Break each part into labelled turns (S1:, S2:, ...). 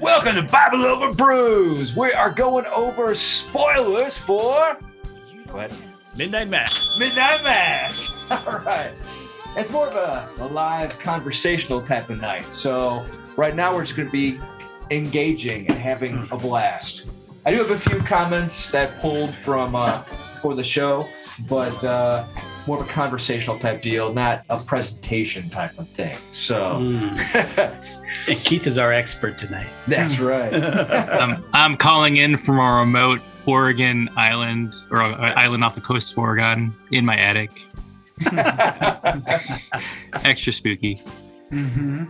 S1: Welcome to Bible Over Brews. We are going over spoilers for
S2: What? Midnight Mass.
S1: Midnight Mass. All right. It's more of a, a live conversational type of night. So right now we're just going to be engaging and having a blast. I do have a few comments that pulled from uh, for the show, but uh, more of a conversational type deal, not a presentation type of thing. So
S2: And Keith is our expert tonight.
S1: that's right.
S3: I'm, I'm calling in from a remote Oregon island or a, a island off the coast of Oregon in my attic. Extra spooky.
S4: Mm-hmm.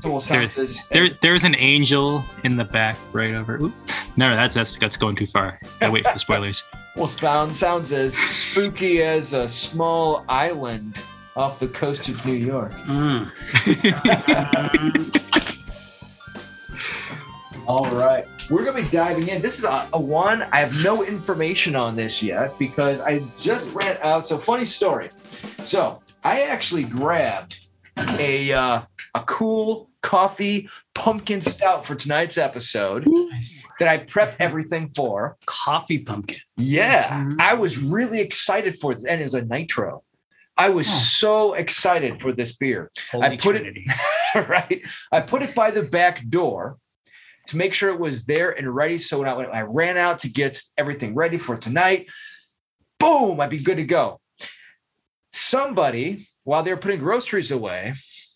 S1: So we'll sound this-
S3: There, there's an angel in the back right over. Oop. No, no, that's that's that's going too far. I wait for the spoilers.
S1: Well, sound sounds as spooky as a small island off the coast of New York.
S2: Mm.
S1: All right, we're gonna be diving in. This is a, a one I have no information on this yet because I just ran out. So funny story. So I actually grabbed a uh, a cool coffee pumpkin stout for tonight's episode
S2: Nice.
S1: that I prepped everything for.
S2: Coffee pumpkin.
S1: Yeah,
S4: Mhm.
S1: I was really excited for it, and it was a nitro. I was
S4: Huh.
S1: so excited for this beer.
S2: Holy
S1: put it- right? I put it by the back door to make sure it was there and ready. So when I, when I ran out to get everything ready for tonight, boom, I'd be good to go. Somebody, while they were putting groceries away,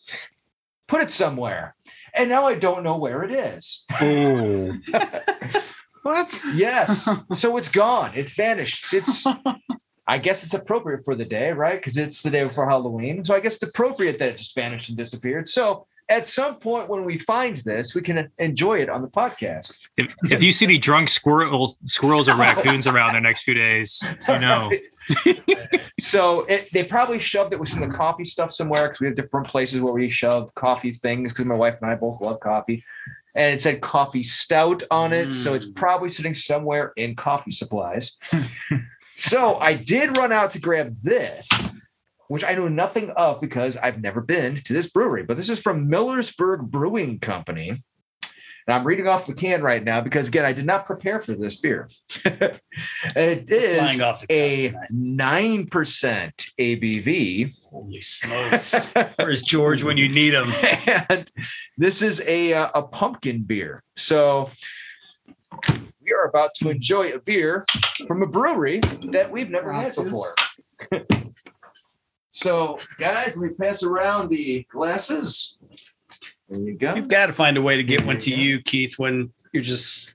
S1: put it somewhere. And now I don't know where it is.
S2: Oh.
S4: What?
S1: Yes. so it's gone. It vanished. It's I guess it's appropriate for the day, right? Because it's the day before Halloween. So I guess it's appropriate that it just vanished and disappeared. So at some point when we find this, we can enjoy it on the podcast.
S3: If, if you see any drunk squirrels, squirrels or raccoons around the next few days, you know.
S1: So it, they probably shoved it with some of the coffee stuff somewhere because we have different places where we shove coffee things because my wife and I both love coffee. And it said coffee stout on it. So it's
S2: Mm.
S1: probably sitting somewhere in coffee supplies. so I did run out to grab this, which I know nothing of because I've never been to this brewery. But this is from Millersburg Brewing Company. And I'm reading off the can right now because, again, I did not prepare for this beer. it is
S2: Flying off the
S1: a
S2: clouds
S1: nine percent ABV,
S2: Holy smokes. Where's George when you need him?
S1: and this is a uh, a pumpkin beer. So we are about to enjoy a beer from a brewery that we've never had before. so, guys, let me pass around the glasses. There you go.
S2: You've got to find a way to get one to you, Keith, when you're just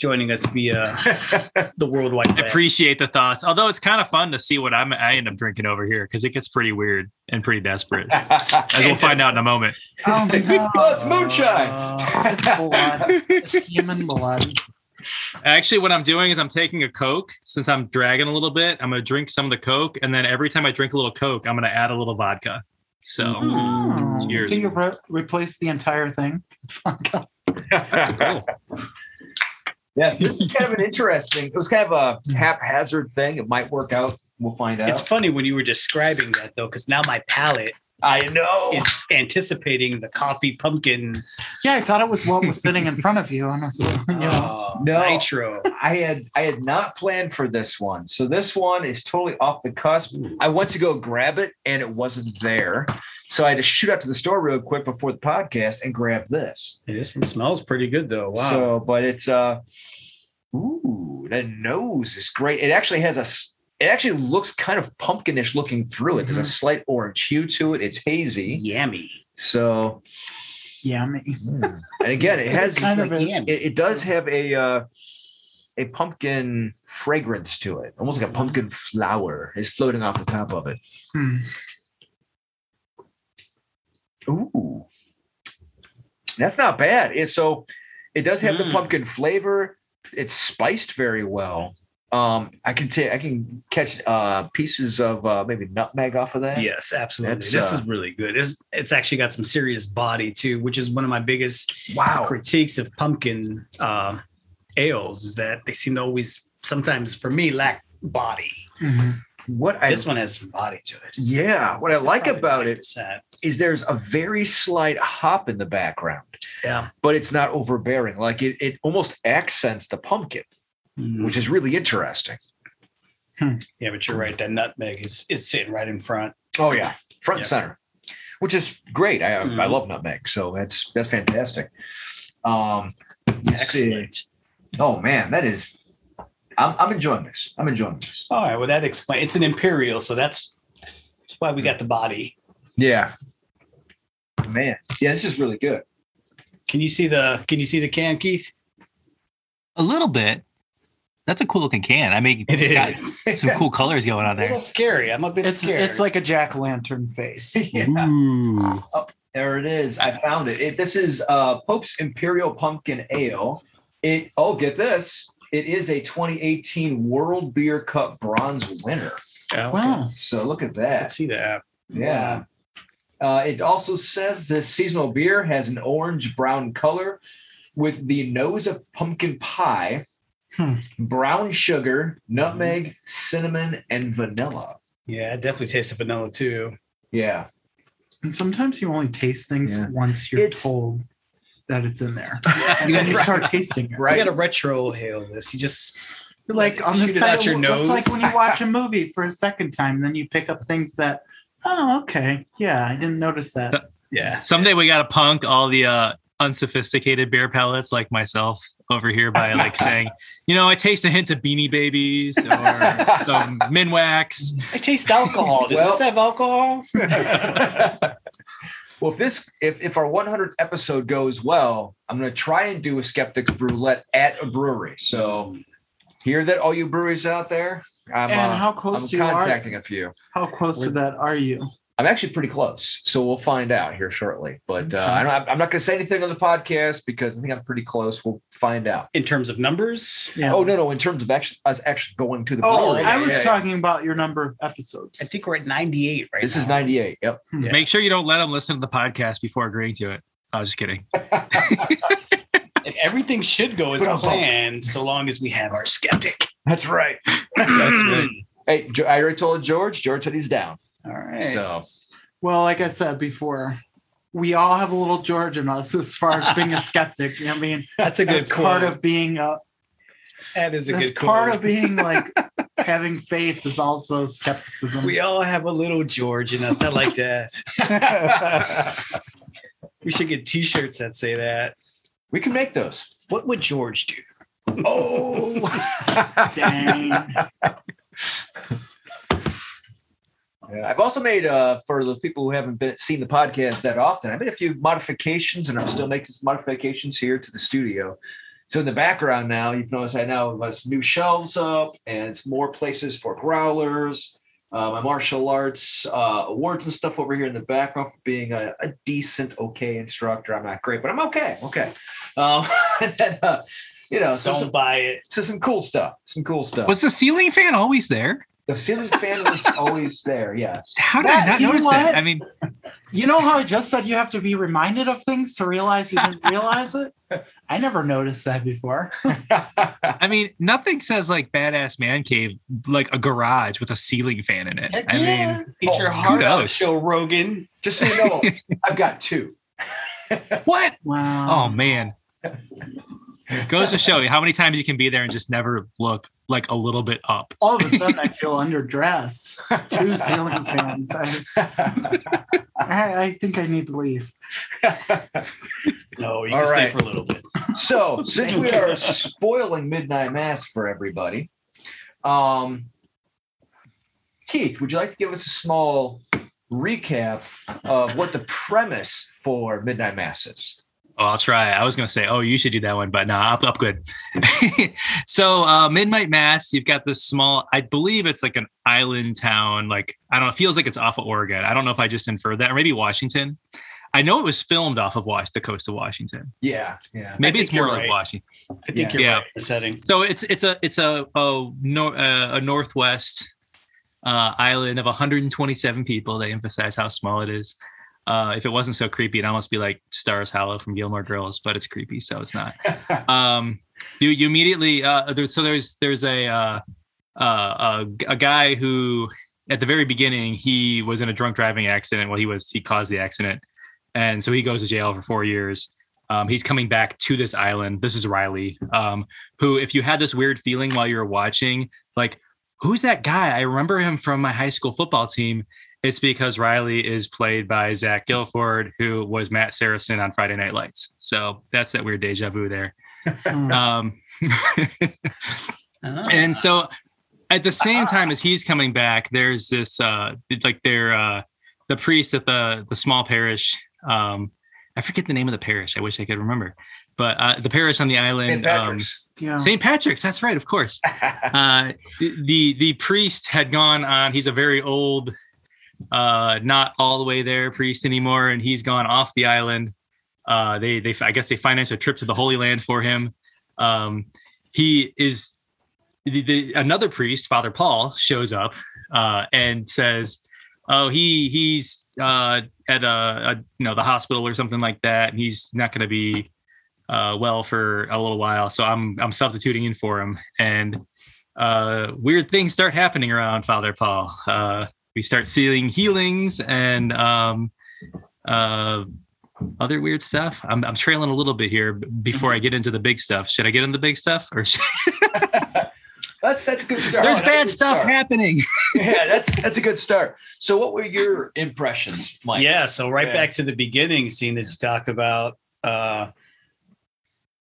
S2: joining us via the worldwide.
S3: I appreciate the thoughts. Although it's kind of fun to see what I'm I end up drinking over here because it gets pretty weird and pretty desperate. As we'll find out in a moment.
S4: Oh, no.
S1: Oh, it's moonshine.
S4: Uh, it's blood. It's human blood.
S3: Actually, what I'm doing is I'm taking a Coke since I'm dragging a little bit. I'm gonna drink some of the Coke, and then every time I drink a little Coke, I'm gonna add a little vodka. So
S4: Oh,
S3: Cheers.
S4: So you re- replace the entire thing?
S3: that's cool.
S1: Yes, this is kind of an interesting. It was kind of a haphazard thing. It might work out. We'll find out.
S2: It's funny when you were describing that though, because now my palate
S1: I know.
S2: is anticipating the coffee pumpkin
S4: Yeah, I thought it was what was sitting in front of you. Honestly, you know.
S2: uh,
S1: No.
S2: nitro.
S1: I had I had not planned for this one. So this one is totally off the cusp. I went to go grab it and it wasn't there. So I had to shoot out to the store real quick before the podcast and grab this.
S2: Hey, this one smells pretty good though. Wow.
S1: So, but it's uh ooh, the nose is great. It actually has a s- it actually looks kind of pumpkinish looking through it. There's a slight orange hue to it. It's hazy.
S2: Yummy.
S1: So
S4: Yummy.
S1: and again, it has
S2: like
S1: it, it does have a uh, a pumpkin fragrance to it, almost like a pumpkin flower is floating off the top of it.
S4: Hmm.
S1: Ooh, that's not bad. It, so it does have the
S2: Mm.
S1: pumpkin flavor. It's spiced very well. Um, I can take I can catch uh pieces of uh maybe nutmeg off of that.
S2: Yes, absolutely.
S1: That's,
S2: this
S1: uh,
S2: is really good. It's, it's actually got some serious body too, which is one of my biggest
S1: Wow.
S2: critiques of pumpkin uh, ales is that they seem to always sometimes for me lack body.
S4: Mhm.
S1: what I
S2: This one has some body to it.
S1: yeah, what I like
S2: Probably
S1: about it
S2: 90%.
S1: is there's a very slight hop in the background,
S2: Yeah.
S1: but it's not overbearing. Like it, it almost accents the pumpkin,
S2: Mhm.
S1: which is really interesting.
S2: Yeah, but you're right. That nutmeg is is sitting right in front.
S1: Oh yeah, front and center, which is great. I I
S2: Mhm.
S1: love nutmeg, so that's that's fantastic. Um, let's see.
S2: Excellent.
S1: Oh man, that is. I'm I'm enjoying this. I'm enjoying this.
S2: All right. Well, that explains. It's an imperial, so that's that's why we got the body.
S1: Yeah. Man, yeah, this is really good.
S2: Can you see the Can you see the can, Keith?
S3: A little bit. That's a cool looking can. I mean,
S2: It
S3: it's got
S2: is.
S3: some cool colors going on there.
S2: It's a little scary. I'm a bit
S4: It's
S2: scared.
S4: it's like a jack o' lantern face.
S1: yeah.
S3: Ooh.
S1: There it is. I found it. it this is uh, Pope's Imperial Pumpkin Ale. It oh, get this. It is a 2018 World Beer Cup bronze winner.
S2: Oh, okay.
S4: Wow.
S1: So look at
S2: I
S1: that.
S2: see that.
S1: Yeah. Uh, it also says the seasonal beer has an orange brown color with the nose of pumpkin pie,
S4: Hmm.
S1: brown sugar, nutmeg, cinnamon, and vanilla.
S2: Yeah, it definitely tastes of vanilla too.
S1: Yeah.
S4: And sometimes you only taste things
S1: Yeah.
S4: once you're
S1: It's-
S4: told that it's in there. And then you start tasting it.
S2: I got a retro hail this. You just
S4: You're like on the
S2: Shoot it
S4: side,
S2: out your
S4: It's like when you watch a movie for a second time, then you pick up things that, oh, okay, yeah, I didn't notice that.
S2: yeah.
S3: Someday we got to punk all the uh, unsophisticated beer palates like myself over here by like saying, you know, I taste a hint of Beanie Babies or some Minwax.
S2: I taste alcohol. Does
S1: Well-
S2: this have alcohol?
S1: well, if this if if our 100th episode goes well, I'm going to try and do a Skeptics Brulette at a brewery. So hear that, all you breweries out there. I'm,
S4: and
S1: uh,
S4: how
S1: I'm
S4: close to you are?
S1: contacting a few.
S4: How close to that are you?
S1: I'm actually pretty close, so we'll find out here shortly. But uh, I don't, I'm not going to say anything on the podcast because I think I'm pretty close. We'll find out.
S2: In terms of numbers,
S4: Yeah.
S1: Oh no, no! In terms of actually us actually going to the
S2: Oh,
S1: brewery,
S4: I was
S2: yeah.
S4: talking about your number of episodes.
S2: I think we're at 98 right
S1: This
S2: now.
S1: is 98. Yep.
S2: Yeah.
S3: Make sure you don't let them listen to the podcast before agreeing to it. I was just kidding.
S2: Everything should go as planned so long as we have our skeptic.
S1: That's right.
S3: That's right.
S1: Hey, I already told George. George said he's down.
S2: All right.
S1: So
S4: Well, like I said before, we all have a little George in us as far as being a skeptic. I mean,
S2: that's a good
S4: that's part of being a
S2: that is a good
S4: part
S2: quote.
S4: of being like having faith is also skepticism.
S2: we all have a little George in us. I like that. we should get T-shirts that say that.
S1: we can make those.
S2: What would George do?
S1: Oh,
S4: Dang.
S1: Yeah, I've also made uh for the people who haven't been seen the podcast that often. I made a few modifications, and I'm still making some modifications here to the studio. So in the background now, you've noticed I now have some new shelves up, and it's more places for growlers. Uh, my martial arts uh, awards and stuff over here in the background for being a, a decent, okay instructor. I'm not great, but I'm okay. Okay. Um, and then, uh, you know, so
S2: Don't
S1: some,
S2: buy it.
S1: so some cool stuff. Some cool stuff.
S3: Was the ceiling fan always there?
S1: The ceiling fan was always there. Yes.
S3: How did
S4: That-
S3: I not notice
S4: what?
S3: that? I mean,
S4: You know how I just said you have to be reminded of things to realize you didn't realize it? I never noticed that before.
S3: I mean, nothing says like badass man cave like a garage with a ceiling fan in it.
S2: Heck
S3: I
S2: yeah.
S3: mean,
S2: Eat your oh, heart out,
S3: kudos.
S2: Joe Rogan.
S1: Just so you know, I've got two.
S3: what?
S4: Wow.
S3: Oh man. Goes to show you how many times you can be there and just never look like a little bit up.
S4: All of a sudden, I feel underdressed. Two ceiling fans. I, I, I think I need to leave.
S2: No, you
S1: All
S2: can stay for a little bit.
S1: so since we are spoiling midnight mass for everybody, um, Keith, would you like to give us a small recap of what the premise for midnight mass is?
S3: Oh, I'll try. I was gonna say, oh, you should do that one, but no, up, up good. so, uh, Midnight Mass, you've got this small. I believe it's like an island town. Like I don't know, it feels like it's off of Oregon. I don't know if I just inferred that, or maybe Washington. I know it was filmed off of Wash, the coast of Washington.
S1: Yeah, yeah.
S3: Maybe it's more
S2: you're
S3: like
S2: right.
S3: Washington.
S2: I think
S1: Yeah.
S2: you're
S3: Yeah.
S2: right. The setting.
S3: So it's it's a it's a a, nor, uh, a northwest uh, island of 127 people. They emphasize how small it is. Uh, if it wasn't so creepy, it'd almost be like Stars Hollow from Gilmore Girls, but it's creepy, so it's not. um, you you immediately uh, there's so there's there's a uh, uh, a, a guy who at the very beginning he was in a drunk driving accident. Well, he was he caused the accident, and so he goes to jail for four years. Um, he's coming back to this island. This is Riley, um, who, if you had this weird feeling while you were watching, like, who's that guy? I remember him from my high school football team. It's because Riley is played by Zach Gilford, who was Matt Saracen on Friday Night Lights. So that's that weird deja vu there.
S4: Hmm.
S3: Um,
S2: Ah.
S3: and so at the same time as he's coming back, there's this uh like their uh the priest at the the small parish. Um I forget the name of the parish. I wish I could remember. But uh the parish on the
S1: St.
S3: island, um,
S1: Patrick's.
S4: yeah.
S3: St. Patrick's, that's right, of course. Uh the the priest had gone on, he's a very old, uh not all the way there priest anymore, and he's gone off the island. Uh they they I guess they financed a trip to the Holy Land for him. Um he is the, the, another priest, Father Paul, shows up uh, and says, "Oh, he he's uh, at a, a you know the hospital or something like that, and he's not going to be uh, well for a little while. So I'm I'm substituting in for him, and uh, weird things start happening around Father Paul. We start seeing healings and um, uh, other weird stuff. I'm I'm trailing a little bit here before I get into the big stuff. Should I get into the big stuff or? Should,
S1: that's that's a good start.
S3: there's
S1: That's
S3: bad stuff
S1: start.
S3: happening.
S1: yeah, that's that's a good start. So, what were your impressions, Mike?
S2: Yeah. So right
S1: Yeah.
S2: back to the beginning scene that you talked about. Uh,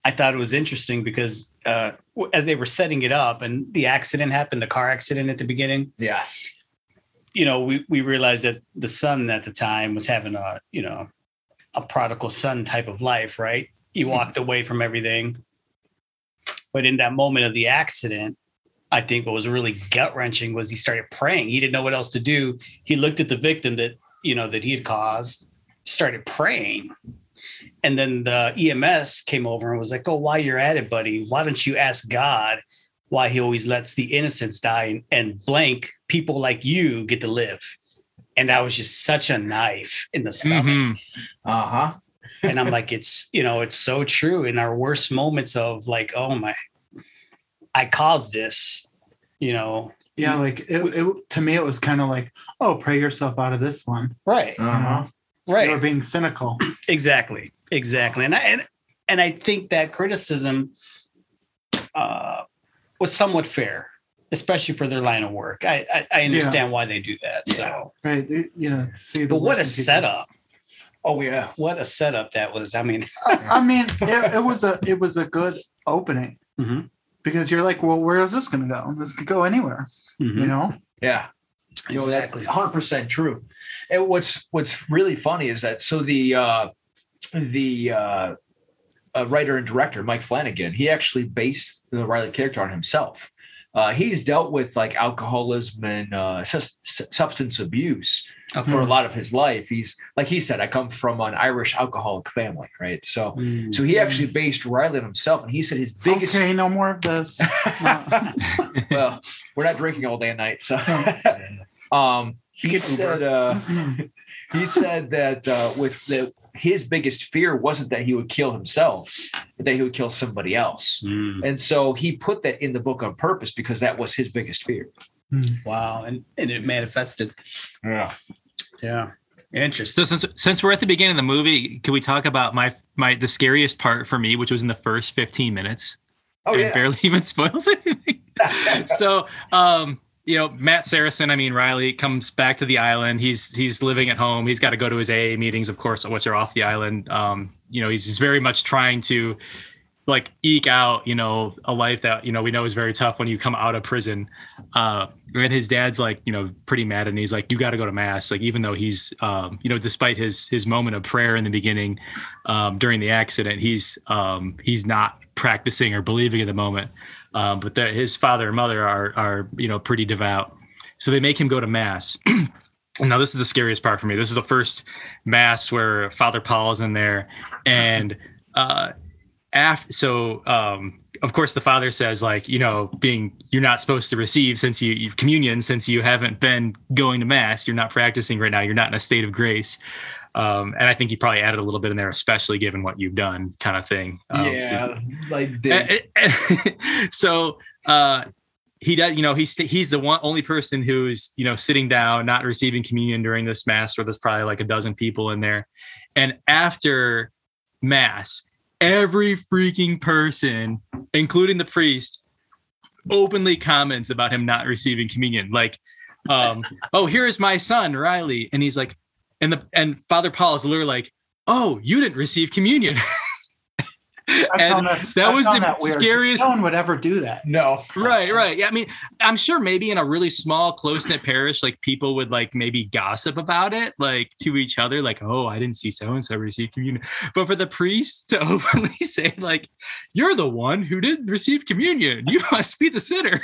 S2: I thought it was interesting because uh, as they were setting it up and the accident happened, the car accident at the beginning,
S1: Yes.
S2: You know, we, we realized that the son at the time was having a, you know, a prodigal son type of life, right? He mm-hmm. walked away from everything. But in that moment of the accident, I think what was really gut wrenching was he started praying. He didn't know what else to do. He looked at the victim that, you know, that he had caused, started praying. And then the EMS came over and was like, Oh, while you're at it, buddy, why don't you ask God why he always lets the innocents die and, and blank people like you get to live? And that was just such a knife in the stomach.
S3: Mhm.
S1: Uh huh.
S2: and I'm like, it's you know, it's so true. In our worst moments of like, oh my, I caused this, you know,
S4: Yeah, like it, it to me, it was kind of like, oh, pray yourself out of this one.
S2: right,
S1: Uh huh.
S4: You were
S2: right,
S4: being cynical.
S2: exactly, exactly. And I and, and I think that criticism uh, was somewhat fair, especially for their line of work. I I, I understand why they do that. So,
S4: Right. It- you know, see the
S2: but what a
S4: people.
S2: setup!
S1: Oh yeah.
S2: What a setup that was. I mean,
S4: I, I mean, it, it was a it was a good opening
S2: mhm,
S4: because you're like, well, where is this going to go? This could go anywhere, you
S2: mhm.
S4: know.
S1: Yeah. You know, that's 100 percent true. And what's what's really funny is that so the uh, the uh, uh, writer and director Mike Flanagan he actually based the Riley character on himself. Uh, he's dealt with like alcoholism and uh, sus- substance abuse for a lot of his life. He's like he said, I come from an Irish alcoholic family, right? So
S2: Mm.
S1: so he actually based Riley on himself, and he said his biggest.
S4: Okay, no more of this. No.
S1: well, we're not drinking all day and night, so. um, he said uh, he said that uh, with the his biggest fear wasn't that he would kill himself, but that he would kill somebody else.
S2: Mm.
S1: And so he put that in the book on purpose because that was his biggest fear.
S2: Wow, and and it manifested.
S1: Yeah.
S2: Yeah, interesting.
S3: So since since we're at the beginning of the movie, can we talk about my my the scariest part for me, which was in the first 15 minutes?
S1: Oh
S3: and
S1: yeah.
S3: it barely even spoils anything. so um you know matt saracen i mean riley comes back to the island. He's he's living at home. He's got to go to his aa meetings of course which are off the island. Um you know he's, he's very much trying to like eke out you know a life that you know we know is very tough when you come out of prison. Uh and his dad's like you know pretty mad and he's like you got to go to mass. Like even though he's um you know despite his his moment of prayer in the beginning um during the accident he's um he's not practicing or believing in the moment um, but his father and mother are are you know pretty devout. So they make him go to mass. Now this is the scariest part for me. This is the first mass where father paul is in there. And uh after so um of course the father says like you know being you're not supposed to receive since you, you communion since you haven't been going to mass. You're not practicing right now. You're not in a state of grace um and i think he probably added a little bit in there especially given what you've done kind of thing um, so-
S1: yeah. Like
S3: Eh, eh, eh, so uh he does, you know, he's he's the one only person who's you know sitting down, not receiving communion during this mass, where there's probably like a dozen people in there, and after mass, every freaking person, including the priest, openly comments about him not receiving communion. Like, um, oh, here's my son Riley, and he's like, and the and Father Paul is literally like, oh, you didn't receive communion. And
S4: found
S3: that was the
S4: that
S3: scariest
S4: No one would ever do that.
S1: No.
S3: right right yeah i mean i'm sure maybe in a really small close-knit parish like people would like maybe gossip about it like to each other like oh i didn't see so and so receive communion but for the priest to openly say like you're the one who didn't receive communion you must be the sinner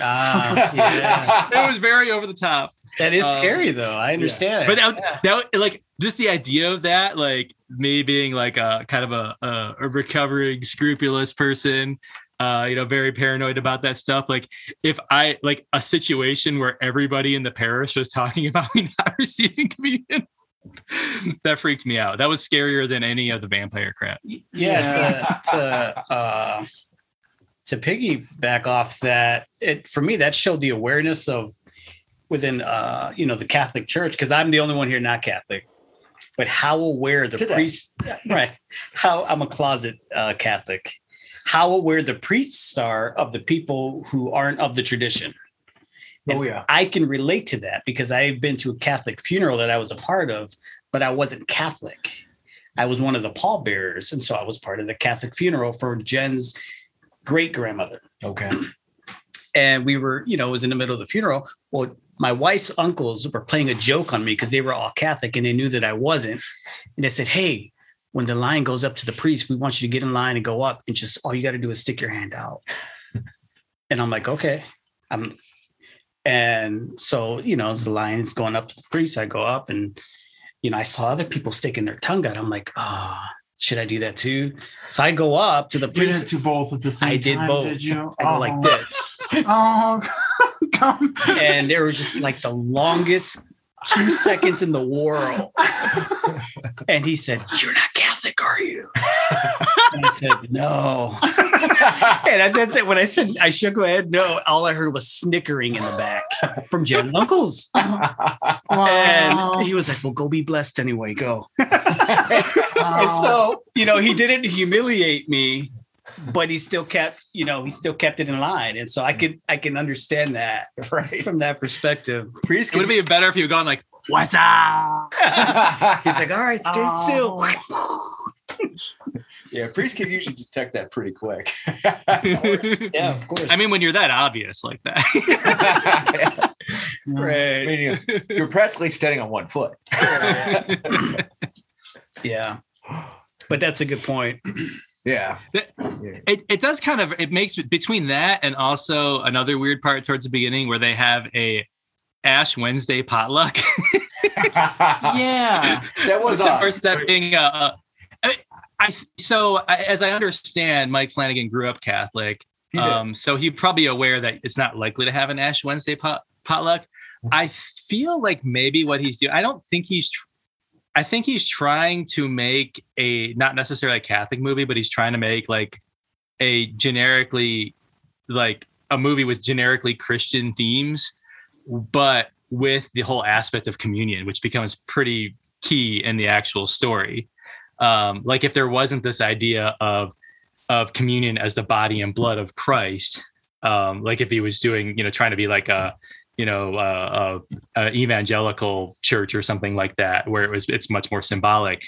S2: Ah, yeah.
S3: it was very over the top
S2: That is
S3: Um,
S2: scary though. I understand.
S3: but that, that like just the idea of that like me being like a kind of a, a, a recovering scrupulous person uh you know very paranoid about that stuff like if i like a situation where everybody in the parish was talking about me not receiving communion that freaked me out that was scarier than any of the vampire crap
S2: yeah, To, to uh to piggyback off that it for me that showed the awareness of within uh you know the catholic church because i'm the only one here not catholic but how aware the
S1: Today.
S2: priests right how i'm a closet uh catholic how aware the priests are of the people who aren't of the tradition
S1: Oh yeah.
S2: I can relate to that because I've been to a Catholic funeral that I was a part of, but I wasn't Catholic. I was one of the pallbearers. And so I was part of the Catholic funeral for Jen's great grandmother.
S1: Okay.
S2: And we were, you know, it was in the middle of the funeral. Well, my wife's uncles were playing a joke on me because they were all Catholic and they knew that I wasn't. And they said, Hey, when the line goes up to the priest, we want you to get in line and go up and just all you got to do is stick your hand out. and I'm like, okay. I'm and so, you know, as the line is going up to the priest, I go up and you know, I saw other people sticking their tongue out. I'm like, ah, should I do that too? So I go up to the
S4: You
S2: priest.
S4: did do both at the same
S2: I did
S4: time,
S2: both.
S4: Did you?
S2: I go like oh. this.
S4: Oh, come.
S2: and there was just like the longest two seconds in the world. And he said, You're not Catholic, are you? And I said, No. And that's it. When I said I shook my head, no, all I heard was snickering in the back from Jen Uncles.
S4: Wow.
S2: And he was like, Well, go be blessed anyway, go. And so, you know, he didn't humiliate me, but he still kept, you know, he still kept it in line. And so I could I can understand that
S1: right.
S2: from that perspective.
S1: Priest
S3: it would have been better if you had gone like what's up
S2: He's like, all right, stay still.
S4: Oh.
S1: Yeah, priest can usually detect that pretty quick.
S2: Yeah, of course.
S3: i mean when you're that obvious like that
S1: I
S2: right.
S1: mean, you- you're practically standing on one foot.
S2: Yeah. But that's a good point.
S1: Yeah.
S3: That- it, it does kind of it makes between that and also another weird part towards the beginning where they have a ash wednesday potluck
S4: yeah.
S1: That was
S3: Which, of
S1: odd.
S3: course that being uh I, so as i understand mike flanagan grew up catholic. Um so he's probably aware that it's not likely to have an ash wednesday pot, potluck. I feel like maybe what he's doing i don't think he's tr- i think he's trying to make a not necessarily a catholic movie but he's trying to make like a generically like a movie with generically christian themes but with the whole aspect of communion which becomes pretty key in the actual story um like if there wasn't this idea of of communion as the body and blood of christ um like if he was doing you know trying to be like a you know uh, a, a evangelical church or something like that where it was it's much more symbolic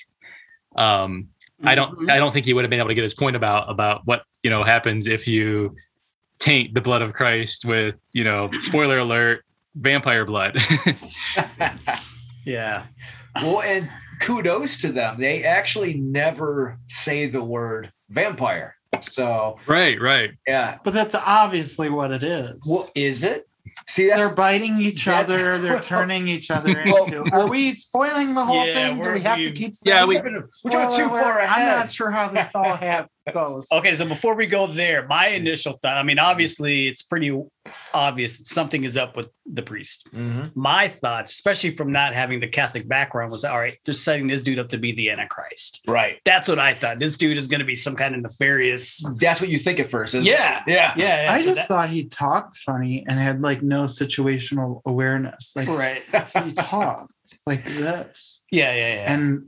S3: um i don't i don't think he would have been able to get his point about about what you know happens if you taint the blood of christ with you know spoiler alert vampire blood
S2: Yeah.
S1: well, and kudos to them. They actually never say the word vampire. So
S3: right right
S1: yeah.
S4: But that's obviously what it is.
S1: Well, is it? See, that's
S4: they're biting each
S1: that's-
S4: other. They're turning each other
S1: Well,
S4: into. Are we spoiling the whole
S2: Yeah,
S4: thing? Do
S2: we're-
S4: have
S2: we-
S4: to keep?
S3: Yeah,
S4: saying
S3: we-
S4: it?
S1: we're doing
S4: Spoiler
S1: too
S4: alert,
S1: far
S4: I'm not sure how this all have goes.
S2: Okay, so before we go there, my initial thought, I mean, obviously it's pretty obvious that something is up with the priest.
S1: Mhm.
S2: My thoughts, especially from not having the Catholic background, was all right, they're setting this dude up to be the Antichrist.
S1: Right.
S2: That's what I thought. This dude is going to be some kind of nefarious.
S1: That's what you think at first, isn't
S2: Yeah.
S1: it? Yeah.
S2: Yeah. yeah
S4: I
S2: so
S4: just
S2: that-
S4: thought he talked funny and had like no situational awareness. Like
S2: right.
S4: he talked like this,
S2: Yeah. Yeah. Yeah.
S4: and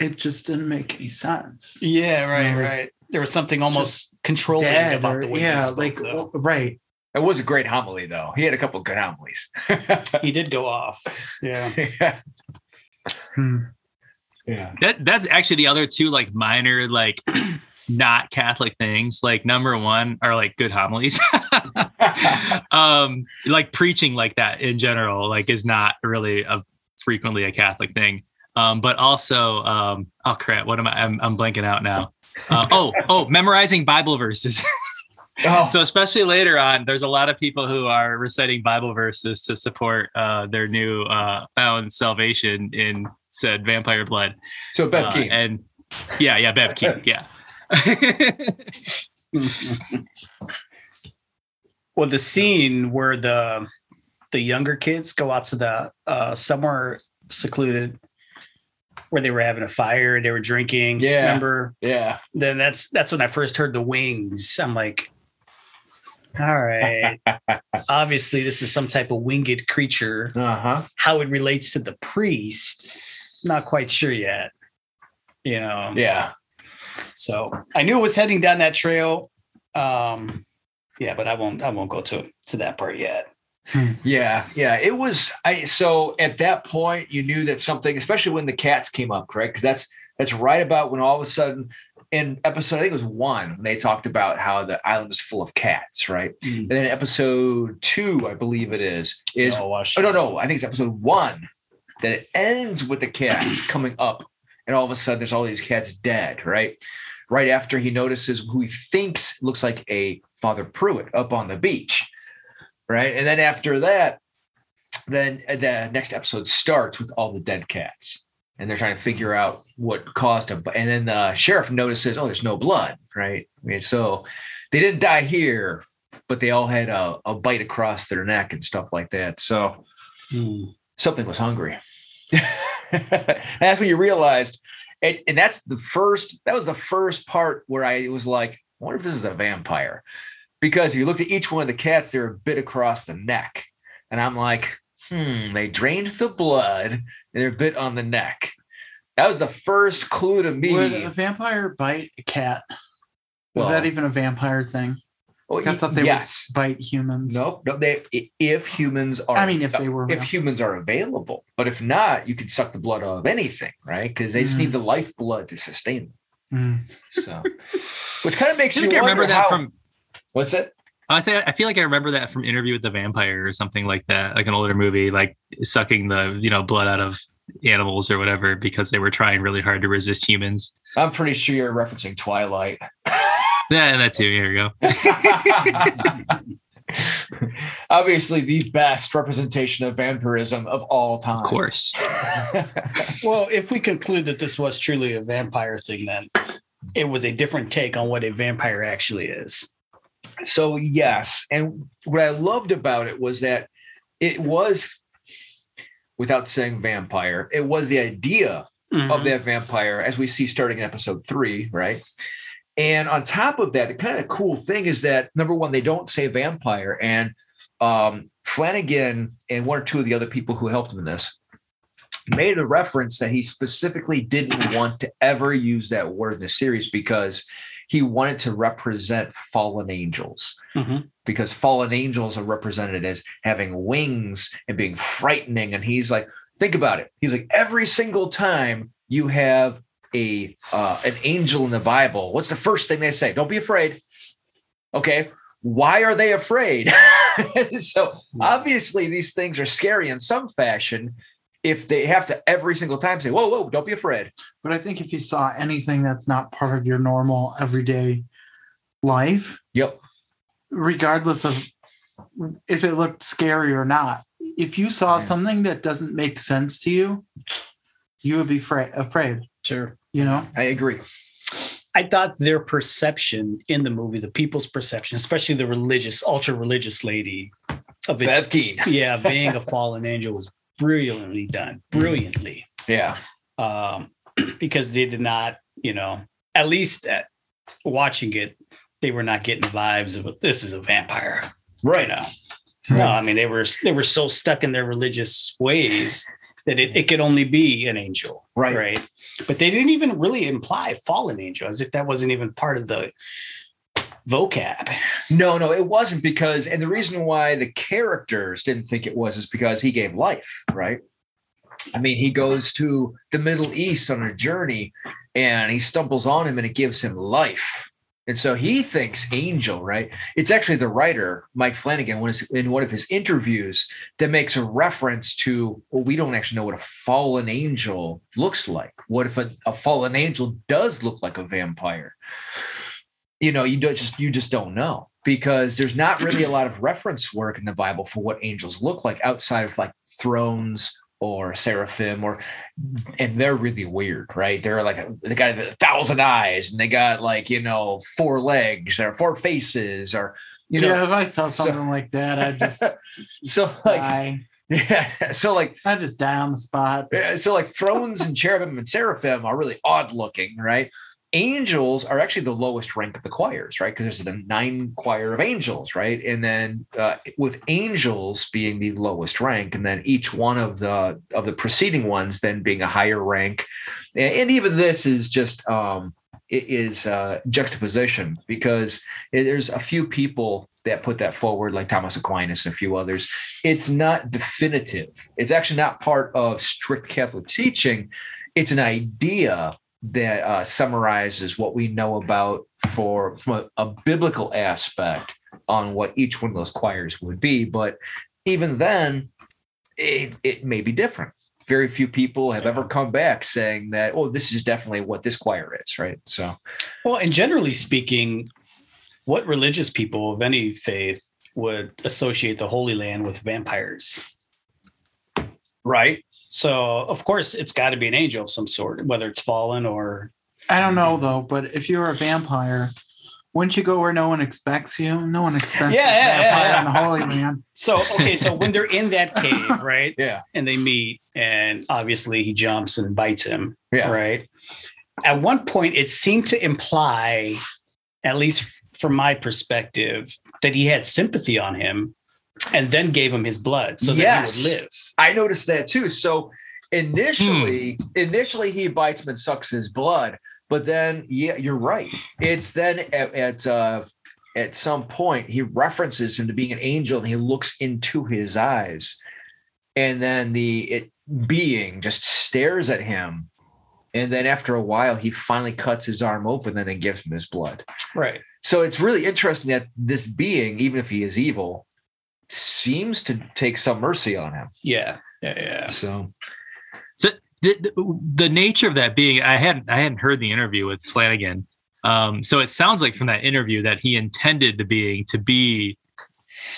S4: it just didn't make any sense.
S2: yeah. Right.
S4: like,
S2: right. There was something almost controlling about
S4: or-
S2: the way he
S4: yeah,
S2: spoke,
S4: like
S2: though.
S4: right.
S1: It was a great homily, though. He had a couple good homilies.
S2: he did go off. Yeah.
S1: yeah.
S4: Hmm.
S1: Yeah.
S3: That that's actually the other two like minor like not Catholic things. Like number one are like good homilies. um like preaching like that in general like is not really a frequently a Catholic thing. Um but also um oh crap what am I I'm, I'm blanking out now. Uh, oh oh memorizing Bible verses.
S1: Oh,
S3: so especially later on there's a lot of people who are reciting bible verses to support uh, their new uh, found salvation in said vampire blood
S1: so Bev
S3: Uh,
S1: Keane.
S3: and yeah yeah bev keane yeah
S2: well, the scene where the the younger kids go out to the uh, somewhere secluded where they were having a fire, they were drinking.
S1: Yeah.
S2: Remember?
S1: yeah.
S2: Then that's that's when I first heard the wings. I'm like, all right. Obviously, this is some type of winged creature.
S1: Uh huh.
S2: How it relates to the priest, not quite sure yet. You know.
S1: Yeah.
S2: So I knew it was heading down that trail. Um, yeah, but I won't. I won't go to to that part yet.
S1: Yeah, yeah. It was I so at that point you knew that something, especially when the cats came up, correct? Because that's that's right about when all of a sudden in episode, I think it was one, when they talked about how the island is full of cats, right?
S2: Mm.
S1: And then episode two, I believe it is, is
S2: watch-
S1: oh no, no, I think it's episode one that it ends with the cats coming up, and all of a sudden there's all these cats dead, right? Right after he notices who he thinks looks like a Father Pruitt up on the beach right? And then after that, then the next episode starts with all the dead cats, and they're trying to figure out what caused them. And then the sheriff notices, oh, there's no blood, right? I mean, so they didn't die here, but they all had a, a bite across their neck and stuff like that. So
S2: Hmm.
S1: something was hungry. and that's when you realized, and, and that's the first. That was the first part where I was like, I wonder if this is a vampire because you looked at each one of the cats, they're a bit across the neck. And I'm like, hmm, they drained the blood and they're bit on the neck. That was the first clue to me.
S4: Would a vampire bite a cat? Was
S1: Well-
S4: that even a vampire thing?
S1: Oh,
S4: I thought they
S1: yes.
S4: would bite humans.
S1: Nope. No, they if humans are
S4: I mean, if they were
S1: if humans are available. But if not, you can suck the blood of anything, right? Because they just
S4: Mm.
S1: need the lifeblood to sustain them.
S4: Mm.
S1: So which kind of makes
S3: I
S1: you
S3: think I remember
S1: wonder
S3: that
S1: how-
S3: from
S1: what's it?
S3: I say I feel like I remember that from Interview with the Vampire or something like that, like an older movie, like sucking the you know blood out of animals or whatever because they were trying really hard to resist humans.
S1: I'm pretty sure you're referencing Twilight.
S3: Yeah, that too. Here we go.
S1: Obviously, the best representation of vampirism of all time.
S3: Of course.
S2: Well, if we conclude that this was truly a vampire thing, then it was a different take on what a vampire actually is.
S1: So yes, and what I loved about it was that it was, without saying vampire, it was the idea
S2: Mm-hmm.
S1: of that vampire as we see starting in episode three, right? And on top of that, the kind of cool thing is that number one, they don't say vampire, and um, Flanagan and one or two of the other people who helped him in this made a reference that he specifically didn't want to ever use that word in the series because he wanted to represent fallen angels
S2: Mhm.
S1: because fallen angels are represented as having wings and being frightening. And he's like, think about it. He's like, every single time you have a uh, an angel in the Bible, what's the first thing they say? Don't be afraid. Okay. Why are they afraid? so obviously these things are scary in some fashion if they have to every single time say, whoa, whoa, don't be afraid.
S4: But I think if you saw anything that's not part of your normal everyday life,
S1: Yep.
S4: regardless of if it looked scary or not, if you saw
S1: Yeah.
S4: something that doesn't make sense to you, you would be fra- afraid.
S2: Sure.
S4: You know,
S1: I agree.
S2: I thought their perception in the movie, the people's perception, especially the religious, ultra religious lady of it,
S1: Bev Keane.
S2: yeah, being a fallen angel was brilliantly done, brilliantly.
S1: Yeah.
S2: Um, because they did not, you know, at least at watching it, they were not getting the vibes of this is a vampire.
S1: Right.
S2: You know, no, I mean they were they were so stuck in their religious ways that it, it could only be an angel.
S1: Right.
S2: Right. But they didn't even really imply fallen angel as if that wasn't even part of the vocab.
S1: No, no, it wasn't because, and the reason why the characters didn't think it was is because he gave life, right? I mean, he goes to the Middle East on a journey and he stumbles on him and it gives him life. And so he thinks angel, right? It's actually the writer, Mike Flanagan, in one of his interviews that makes a reference to, well, we don't actually know what a fallen angel looks like. What if a, a fallen angel does look like a vampire? You know, you just you just don't know because there's not really a lot of reference work in the Bible for what angels look like outside of like thrones or seraphim or and they're really weird right they're like they got a thousand eyes and they got like you know four legs or four faces or you know
S4: yeah, if I saw
S1: so-
S4: something like that, I'd just
S1: so like
S4: die.
S1: yeah so like
S4: I'd just die on the spot.
S1: yeah, so like thrones and cherubim and seraphim are really odd looking right angels are actually the lowest rank of the choirs right? Because there's the nine choir of angels right? And then uh, with angels being the lowest rank and then each one of the of the preceding ones then being a higher rank. And, and even this is just um it is uh juxtaposition because there's a few people that put that forward like thomas aquinas and a few others. It's not definitive. It's actually not part of strict catholic teaching. It's an idea that uh, summarizes what we know about for from a, a biblical aspect on what each one of those choirs would be but even then it, it may be different. Very few people have ever come back saying that oh this is definitely what this choir is right? So
S2: Well, and generally speaking, what religious people of any faith would associate the Holy Land with vampires?
S1: right
S2: So, of course, it's got to be an angel of some sort, whether it's fallen or
S4: I don't know though, but if you're a vampire, wouldn't you go where no one expects you? No one expects
S2: Yeah,
S4: a
S2: yeah, yeah,
S4: vampire
S2: yeah.
S4: in the Holy Land.
S2: so. Okay, so when they're in that cave, right,
S1: yeah
S2: and they meet, and obviously he jumps and bites him,
S1: yeah
S2: right. At one point, it seemed to imply, at least from my perspective, that he had sympathy on him, and then gave him his blood so that
S1: Yes.
S2: he would live.
S1: I noticed that too. So initially, initially he bites him and sucks his blood, but then yeah, you're right. It's then at at, uh, at some point he references him to being an angel and he looks into his eyes, and then the it being just stares at him. And then after a while, he finally cuts his arm open and then gives him his blood.
S2: Right.
S1: So it's really interesting that this being, even if he is evil, seems to take some mercy on him.
S2: Yeah. Yeah. Yeah.
S1: So
S3: the, the, the nature of that being i hadn't i hadn't heard the interview with flanagan um, so it sounds like from that interview that he intended the being to be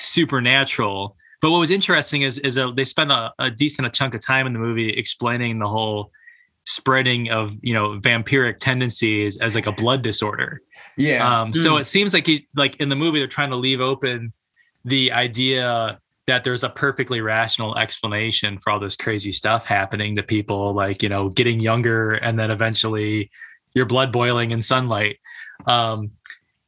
S3: supernatural but what was interesting is is that they spend a, a decent chunk of time in the movie explaining the whole spreading of you know vampiric tendencies as like a blood disorder
S1: yeah,
S3: um, so it seems like he like in the movie they're trying to leave open the idea that there's a perfectly rational explanation for all this crazy stuff happening to people, like you know, getting younger and then eventually your blood boiling in sunlight. Um,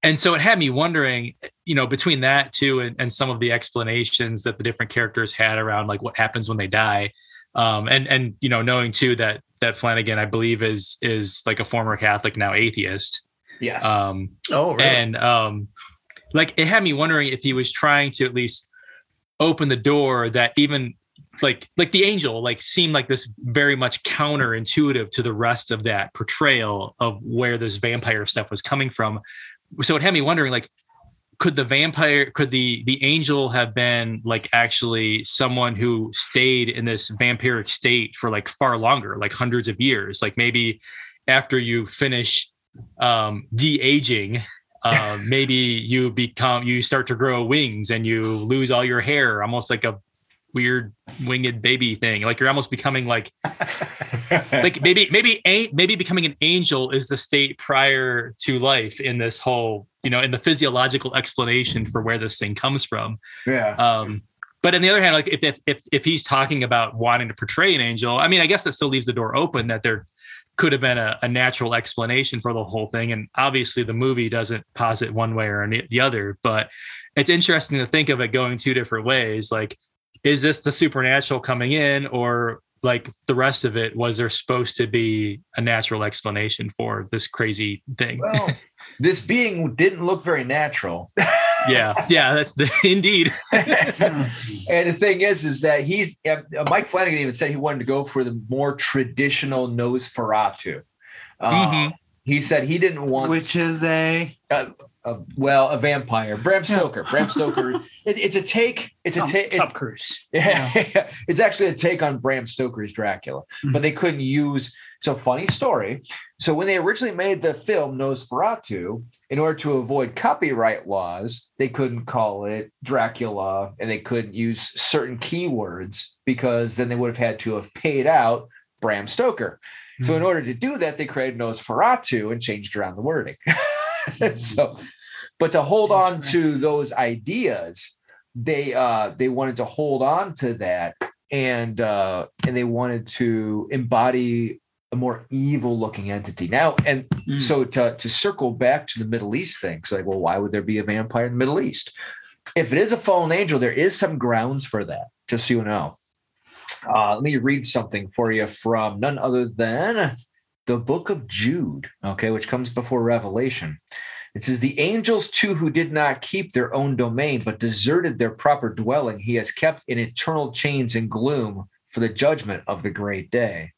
S3: and so it had me wondering, you know, between that too and, and some of the explanations that the different characters had around like what happens when they die. Um, and and you know, knowing too that that Flanagan, I believe, is is like a former Catholic, now atheist.
S1: yes,
S3: Um,
S2: Oh, really?
S3: and um like it had me wondering if he was trying to at least open the door that even like like the angel like seemed like this very much counterintuitive to the rest of that portrayal of where this vampire stuff was coming from. So it had me wondering like could the vampire could the the angel have been like actually someone who stayed in this vampiric state for like far longer like hundreds of years? Like maybe after you finish um de-aging uh, maybe you become you start to grow wings and you lose all your hair almost like a weird winged baby thing. Like you're almost becoming like like maybe maybe maybe becoming an angel is the state prior to life in this whole you know in the physiological explanation for where this thing comes from.
S1: yeah.
S3: Um, but on the other hand, like if, if if if he's talking about wanting to portray an angel, I mean, I guess that still leaves the door open that there could have been a, a natural explanation for the whole thing. And obviously, the movie doesn't posit one way or the other. But it's interesting to think of it going two different ways. Like, is this the supernatural coming in, or like the rest of it was there supposed to be a natural explanation for this crazy thing?
S1: Well, this being didn't look very natural.
S3: yeah, yeah, that's the, indeed.
S1: and the thing is, is that he's uh, Mike Flanagan even said he wanted to go for the more traditional Nosferatu. Uh,
S3: Mhm.
S1: He said he didn't want,
S4: Which is a
S1: uh, uh, well, a vampire. Bram Stoker. Bram Stoker. It, it's a take. It's a take.
S2: Tom Cruise.
S1: Yeah, it's actually a take on Bram Stoker's Dracula, but they couldn't use. So funny story. So when they originally made the film Nosferatu, in order to avoid copyright laws, they couldn't call it Dracula, and they couldn't use certain keywords because then they would have had to have paid out Bram Stoker. So in order to do that, they created Nosferatu and changed around the wording. so, but to hold on to those ideas, they uh they wanted to hold on to that and uh and they wanted to embody a more evil looking entity. Now and
S2: Mm.
S1: so to to circle back to the middle east thing it's like well why would there be a vampire in the middle east? If it is a fallen angel there is some grounds for that just so you know. Uh let me read something for you from none other than the book of jude okay which comes before revelation it says, The angels too, who did not keep their own domain, but deserted their proper dwelling, he has kept in eternal chains and gloom for the judgment of the great day.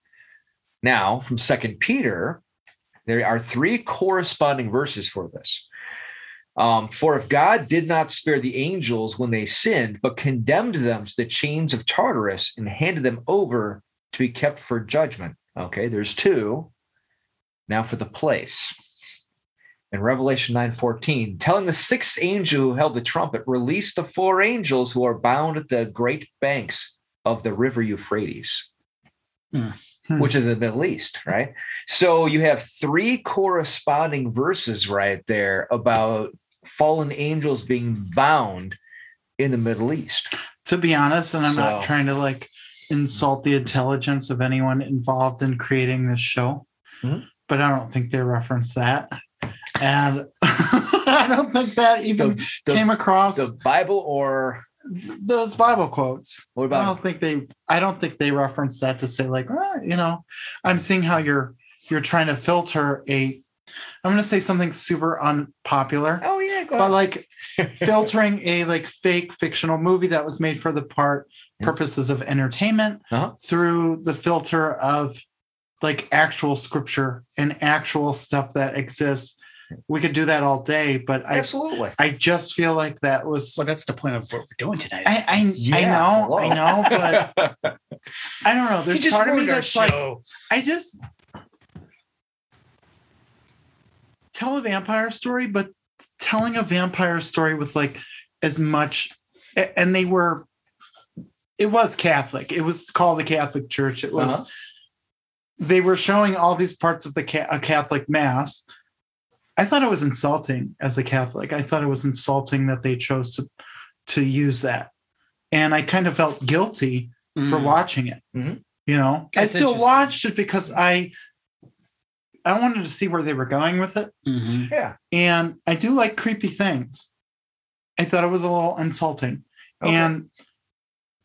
S1: Now, from Second Peter, there are three corresponding verses for this. Um, for if God did not spare the angels when they sinned, but condemned them to the chains of Tartarus and handed them over to be kept for judgment. Okay, there's two. Now for the place in Revelation 9:14, telling the sixth angel who held the trumpet, release the four angels who are bound at the great banks of the river Euphrates,
S2: Hmm.
S4: Hmm.
S1: which is the Middle East, right? So you have three corresponding verses right there about fallen angels being bound in the Middle East.
S4: to be honest, and I'm not trying to like insult the intelligence of anyone involved in creating this show,
S1: Mhm.
S4: but I don't think they reference that. And I don't think that even
S1: The, the-
S4: came across
S1: the Bible or
S4: those Bible quotes.
S1: what about?
S4: I don't think they I don't think they referenced that to say like, "Ah, you know, I'm seeing how you're you're trying to filter a I'm gonna say something super unpopular,
S1: Oh yeah, go
S4: but
S1: ahead.
S4: like filtering a like fake fictional movie that was made for the part purposes of entertainment
S1: Uh-huh.
S4: through the filter of like actual scripture and actual stuff that exists. We could do that all day, but I
S1: Absolutely.
S4: I just feel like that was
S2: Well, that's the point of what we're doing tonight.
S4: I I, I know,
S1: hello.
S4: I know, but I don't know. There's
S2: just
S4: part of me
S2: ruined our
S4: that's like. I just tell a vampire story, but telling a vampire story with like as much, and they were, it was Catholic. It was called the Catholic Church. It was,
S1: Uh-huh.
S4: They were showing all these parts of the ca- a Catholic Mass. I thought it was insulting as a Catholic. I thought it was insulting that they chose to to use that, and I kind of felt guilty for
S2: Mm.
S4: watching it.
S1: Mhm.
S4: You know,
S2: That's
S4: I still watched it because I I wanted to see where they were going with it,
S2: Mhm.
S1: yeah.
S4: and I do like creepy things. I thought it was a little insulting,
S1: Okay.
S4: and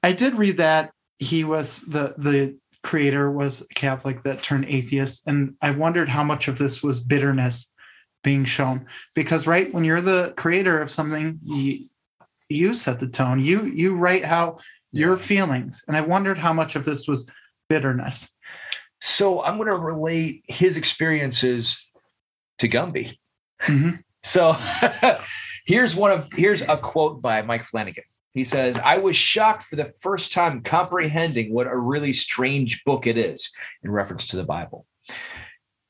S4: I did read that he was the the creator was a Catholic that turned atheist, and I wondered how much of this was bitterness being shown because right when you're the creator of something you you set the tone you you write how your feelings and i wondered how much of this was bitterness
S1: So I'm going to relate his experiences to Gumby.
S4: Mhm.
S1: So here's one of here's a quote by Mike Flanagan. He says, "I was shocked for the first time comprehending what a really strange book it is in reference to the Bible.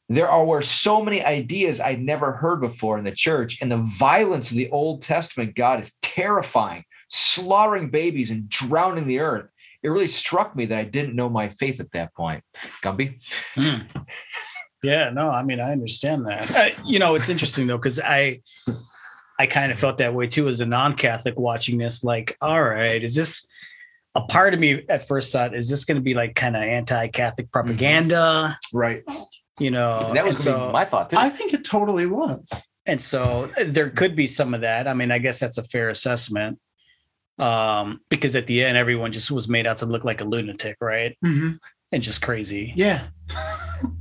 S1: There are were so many ideas I'd never heard before in the church, and the violence of the Old Testament God is terrifying, slaughtering babies and drowning the earth. it really struck me that I didn't know my faith at that point. Gumby,
S2: Mm. Yeah, no, I mean, I understand that. Uh, you know, it's interesting though, because I, I kind of felt that way too as a non-Catholic watching this. Like, all right, is this a part of me at first thought, is this going to be like kind of anti-Catholic propaganda?
S1: right?
S2: You know,
S1: And that was
S2: and so,
S1: my thought too.
S4: I think it totally was.
S2: and so uh, there could be some of that. I mean, I guess that's a fair assessment. Um, because at the end, everyone just was made out to look like a lunatic, right?
S4: Mhm.
S2: And just crazy.
S4: Yeah.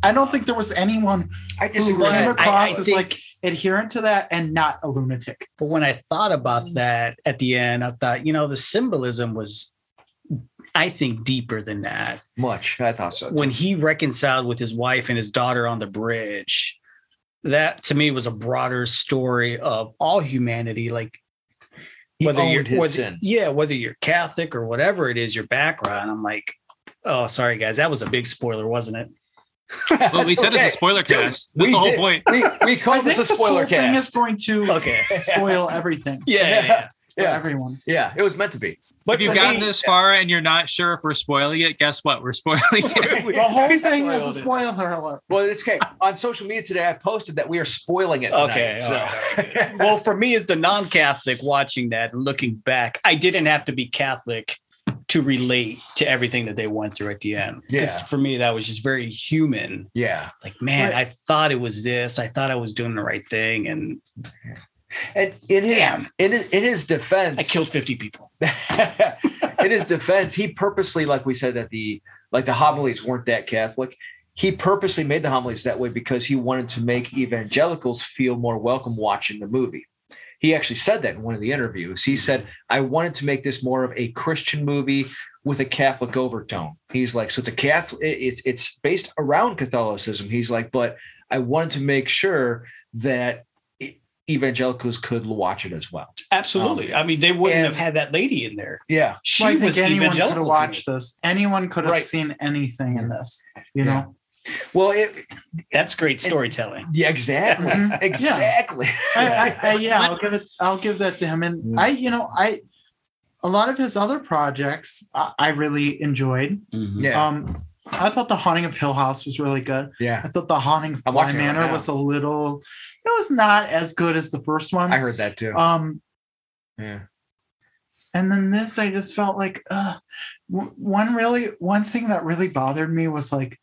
S4: I don't think there was anyone
S1: I
S4: who came
S2: I-
S4: across
S2: I
S4: as
S2: think-
S4: like adherent to that and not a lunatic.
S2: But when I thought about that at the end, I thought, you know, the symbolism was, I think, deeper than that.
S1: Much. I thought so. too.
S2: When he reconciled with his wife and his daughter on the bridge, that to me was a broader story of all humanity. Like
S1: he
S2: whether
S1: owned
S2: you're
S1: his
S2: whether,
S1: sin.
S2: yeah, whether you're Catholic or whatever it is, your background. I'm like, oh, sorry guys, that was a big spoiler, wasn't it?
S3: Well, we said
S1: Okay.
S3: it's a spoiler cast.
S1: We
S3: That's the whole
S1: did.
S3: point.
S1: We, we called this a
S4: this whole
S1: spoiler
S4: thing is going to
S2: Okay.
S4: spoil everything
S2: Yeah, yeah, yeah.
S4: for
S1: Yeah.
S4: everyone.
S1: Yeah, it was meant to be.
S2: But
S3: if you've gotten
S2: me-
S3: this far and you're not sure if we're spoiling it, guess what? We're spoiling it.
S4: The whole thing is a spoiler alert.
S1: Well, it's okay. On social media today, I posted that we are spoiling it. Tonight,
S2: Okay,
S1: so.
S2: all well, for me as the non-Catholic watching that and looking back, I didn't have to be Catholic to relate to everything that they went through at the end.
S1: Yeah.
S2: For me, that was just very human.
S1: yeah,
S2: Like, man,
S4: Right.
S2: I thought it was this. I thought I was doing the right thing, and
S1: and in his
S2: Damn.
S1: in his, in his defense,
S2: I killed fifty people.
S1: in his defense, he purposely, like we said, that the like the homilies weren't that Catholic. He purposely made the homilies that way because he wanted to make evangelicals feel more welcome watching the movie. He actually said that in one of the interviews. He mm-hmm. said, "I wanted to make this more of a Christian movie with a Catholic overtone." He's like, "So it's a Catholic. It's it's based around Catholicism." He's like, "But I wanted to make sure that." Evangelicals could watch it as well.
S2: Absolutely. Um, I mean, they wouldn't
S1: and-
S2: have had that lady in there.
S1: Yeah,
S2: She
S4: Well, I
S2: was
S4: think anyone could have
S2: evangelical. to me.
S4: watched this. Anyone could have
S1: Right.
S4: seen anything in this. You
S1: Yeah.
S4: know,
S1: Well, it,
S2: That's great storytelling.
S1: yeah, exactly,
S4: Mhm.
S1: exactly.
S4: I, I, I, yeah, I'll give it. I'll give that to him. And
S1: Mm.
S4: I, you know, I, a lot of his other projects, I, I really enjoyed.
S1: Yeah,
S4: Um, I thought the Haunting of Hill House was really good.
S1: yeah.
S4: I thought the Haunting of
S1: I'm
S4: Bly
S1: watching it right
S4: was a little. It was not as good as the first one.
S1: I heard that too.
S4: Um,
S1: yeah,
S4: and then this, I just felt like, uh, w- one really, one thing that really bothered me was like,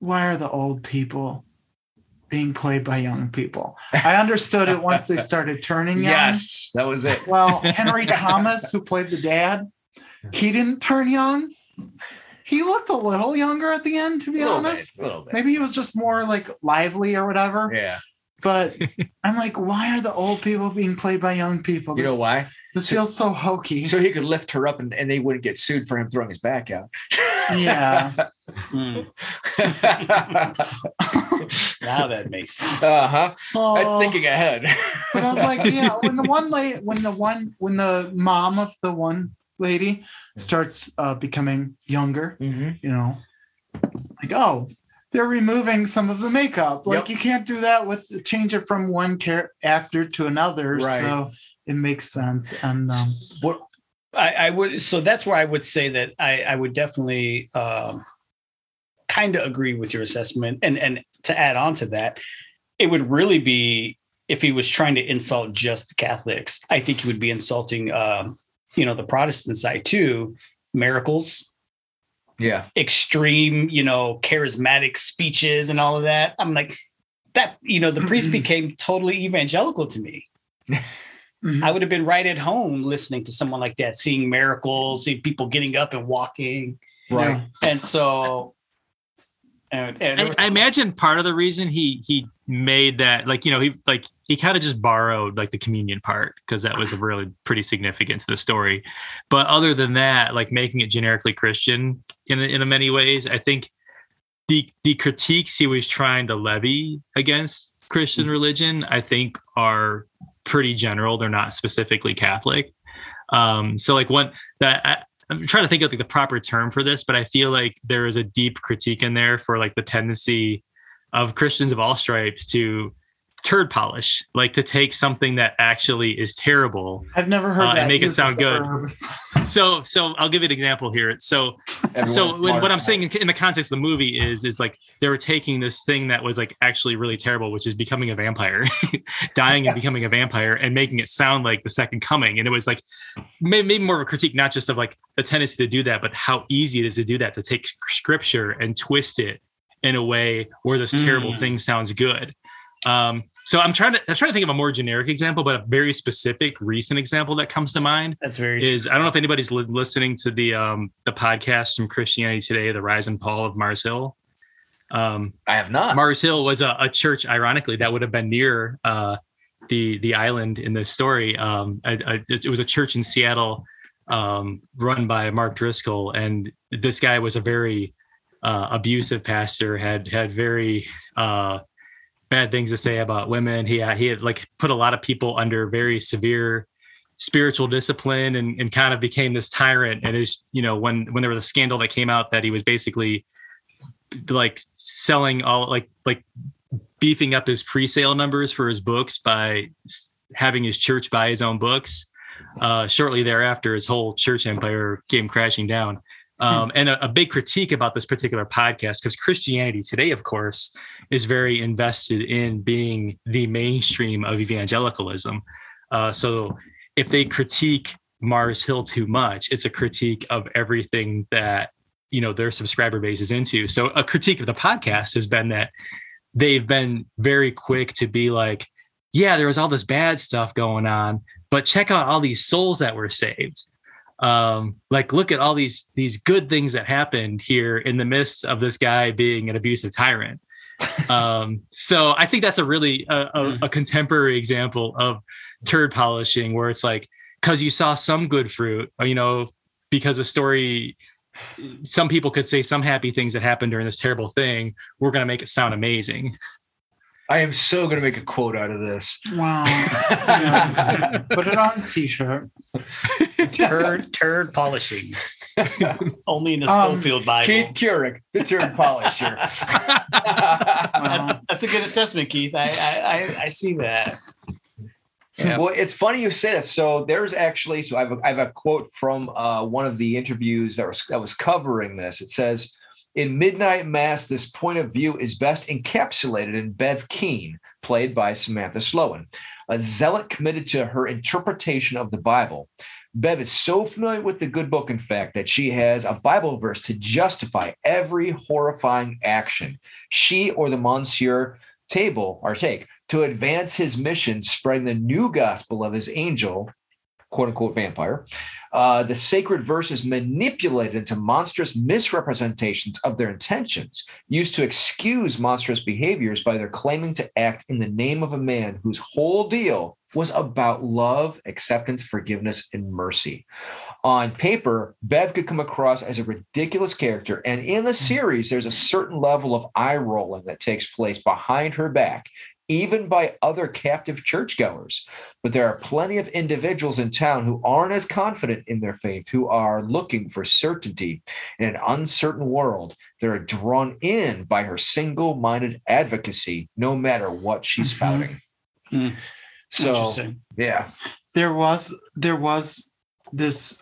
S4: why are the old people being played by young people? I understood it once they started turning young.
S1: yes, that was it.
S4: Well, Henry Thomas, who played the dad, he didn't turn young. He looked a little younger at the end, to be honest.
S1: bit, little bit.
S4: Maybe he was just more like lively or whatever.
S1: Yeah,
S4: But I'm like, why are the old people being played by young people?
S1: you know why?
S4: This feels so hokey.
S1: So he could lift her up, and, and they wouldn't get sued for him throwing his back out.
S4: Yeah.
S2: Mm. Now that makes sense.
S1: uh huh.
S4: Oh,
S1: That's thinking ahead.
S4: But I was like, yeah, when the one lady, when the one, when the mom of the one lady starts uh, becoming younger,
S1: Mhm.
S4: you know, like, oh, they're removing some of the makeup. Like
S1: Yep.
S4: you can't do that with change it from one char- actor to another.
S1: Right.
S4: So it makes sense. And um,
S2: What I, I would so that's where I would say that I, I would definitely um, kind of agree with your assessment. And and to add on to that, it would really be if he was trying to insult just Catholics. I think he would be insulting, um, you know, the Protestant side too. Miracles,
S1: Yeah,
S2: extreme, you know, charismatic speeches and all of that. I'm like, that, you know, the priest became totally evangelical to me.
S4: mhm.
S2: I would have been right at home listening to someone like that, seeing miracles, seeing people getting up and walking.
S1: right.
S2: And so, and, and there
S3: I,
S2: was-
S3: I imagine part of the reason he he made that like you know he like he kind of just borrowed like the communion part because that was a really pretty significant to the story but other than that like making it generically christian in in many ways i think the the critiques he was trying to levy against christian religion i think are pretty general. They're not specifically catholic. Um so like one that I, i'm trying to think of like the proper term for this but i feel like there is a deep critique in there for like the tendency of christians of all stripes to turd polish, like to take something that actually is terrible.
S4: I've never heard
S3: Uh, and
S4: that
S3: make it sound good. So, so I'll give you an example here. So,
S1: Everyone's
S3: so when, what I'm saying in the context of the movie is, is like they were taking this thing that was like actually really terrible, which is becoming a vampire, dying and becoming a vampire, and making it sound like the second coming. And it was like maybe, maybe more of a critique, not just of like the tendency to do that, but how easy it is to do that, to take scripture and twist it in a way where this terrible
S2: Mm.
S3: thing sounds good. Um, so I'm trying to I'm trying to think of a more generic example, but a very specific recent example that comes to mind
S2: That's very
S3: is I don't know if anybody's li- listening to the um the podcast from Christianity Today, the rise and fall of Mars Hill. Um,
S1: I have not.
S3: Mars Hill was a, a church, ironically, that would have been near uh, the the island in this story. Um, a- a- it was a church in Seattle um, run by Mark Driscoll, and this guy was a very uh, abusive pastor. had had very uh, bad things to say about women. He he had like put a lot of people under very severe spiritual discipline and, and kind of became this tyrant and is you know when when there was a scandal that came out that he was basically like selling all like like beefing up his pre-sale numbers for his books by having his church buy his own books uh shortly thereafter his whole church empire came crashing down um, and a, a big critique about this particular podcast because christianity today of course is very invested in being the mainstream of evangelicalism. Uh, so if they critique mars hill too much it's a critique of everything that you know their subscriber base is into. So a critique of the podcast has been that they've been very quick to be like yeah there was all this bad stuff going on but check out all these souls that were saved um like look at all these these good things that happened here in the midst of this guy being an abusive tyrant. Um so i think that's a really a, a, a contemporary example of turd polishing where it's like because you saw some good fruit you know because a story some people could say some happy things that happened during this terrible thing we're going to make it sound amazing
S1: I am so going to make a quote out of this.
S4: Wow. Yeah. Put it on a t-shirt.
S2: turd turd polishing. Only in the
S4: Um,
S2: Scofield Bible.
S1: Keith Couric, the turd polisher.
S2: that's, that's a good assessment, Keith. I I, I, I see that. Yeah.
S1: Well, it's funny you say that. So there's actually, so I have a, I have a quote from uh, one of the interviews that was that was covering this. It says, "In Midnight Mass, this point of view is best encapsulated in Bev Keane, played by Samantha Sloyan, a zealot committed to her interpretation of the Bible." Bev is so familiar with the good book, in fact, that she has a Bible verse to justify every horrifying action she or the Monsieur table or take to advance his mission, spreading the new gospel of his angel, quote unquote vampire. Uh, the sacred verses manipulated into monstrous misrepresentations of their intentions, used to excuse monstrous behaviors by their claiming to act in the name of a man whose whole deal was about love, acceptance, forgiveness, and mercy. On paper, Bev could come across as a ridiculous character, and in the series, there's a certain level of eye rolling that takes place behind her back even by other captive churchgoers. But there are plenty of individuals in town who aren't as confident in their faith, who are looking for certainty in an uncertain world. They're drawn in by her single minded advocacy, no matter what she's
S4: Mhm.
S1: spouting.
S2: Hmm.
S1: So,
S2: Interesting.
S1: yeah.
S4: There was there was this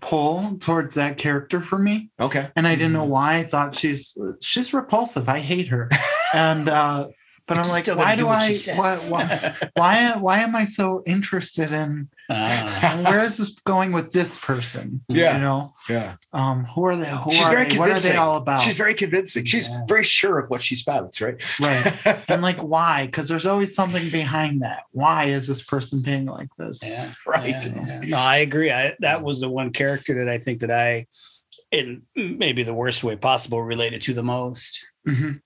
S4: pull towards that character for me.
S1: Okay.
S4: and I didn't know why. I thought she's she's repulsive. I hate her, and uh, but I'm like,
S2: Still gonna
S4: why
S2: do
S4: do I? Why, why why why am I so interested in? And where is this going with this person?
S1: Yeah.
S4: you know,
S1: Yeah.
S4: um, who are they? Who
S1: She's
S4: are
S1: very
S4: they? What are they
S1: convincing.
S4: all about?
S1: She's very convincing. She's
S2: Yeah.
S1: very sure of what she spouts, right?
S4: right. And like, why? Because there's always something behind that. Why is this person being like this?
S2: Yeah.
S1: right.
S2: Yeah, yeah. No, I agree. I that was the one character that I think that I, in maybe the worst way possible, related to the most.
S4: Mhm.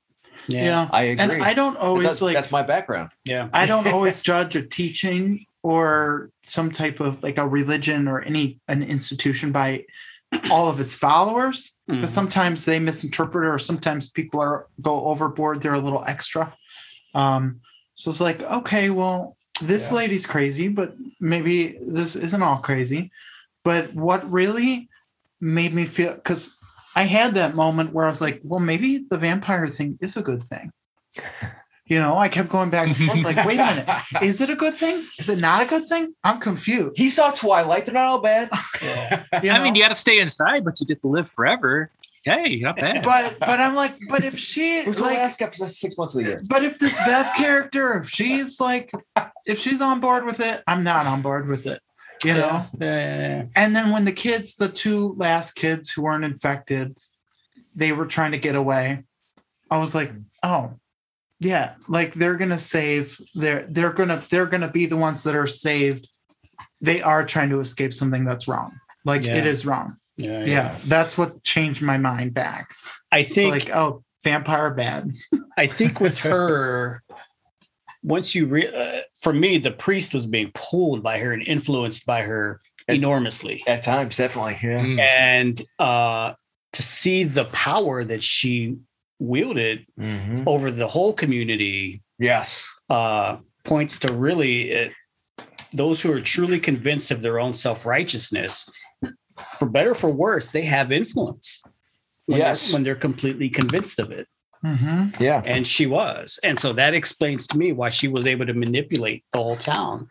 S2: Yeah.
S4: Yeah.
S1: I agree.
S4: And I don't always
S1: that's,
S4: like
S1: that's my background.
S2: Yeah.
S4: I don't always judge a teaching or some type of like a religion or any an institution by all of its followers because
S2: Mhm.
S4: sometimes they misinterpret it or sometimes people are go overboard they're a little extra um so it's like okay well this
S1: Yeah.
S4: lady's crazy but maybe this isn't all crazy but what really made me feel because i had that moment where i was like well maybe the vampire thing is a good thing You know, I kept going back and forth, like, wait a minute, is it a good thing? Is it not a good thing? I'm confused.
S1: he saw Twilight. They're not all bad.
S2: Yeah.
S4: You
S3: I mean, you got to stay inside, but you get to live forever. Hey, not bad.
S4: but but I'm like, but if she
S1: Who's the
S4: like
S1: last guy for six months of the year?
S4: But if this Bev character, if she's like, if she's on board with it, I'm not on board with it. You know.
S2: Yeah.
S4: And then when the kids, the two last kids who weren't infected, they were trying to get away. I was like, oh, yeah, like they're gonna save. They're they're gonna they're gonna be the ones that are saved. They are trying to escape something that's wrong. Like
S2: Yeah.
S4: it is wrong.
S2: Yeah.
S4: Yeah, that's what changed my mind back.
S2: I
S4: It's
S2: think
S4: like, oh, vampire bad.
S2: I think with her, once you re- uh, for me, the priest was being pulled by her and influenced by her
S1: And-
S2: enormously,
S1: At times, definitely. Yeah.
S3: Mm.
S2: and uh, to see the power that she wielded
S1: Mhm.
S2: over the whole community
S1: Yes.
S2: uh, points to really it, those who are truly convinced of their own self righteousness, for better or for worse, they have influence. When they're-
S1: Yes.
S2: when they're completely convinced of it.
S4: Mhm.
S1: Yeah.
S2: and she was and so that explains to me why she was able to manipulate the whole town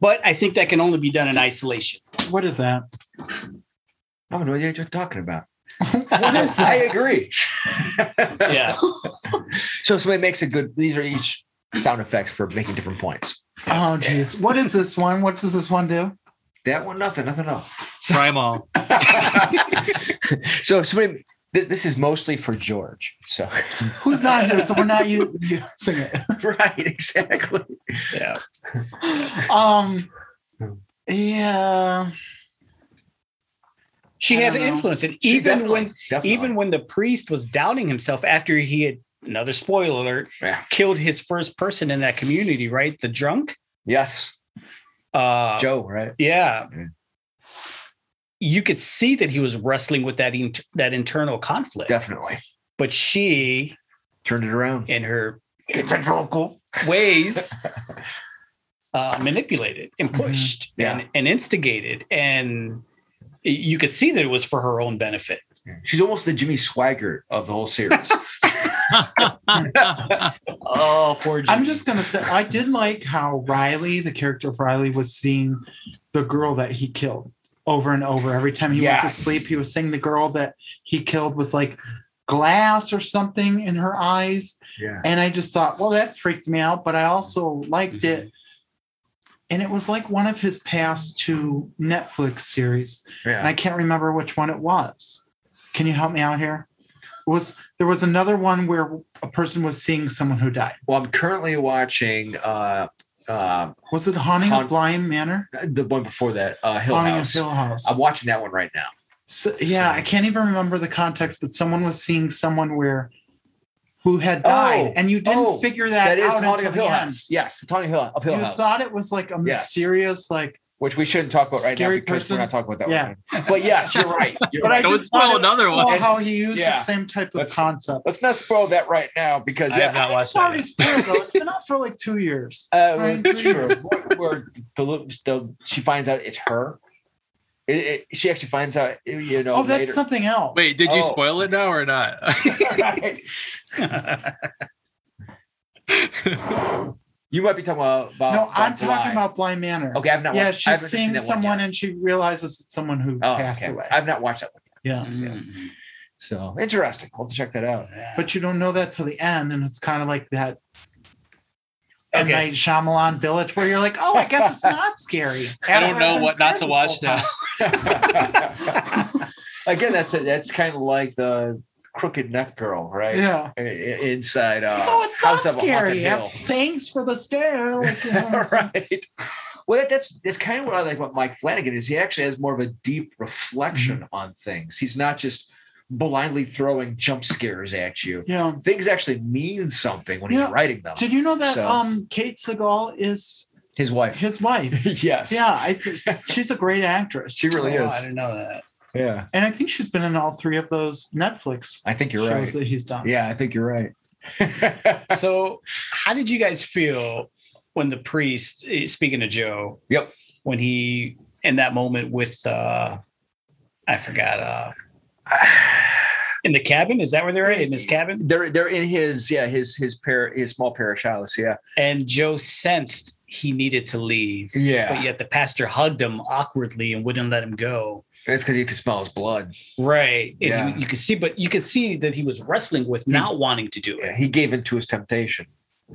S2: but i think that can only be done in isolation
S4: What is that?
S1: I don't know what you're talking about.
S4: what is
S1: I agree.
S2: yeah
S1: So somebody makes a good. These are each sound effects for making different points.
S4: Oh geez. What is this one? What does this one do?
S1: That one, nothing, nothing else.
S3: Try 'em all.
S1: so somebody. Th- This is mostly for George. So
S4: Who's not here? So we're not using it.
S1: right, exactly.
S2: yeah
S4: Um yeah.
S2: she had influence and
S1: She
S2: even when
S1: definitely.
S2: even when the priest was doubting himself after he had another spoiler alert
S1: Yeah.
S2: killed his first person in that community right the drunk
S1: yes,
S2: uh
S1: Joe, right?
S2: yeah
S1: Yeah.
S2: You could see that he was wrestling with that int- that internal conflict
S1: Definitely
S2: but she
S1: turned it around.
S2: in her ways uh, manipulated and
S4: Mhm.
S2: pushed
S1: Yeah.
S2: and, and instigated and you could see that it was for her own benefit
S1: She's almost the Jimmy Swaggart of the whole series.
S2: oh poor
S4: I'm just gonna say I did like how Riley, the character of Riley, was seeing the girl that he killed over and over. Every time he went to sleep, he was seeing the girl that he killed with like glass or something in her eyes.
S1: yeah.
S4: And I just thought, well, that freaked me out, but I also liked it. And it was like one of his past two Netflix series. And I can't remember which one it was. Can you help me out here? It was there was another one where a person was seeing someone who died.
S1: Well, I'm currently watching uh, uh,
S4: Was it Haunting
S1: Haunt-
S4: of Blind Manor?
S1: the one before that, uh, Hill
S4: Haunting
S1: House.
S4: of Hill House.
S1: I'm watching that one right now.
S4: So, yeah, I can't even remember the context, but someone was seeing someone where who had died,
S1: Oh,
S4: and you didn't
S1: oh,
S4: figure that,
S1: That is
S4: out
S1: Haunting
S4: until
S1: of Hill
S4: end.
S1: House. Yes, Haunting Hill of Hill
S4: You
S1: House, You
S4: thought it was like a
S1: Yes.
S4: mysterious, like,
S1: which we shouldn't talk about right
S4: Scary
S1: now because
S4: person?
S1: we're not talking about that
S4: Yeah.
S1: one. But yes, you're right. You're
S4: But I
S1: right.
S3: Don't spoil another one.
S4: how he used
S1: Yeah.
S4: the same type of
S1: Let's-
S4: concept.
S1: Let's not spoil that right now because
S3: I have
S1: yeah,
S3: not watched
S4: It's
S3: that.
S4: already
S3: yet.
S4: spoiled though. It's been out for like two years.
S1: uh,
S4: Right.
S1: well, true. Where- where the, little- the she finds out it's her. It, it, she actually finds out, you know,
S4: oh, that's
S1: later.
S4: something else.
S3: Wait, did you
S1: Oh.
S3: spoil it now or not?
S1: Right. You might be talking about. about
S4: no, I'm
S1: about
S4: talking about Blind Manor.
S1: Okay, I've not.
S4: yeah,
S1: watched,
S4: she's
S1: seen
S4: seeing someone and she realizes it's someone who
S1: Oh,
S4: passed
S1: okay.
S4: away.
S1: I've not watched that one. Yet.
S4: yeah.
S2: Mm.
S1: So interesting. I'll have to check that out.
S4: But you don't know that till the end, and it's kind of like that M.
S2: Okay.
S4: Night Shyamalan Village, where you're like, oh, I guess it's not scary.
S3: I don't know what not to watch
S4: this
S3: now.
S1: Again, that's it. that's kind of like the crooked neck girl, right?
S4: Yeah.
S1: Inside uh,
S4: oh, it's
S1: House
S4: not
S1: of a Haunted
S4: scary.
S1: Hill.
S4: Thanks for the scare. Like, you know,
S1: right. Well, that, that's that's kind of what I like about Mike Flanagan is he actually has more of a deep reflection
S4: Mm-hmm.
S1: on things. He's not just blindly throwing jump scares at you.
S4: yeah.
S1: Things actually mean something when
S4: Yeah.
S1: he's writing them.
S4: Did you know that
S1: So-
S4: um Kate Siegel is
S1: His wife.
S4: his wife?
S1: yes.
S4: Yeah, I think she's a great actress.
S1: She really
S2: Oh,
S1: is.
S2: I didn't know that.
S1: Yeah.
S4: and I think she's been in all three of those Netflix
S1: I think you're
S4: shows
S1: right.
S4: that he's done.
S1: Yeah, I think you're right.
S2: So, how did you guys feel when the priest, eh, speaking to Joe,
S1: Yep.
S2: when he in that moment with uh I forgot uh in the cabin. Is that where they're at? In his cabin?
S1: They're they're in his yeah his his par his small parish house. Yeah.
S2: And Joe sensed he needed to leave,
S1: Yeah.
S2: but yet the pastor hugged him awkwardly and wouldn't let him go.
S1: It's because you could smell his blood.
S2: Right. And
S1: Yeah.
S2: you, you could see, but you could see that he was wrestling with not wanting to do
S1: Yeah,
S2: it.
S1: he gave in to his temptation.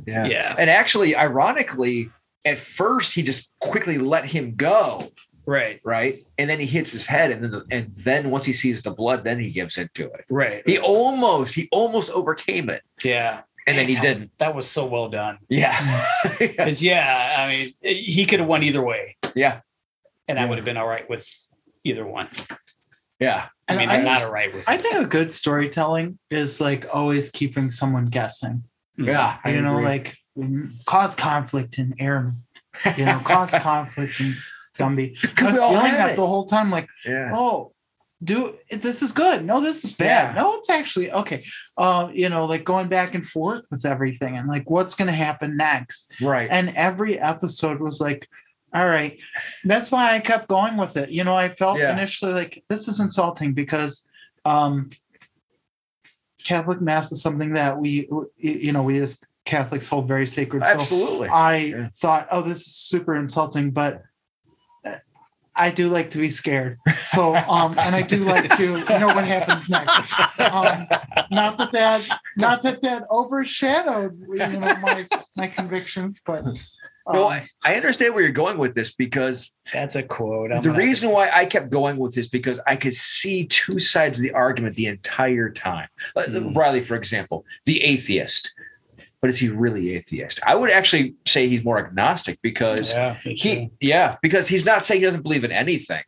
S1: Yeah.
S2: Yeah.
S1: And actually, ironically, at first he just quickly let him go,
S2: Right.
S1: right? And then he hits his head, and then the, and then once he sees the blood, then he gives into it.
S2: Right.
S1: He almost he almost overcame it,
S2: yeah.
S1: and then he
S2: Man,
S1: didn't.
S2: That was so well done.
S1: Yeah. yeah.
S2: Because yeah, I mean, he could have won either way,
S1: Yeah.
S2: and I
S1: Yeah.
S2: would have been all right with either one.
S1: Yeah.
S2: I mean,
S4: I-
S2: I'm not all right with.
S4: I think a good storytelling is like always keeping someone guessing.
S1: Yeah. I
S4: you know,
S1: agree.
S4: like mm, cause conflict in Aaron. You know, cause conflict in Gumby. I was
S1: we
S4: feeling that
S1: it.
S4: the whole time, like,
S1: yeah.
S4: oh, do this is good. No, this is bad.
S1: Yeah.
S4: No, it's actually okay. Uh, you know, like going back and forth with everything and like what's gonna happen next.
S1: Right.
S4: And every episode was like, all right. That's why I kept going with it. You know, I felt
S1: Yeah.
S4: initially like this is insulting because um Catholic Mass is something that we you know, we as Catholics hold very sacred. So
S1: Absolutely.
S4: I
S1: Yeah.
S4: thought, oh, this is super insulting, but uh, I do like to be scared. So, um, and I do like to you know what happens next. Um, not that that, not that that overshadowed, you know, my my convictions, but um,
S1: no, I, I understand where you're going with this because
S2: That's a quote. I'm
S1: the reason why I kept going with this because I could see two sides of the argument the entire time. Uh,
S2: Mm.
S1: Riley, for example, the atheist. But is he really atheist? I would actually say he's more agnostic because
S2: Yeah,
S1: he, yeah, because he's not saying he doesn't believe in anything,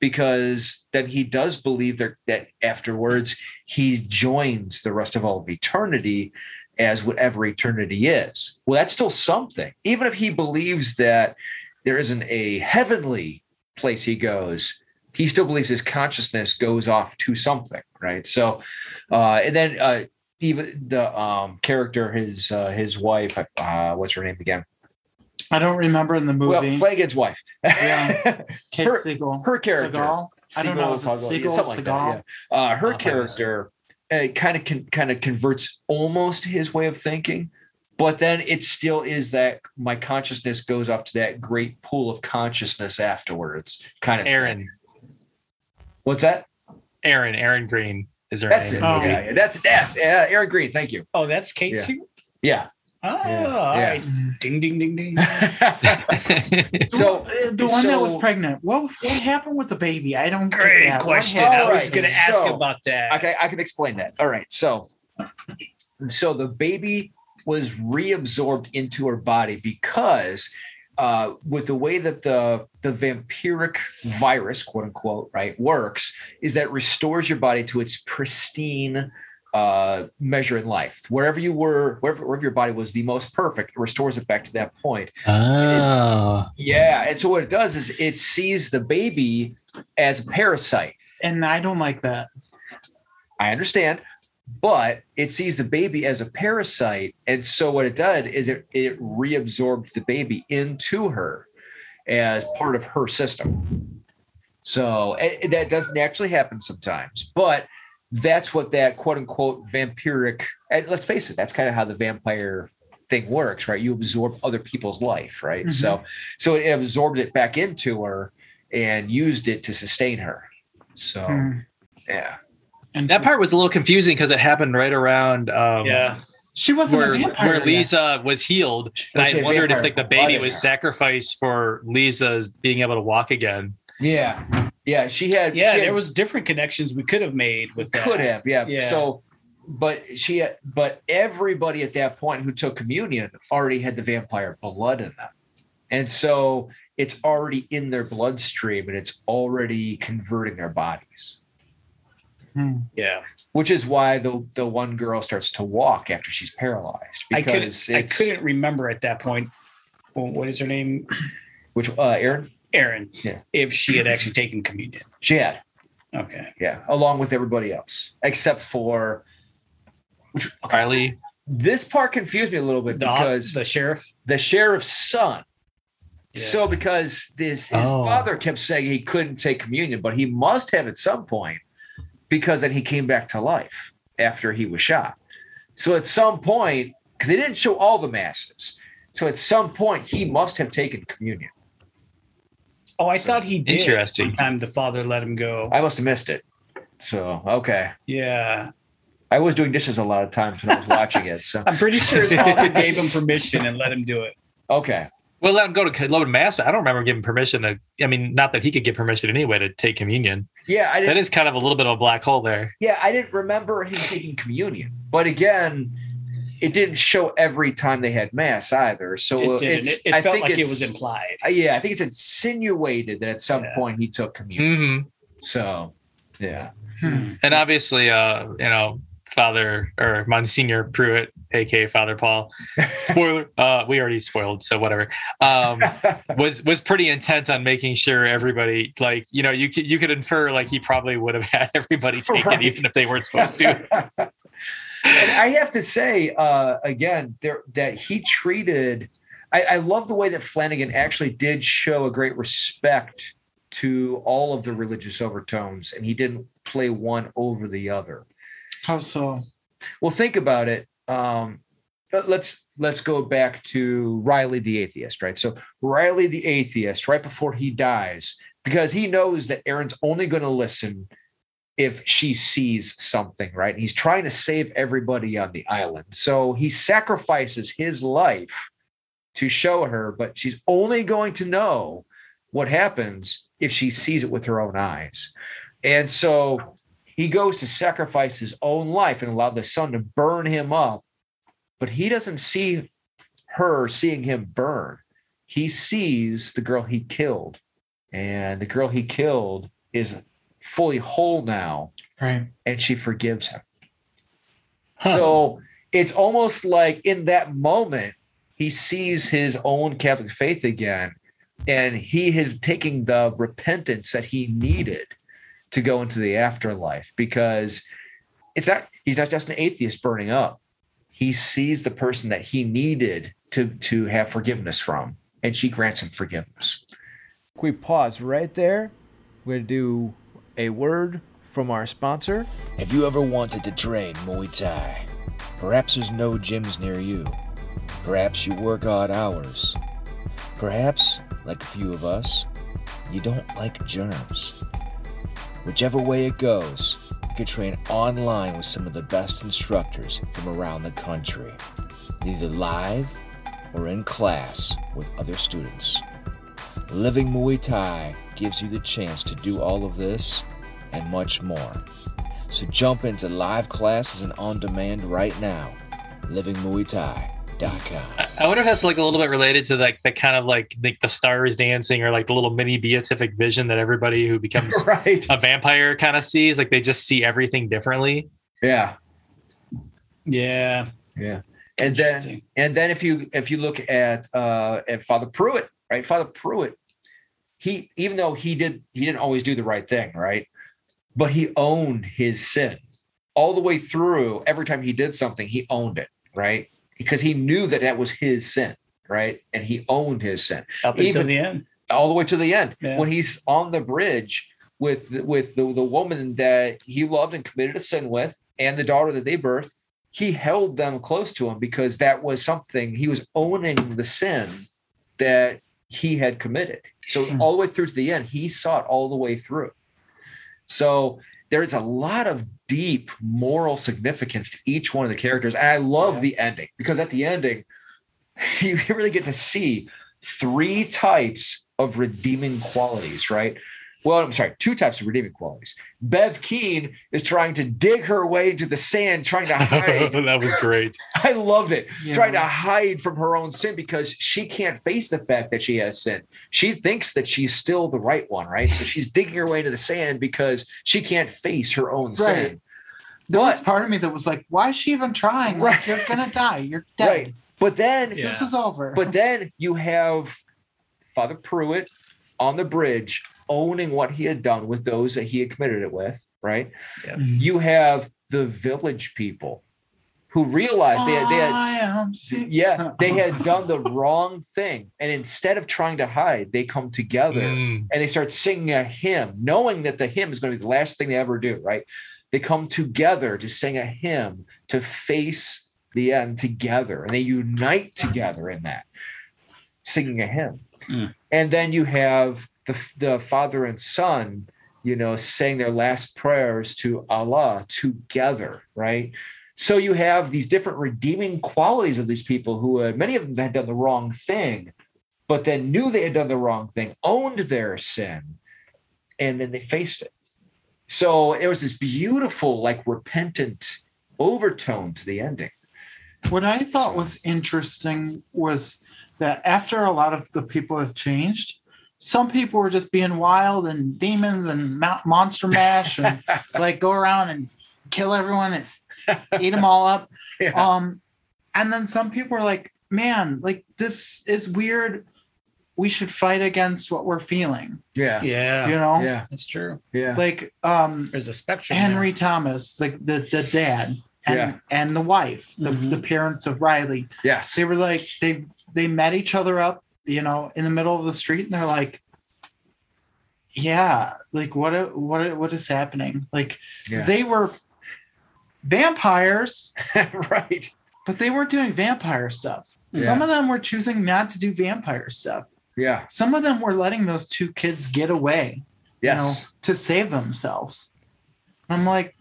S1: because then he does believe that that afterwards he joins the rest of all of eternity as whatever eternity is. Well, that's still something, even if he believes that there isn't a heavenly place he goes. He still believes his consciousness goes off to something, right? So, uh, and then uh, even the um, character, his uh, his wife, uh, what's her name again?
S4: I don't remember in the movie. Well.
S1: Flanagan's wife.
S4: Yeah. Kate
S1: her-
S4: Siegel.
S1: her character.
S4: Seagal? I don't know. Is it
S1: Seagull,
S4: Siegel,
S1: something like that. Yeah. Uh, her character uh, kind of con- kind of converts almost his way of thinking, but then it still is that my consciousness goes up to that great pool of consciousness afterwards. Kind of thing.
S3: Erin,
S1: What's that?
S3: Erin, Erin Greene is there
S1: That's
S3: name.
S1: it.
S4: Oh.
S1: Yeah, yeah, that's that's yeah, Erin Greene. Thank you.
S2: Oh, that's Kate
S1: Yeah. Yeah.
S2: Oh,
S1: Yeah.
S2: all
S1: Yeah.
S2: right. Ding, ding, ding, ding.
S1: so
S4: the one that was pregnant. What what happened with the baby? I don't. get
S2: Great
S4: that.
S2: Question.
S4: happened?
S2: I was
S1: right,
S2: going to ask
S1: so-
S2: about that.
S1: Okay, I can explain that. All right. So, so the baby was reabsorbed into her body because uh, with the way that the the vampiric virus, quote unquote, right, works, is that it restores your body to its pristine uh, measure in life. Wherever you were, wherever, wherever your body was the most perfect, it restores it back to that point.
S3: Oh.
S1: Yeah. And so what it does is it sees the baby as a parasite.
S4: And I don't like that.
S1: I understand, but it sees the baby as a parasite. And so what it did is it, it reabsorbed the baby into her as part of her system. So eh, that does naturally happen sometimes, but that's what that quote unquote vampiric, and let's face it, that's kind of how the vampire thing works, right? You absorb other people's life, right?
S4: Mhm.
S1: So, so it absorbed it back into her and used it to sustain her. So,
S4: Hmm.
S1: yeah.
S4: And
S3: That part was a little confusing because it happened right around um,
S2: yeah.
S4: she wasn't
S3: where,
S4: a vampire.
S3: where
S4: yet.
S3: Leeza was healed. And
S1: She
S3: I wondered if like the baby was
S1: her.
S3: sacrificed for Leeza's being able to walk again.
S1: Yeah, yeah, she had.
S2: Yeah,
S1: she had-
S2: there was different connections we could have made with that.
S1: could have, yeah.
S2: Yeah.
S1: So, but she, had, but everybody at that point who took communion already had the vampire blood in them, and so it's already in their bloodstream and it's already converting their bodies.
S4: Hmm.
S2: Yeah.
S1: Which is why the the one girl starts to walk after she's paralyzed
S2: I couldn't I couldn't remember at that point. Well, what is her name?
S1: Which uh, Erin?
S2: Erin.
S1: Yeah.
S2: If she had actually taken communion.
S1: She had.
S2: Okay.
S1: Yeah, along with everybody else, except for which okay,
S3: Riley.
S1: This part confused me a little bit
S2: The,
S1: because
S2: the sheriff.
S1: the sheriff's son.
S2: Yeah.
S1: So because this his
S3: Oh.
S1: father kept saying he couldn't take communion, but he must have at some point because then he came back to life after he was shot. So at some point, because they didn't show all the masses, so at some point he must have taken communion.
S2: Oh, I thought he did.
S3: Interesting.
S2: One time the father let him go.
S1: I must have missed it. So okay,
S2: yeah.
S1: I was doing dishes a lot of times when I was watching it. So
S2: I'm pretty sure his father gave him permission and let him do it.
S1: okay,
S3: Well, let him go to let him mass. I don't remember giving permission to. I mean, not that he could get permission anyway to take communion.
S1: yeah, I
S3: That
S1: didn't.
S3: is kind of a little bit of a black hole there.
S1: Yeah, I didn't remember him taking communion. But again, it didn't show every time they had mass either. So
S2: It
S1: it's,
S2: It, it
S1: I
S2: felt
S1: think
S2: like it was implied.
S1: yeah, I think it's insinuated that at some
S2: Yeah.
S1: point he took communion.
S3: hmm
S1: So yeah,
S4: Hmm.
S3: And obviously, uh, you know, Father or Monsignor Pruitt, aka Father Paul. Spoiler. uh, we already spoiled, so whatever. Um, was was pretty intent on making sure everybody, like, you know, you could you could infer like he probably would have had everybody take
S1: Right.
S3: it even if they weren't supposed to.
S1: And I have to say, uh, again, there that he treated. I, I love the way that Flanagan actually did show a great respect to all of the religious overtones, and he didn't play one over the other.
S4: How so?
S1: Well, think about it. Um, let- let's let's go back to Riley the atheist, right? So Riley the atheist, right before he dies, because he knows that Erin's only going to listen if she sees something, right? He's trying to save everybody on the island, so he sacrifices his life to show her, but she's only going to know what happens if she sees it with her own eyes. And so he goes to sacrifice his own life and allow the sun to burn him up, but he doesn't see her seeing him burn. He sees the girl he killed, and the girl he killed is fully whole now,
S4: Right.
S1: and she forgives him.
S2: Huh.
S1: So it's almost like in that moment, he sees his own Catholic faith again, and he is taking the repentance that he needed to go into the afterlife because it's not he's not just an atheist burning up. He sees the person that he needed to to have forgiveness from, and she grants him forgiveness.
S5: Can we pause right there? We're going to do a word from our sponsor.
S6: Have you ever wanted to train Muay Thai? Perhaps there's no gyms near you. Perhaps you work odd hours. Perhaps, like a few of us, you don't like germs. Whichever way it goes, you can train online with some of the best instructors from around the country, either live or in class with other students. Living Muay Thai gives you the chance to do all of this and much more. So jump into live classes and on demand right now. LivingMuayThai.com.
S3: I I wonder if that's like a little bit related to like the kind of like like the stars dancing or like the little mini beatific vision that everybody who becomes
S1: right.
S3: a vampire kind of sees. Like they just see everything differently.
S1: Yeah.
S2: Yeah.
S1: Yeah. And then and then if you if you look at uh at Father Pruitt, right? Father Pruitt, he even though he did he didn't always do the right thing, right? But he owned his sin all the way through. Every time he did something, he owned it, right? Because he knew that that was his sin, right? And he owned his sin
S2: Up until
S1: Even-
S2: the end.
S1: all the way to the end
S2: Yeah.
S1: when he's on the bridge with with the, the woman that he loved and committed a sin with and the daughter that they birthed he held them close to him because that was something he was owning the sin that he had committed so
S4: Hmm.
S1: all the way through to the end he saw it all the way through so there's a lot of deep moral significance to each one of the characters and i love
S2: Yeah.
S1: the ending because at the ending you really get to see three types of redeeming qualities, right? Well, I'm sorry, two types of redeeming qualities. Bev Keane is trying to dig her way into the sand, trying to hide.
S3: that was great.
S1: I loved it.
S4: Yeah.
S1: Trying to hide from her own sin because she can't face the fact that she has sin. She thinks that she's still the right one, right? So she's digging her way into the sand because she can't face her own sin.
S4: Right. There was part of me that was like, why is she even trying? Like, you're gonna die. You're dead.
S1: right. But then
S2: Yeah.
S4: This is over.
S1: But then you have Father Pruitt on the bridge owning what he had done with those that he had committed it with, right?
S4: Mhm.
S1: You have the village people who realized they had, they had
S4: I am sick.
S1: yeah, they had done the wrong thing. And instead of trying to hide, they come together
S3: Mm.
S1: and they start singing a hymn, knowing that the hymn is going to be the last thing they ever do, right? they come together to sing a hymn to face the end together, and they unite together in that singing a hymn.
S2: Mm.
S1: And then you have the the father and son, you know, saying their last prayers to Allah together, right? So you have these different redeeming qualities of these people who had many of them had done the wrong thing, but then knew they had done the wrong thing, owned their sin, and then they faced it. So there was this beautiful, like repentant overtone to the ending.
S4: What I thought was interesting was that after a lot of the people have changed, some people were just being wild and demons and monster mash and like go around and kill everyone and eat them all up.
S1: Yeah.
S4: Um, and then some people are like, man, like this is weird. We should fight against what we're feeling,
S1: Yeah.
S2: Yeah,
S4: you know?
S1: Yeah.
S2: that's true.
S1: Yeah.
S4: Like um
S2: There's a spectrum.
S4: Henry Thomas, like the, the dad and,
S1: Yeah.
S4: and the wife, the,
S2: Mhm.
S4: the parents of Riley,
S1: Yes.
S4: they were like they they met each other up you know in the middle of the street and they're like yeah like what what what is happening like
S1: Yeah.
S4: they were vampires
S1: right.
S4: but they weren't doing vampire stuff
S1: Yeah.
S4: some of them were choosing not to do vampire stuff
S1: Yeah.
S4: some of them were letting those two kids get away
S1: Yes.
S4: you know to save themselves i'm like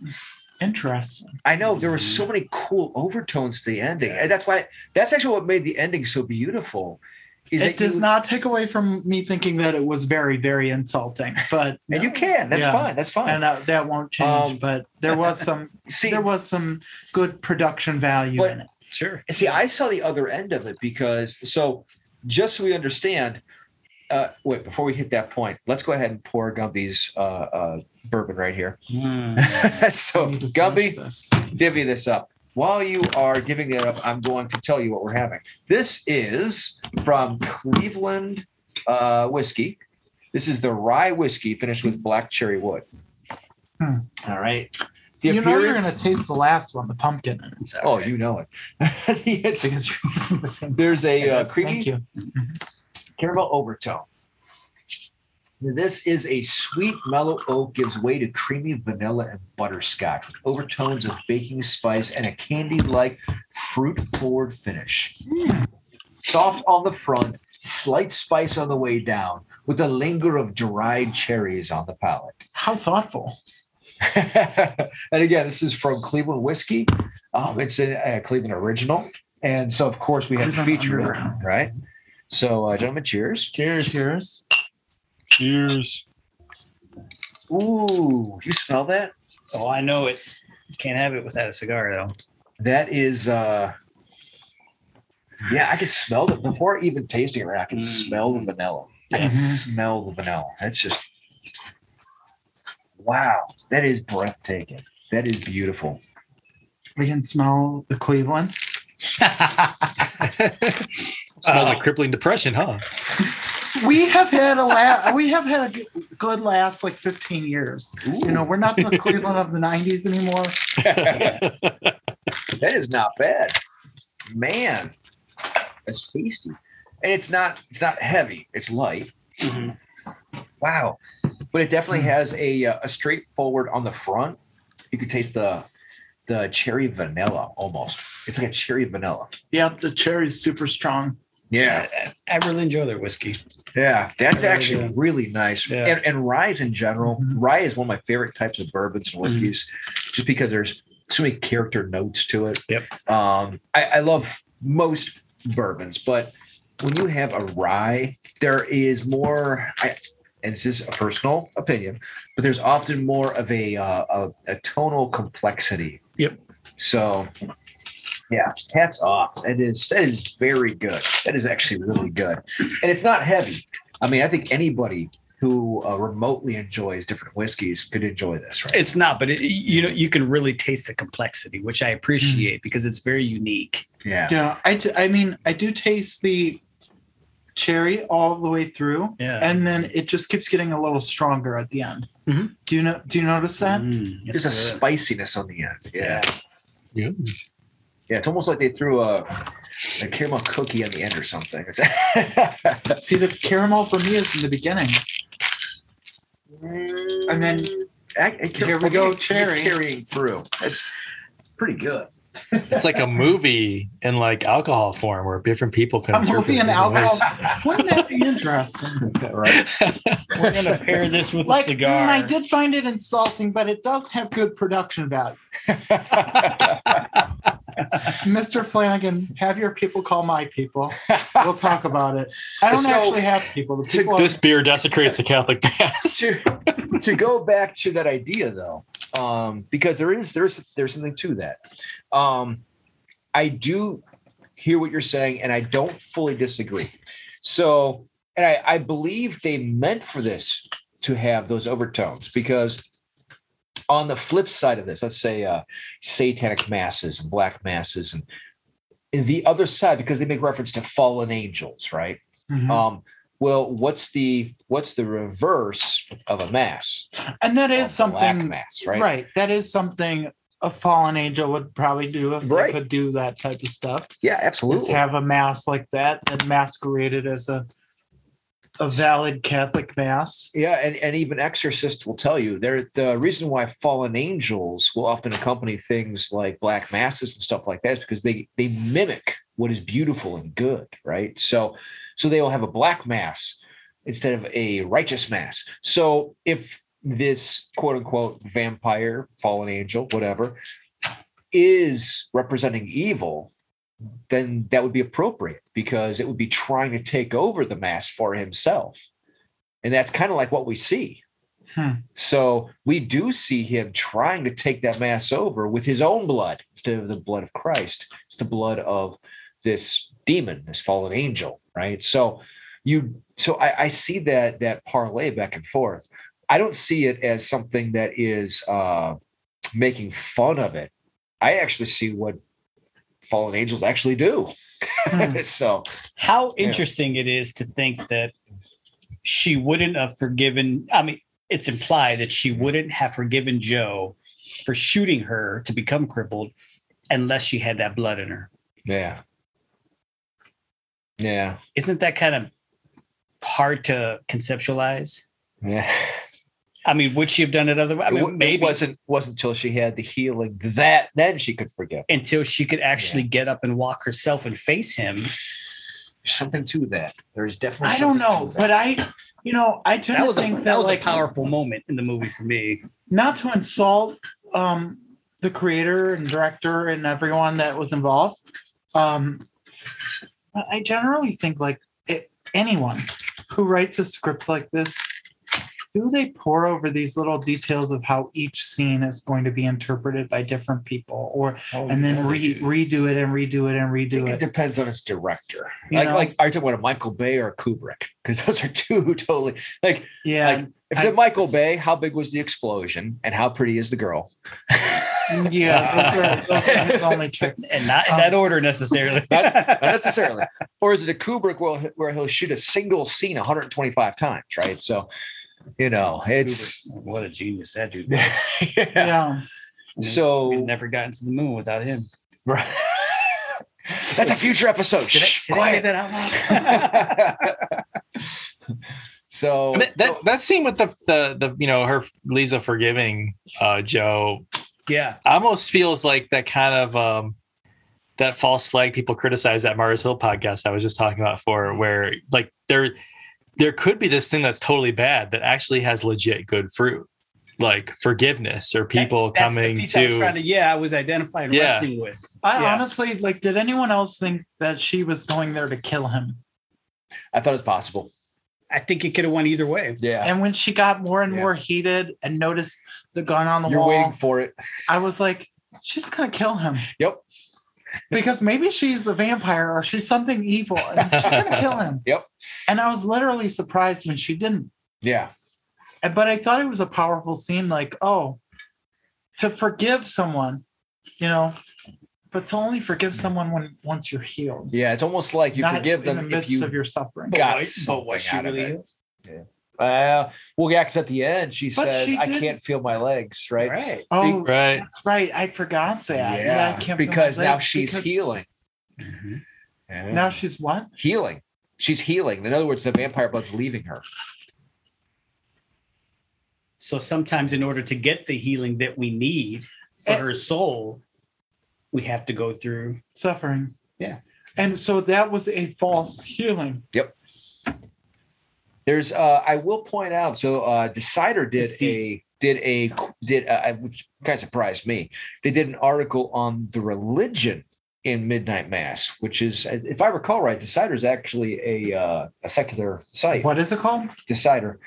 S4: interesting
S1: I know there were so many cool overtones to the ending, and that's why that's actually what made the ending so beautiful. Is
S4: it
S1: that
S4: does
S1: you,
S4: not take away from me thinking that it was very very insulting but
S1: and you can. That's
S4: Yeah.
S1: fine. That's fine.
S4: and that, that won't change
S1: Um,
S4: but there was some
S1: see,
S4: there was some good production value
S1: But-
S4: in it
S2: Sure.
S1: see, I saw the other end of it because so just so we understand. Uh, wait, before we hit that point, let's go ahead and pour Gumby's uh, uh, bourbon right here.
S2: Mm.
S1: so,
S4: I
S1: Gumby, divvy this up. While you are giving it up, I'm going to tell you what we're having. This is from Cleveland uh, whiskey. This is the rye whiskey finished with black cherry wood.
S4: Hmm.
S1: All right. The
S4: you know you're going to taste the last one, the pumpkin, in
S1: Oh, you know it.
S4: Because
S1: there's a uh,
S4: Thank
S1: creamy caramel overtone. This is a sweet mellow oak gives way to creamy vanilla and butterscotch with overtones of baking spice and a candy-like fruit-forward finish. Soft on the front, slight spice on the way down, with a linger of dried cherries on the palate.
S4: How thoughtful.
S1: and again, this is from Cleveland Whiskey. Um, it's a, a Cleveland original. And so, of course, we had to feature it, right? So, uh, gentlemen, cheers.
S2: Cheers.
S4: Cheers.
S2: Cheers.
S1: Ooh, you smell that?
S2: Oh, I know it. You can't have it without a cigar, though.
S1: That is, uh, yeah, I can smell it before even tasting it. I can
S2: Mm.
S1: smell the vanilla. I can
S4: Mhm.
S1: smell the vanilla. That's just, wow, that is breathtaking. That is beautiful.
S4: We can smell the Cleveland.
S3: Smells
S2: Uh,
S3: like crippling depression, huh?
S4: We have had a la- we have had a good last like 15 years. You know, we're not the Cleveland of the 90s anymore.
S1: that is not bad, man. That's tasty, and it's not it's not heavy. It's light.
S2: Mhm.
S1: Wow, but it definitely has a uh, a straightforward on the front. You could taste the the cherry vanilla almost. It's like a cherry vanilla.
S4: Yeah, the cherry is super strong.
S2: I, I really enjoy their whiskey.
S1: Yeah, that's
S2: really
S1: actually
S2: do.
S1: really nice.
S2: Yeah.
S1: And, and rye in general,
S4: Mhm.
S1: rye is one of my favorite types of bourbons and whiskeys, just because there's so many character notes to it.
S2: Yep.
S1: Um, I, I love most bourbons, but when you have a rye, there is more. I, and this is a personal opinion, but there's often more of a uh, a, a tonal complexity.
S2: Yep.
S1: So, yeah, hats off. That is that is very good. That is actually really good, and it's not heavy. I mean, I think anybody who uh, remotely enjoys different whiskeys could enjoy this, right?
S2: It's not, but it, you know, you can really taste the complexity, which I appreciate because it's very unique.
S1: yeah.
S4: Yeah, I, t- I mean, I do taste the cherry all the way through,
S2: Yeah.
S4: and then it just keeps getting a little stronger at the end.
S2: Mhm.
S4: Do you know? Do you notice that?
S2: Mm,
S1: There's a spiciness on the end. Yeah.
S3: Yeah.
S1: Yeah, it's almost like they threw a, a caramel cookie on the end or something.
S4: See, the caramel for me is in the beginning, and then
S1: I, I
S4: Here we go, Cherry.
S1: carrying through. It's it's pretty good.
S3: It's like a movie in like alcohol form where different people can
S4: A
S3: interpret
S4: movie
S3: it
S4: and
S3: different
S4: alcohol. Wouldn't that be interesting?
S1: right.
S2: We're gonna pair this with
S4: like
S2: a cigar.
S4: mm, I did find it insulting, but it does have good production value. Mr. Flanagan, have your people call my people. We'll talk about it. I don't
S1: So,
S4: actually have people. The
S1: to-
S4: people
S3: This beer desecrates the Catholic Mass.
S1: to, to go back to that idea though um because there is there's there's something to that um i do hear what you're saying and i don't fully disagree so and i i believe they meant for this to have those overtones because on the flip side of this let's say uh satanic masses and black masses and and the other side because they make reference to fallen angels right
S4: Mhm.
S1: um, well, what's the what's the reverse of a mass?
S4: and that is
S1: A
S4: is
S1: black
S4: something
S1: mass, right?
S4: right? That is something a fallen angel would probably do if
S1: Right.
S4: they could do that type of stuff.
S1: Yeah,
S4: Just
S1: absolutely.
S4: have a mass like that that masqueraded as a a valid Catholic mass.
S1: Yeah, and, and even exorcists will tell you there the reason why fallen angels will often accompany things like black masses and stuff like that is because they they mimic what is beautiful and good, right? So so they will have a black mass instead of a righteous mass. So if this quote unquote vampire, fallen angel, whatever, is representing evil, then that would be appropriate because it would be trying to take over the mass for himself. And that's kind of like what we see.
S4: Hmm.
S1: So we do see him trying to take that mass over with his own blood instead of the blood of Christ. It's the blood of this demon, this fallen angel, right? So you so I, I see that that parlay back and forth. I don't see it as something that is uh making fun of it. I actually see what fallen angels actually do.
S4: Hmm.
S1: so
S2: How
S1: Yeah.
S2: interesting it is to think that she wouldn't have forgiven. I mean, it's implied that she wouldn't have forgiven Joe for shooting her to become crippled unless she had that blood in her.
S1: yeah. Yeah.
S2: Isn't that kind of hard to conceptualize?
S1: Yeah.
S2: I mean, would she have done it otherwise? I mean,
S1: wa- it
S2: maybe
S1: wasn't wasn't until she had the healing that then she could forgive.
S2: until she could actually get up and walk herself and face him.
S1: There's something to that. There's definitely.
S4: I don't know, but I, you know, I tend
S2: That
S4: to
S2: was a
S4: think
S2: that
S4: that
S2: was
S4: like
S2: a powerful moment in the movie for me.
S4: not to insult um the creator and director and everyone that was involved. Um I generally think like it, anyone who writes a script like this, do they pour over these little details of how each scene is going to be interpreted by different people or oh, and then re, redo it and redo it and redo
S1: it
S4: it?
S1: depends on its director.
S4: You
S1: like,
S4: know?
S1: like are you talking about a Michael Bay or Kubrick? Because those are two totally like
S4: Yeah.
S1: like if it's a Michael Bay, how big was the explosion and how pretty is the girl?
S4: Mm, yeah, those are, those are his only tricks.
S2: and not in um, that order necessarily.
S1: Not, not necessarily. or is it a Kubrick where, where he'll shoot a single scene 125 times, right? So, you know, it's
S2: what a genius that dude was.
S1: yeah.
S4: Yeah.
S2: We'd
S1: So
S2: never gotten to the moon without him.
S1: Right. That's a future episode.
S2: Did I, did I say that out loud?
S1: so
S3: that, that that scene with the the the you know her Leeza forgiving uh Joe
S2: yeah.
S3: almost feels like that kind of um that false flag people criticize that Mars Hill podcast I was just talking about for where like there there could be this thing that's totally bad that actually has legit good fruit like forgiveness or people
S2: That-
S3: coming
S2: piece I
S3: to
S2: yeah, I was identifying
S3: Yeah.
S2: wrestling with.
S4: I
S2: Yeah.
S4: honestly like. Did anyone else think that she was going there to kill him?
S1: I thought it was possible.
S2: I think it could have went either way.
S1: Yeah.
S4: And when she got more and
S1: Yeah.
S4: more heated and noticed the gun on the wall,
S1: You're
S4: wall,
S1: waiting for it.
S4: I was like, she's gonna kill him
S1: Yep.
S4: Because maybe she's a vampire or she's something evil and she's gonna kill him.
S1: Yep.
S4: And I was literally surprised when she didn't.
S1: Yeah.
S4: And- But I thought it was a powerful scene. Like, oh, to forgive someone, you know, but to only forgive someone when once you're healed,
S1: Yeah. It's almost like you
S4: not
S1: forgive
S4: in the
S1: them if
S4: midst
S1: you
S4: of your suffering.
S1: got
S2: wait,
S1: something
S2: was she
S1: out of
S2: really
S1: it. Uh, well, yeah, because at the end she
S4: But
S1: says,
S4: she
S1: "I can't feel my legs." Right.
S2: Right.
S4: Oh,
S3: right
S4: that's right. I forgot that.
S1: Yeah.
S4: I can't feel my
S1: because now
S4: legs
S1: she's
S4: because
S1: healing.
S2: Mm-hmm.
S1: Yeah.
S4: Now she's what?
S1: healing. She's healing. In other words, the vampire blood's leaving her.
S2: So sometimes, in order to get the healing that we need for
S1: And-
S2: her soul, we have to go through.
S4: Suffering.
S2: Yeah.
S4: And so that was a false healing.
S1: There's uh I will point out so uh Decider did
S2: It's deep.
S1: a did a did uh, which kind of surprised me. They did an article on the religion in Midnight Mass, which is if I recall right, Decider is actually a uh, a secular site.
S4: What is it called?
S1: Decider.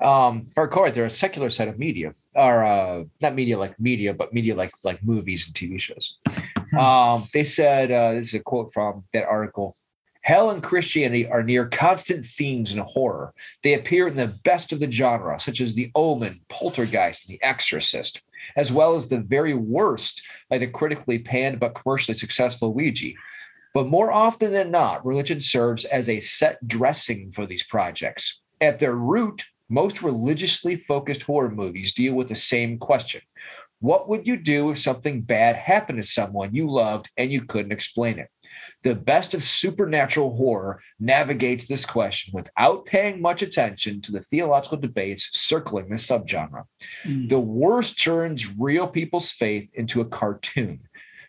S1: Um, if I recall right, they're a secular site of media, or uh, not media like media, but media like like movies and TV shows. Um, they said uh, this is a quote from that article. Hell and Christianity are near constant themes in horror. They appear in the best of the genre, such as The Omen, Poltergeist, and The Exorcist, as well as the very worst, like the critically panned but commercially successful Ouija. But more often than not, religion serves as a set dressing for these projects. At their root, most religiously focused horror movies deal with the same question What would you do if something bad happened to someone you loved and you couldn't explain it? The best of supernatural horror navigates this question without paying much attention to the theological debates circling the subgenre. Hmm. The worst turns real people's faith into a cartoon.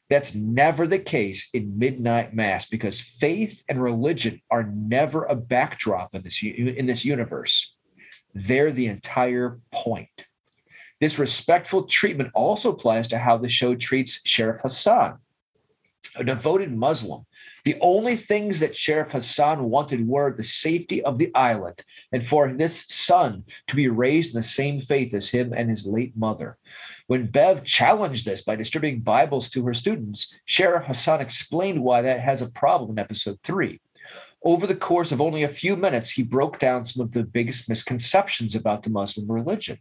S1: That's never the case in Midnight Mass because faith and religion are never a backdrop in this in this universe. They're the entire point. This respectful treatment also applies to how the show treats Sheriff Hassan, a devoted Muslim. The only things that Sheriff Hassan wanted were the safety of the island and for this son to be raised in the same faith as him and his late mother. When Bev challenged this by distributing Bibles to her students, Sheriff Hassan explained why that has a problem in episode three. Over the course of only a few minutes, he broke down some of the biggest misconceptions about the Muslim religion,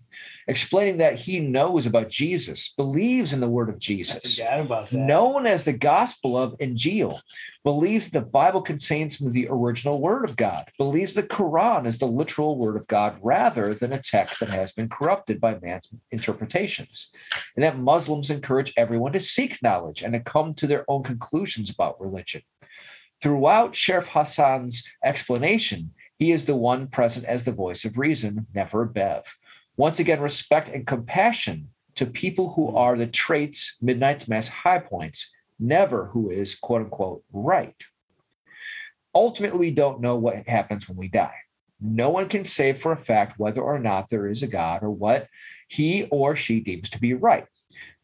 S1: explaining that he knows about Jesus, believes in the word of Jesus, known as the Gospel of Injil, believes the Bible contains some of the original Word of God, believes the Quran is the literal Word of God rather than a text that has been corrupted by man's interpretations, and that Muslims encourage everyone to seek knowledge and to come to their own conclusions about religion. Throughout Sheriff Hassan's explanation, he is the one present as the voice of reason, never Bev. Once again, respect and compassion to people who are the traits, Midnight Mass high points, never who is quote unquote right. Ultimately, we don't know what happens when we die. No one can say for a fact whether or not there is a God or what he or she deems to be right.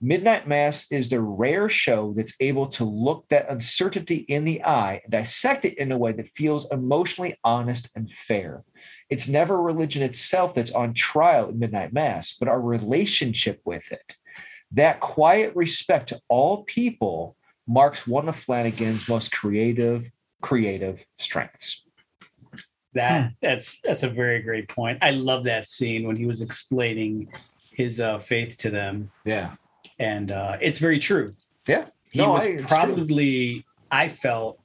S1: Midnight Mass is the rare show that's able to look that uncertainty in the eye and dissect it in a way that feels emotionally honest and fair. It's never religion itself that's on trial in Midnight Mass, but our relationship with it. That quiet respect to all people marks one of Flanagan's most creative, creative strengths.
S2: That that's that's a very great point. I love that scene when he was explaining his uh, faith to them,
S1: Yeah.
S2: And uh, it's very true.
S1: Yeah.
S2: He
S1: No,
S2: was
S1: I- it's true.
S2: probably I felt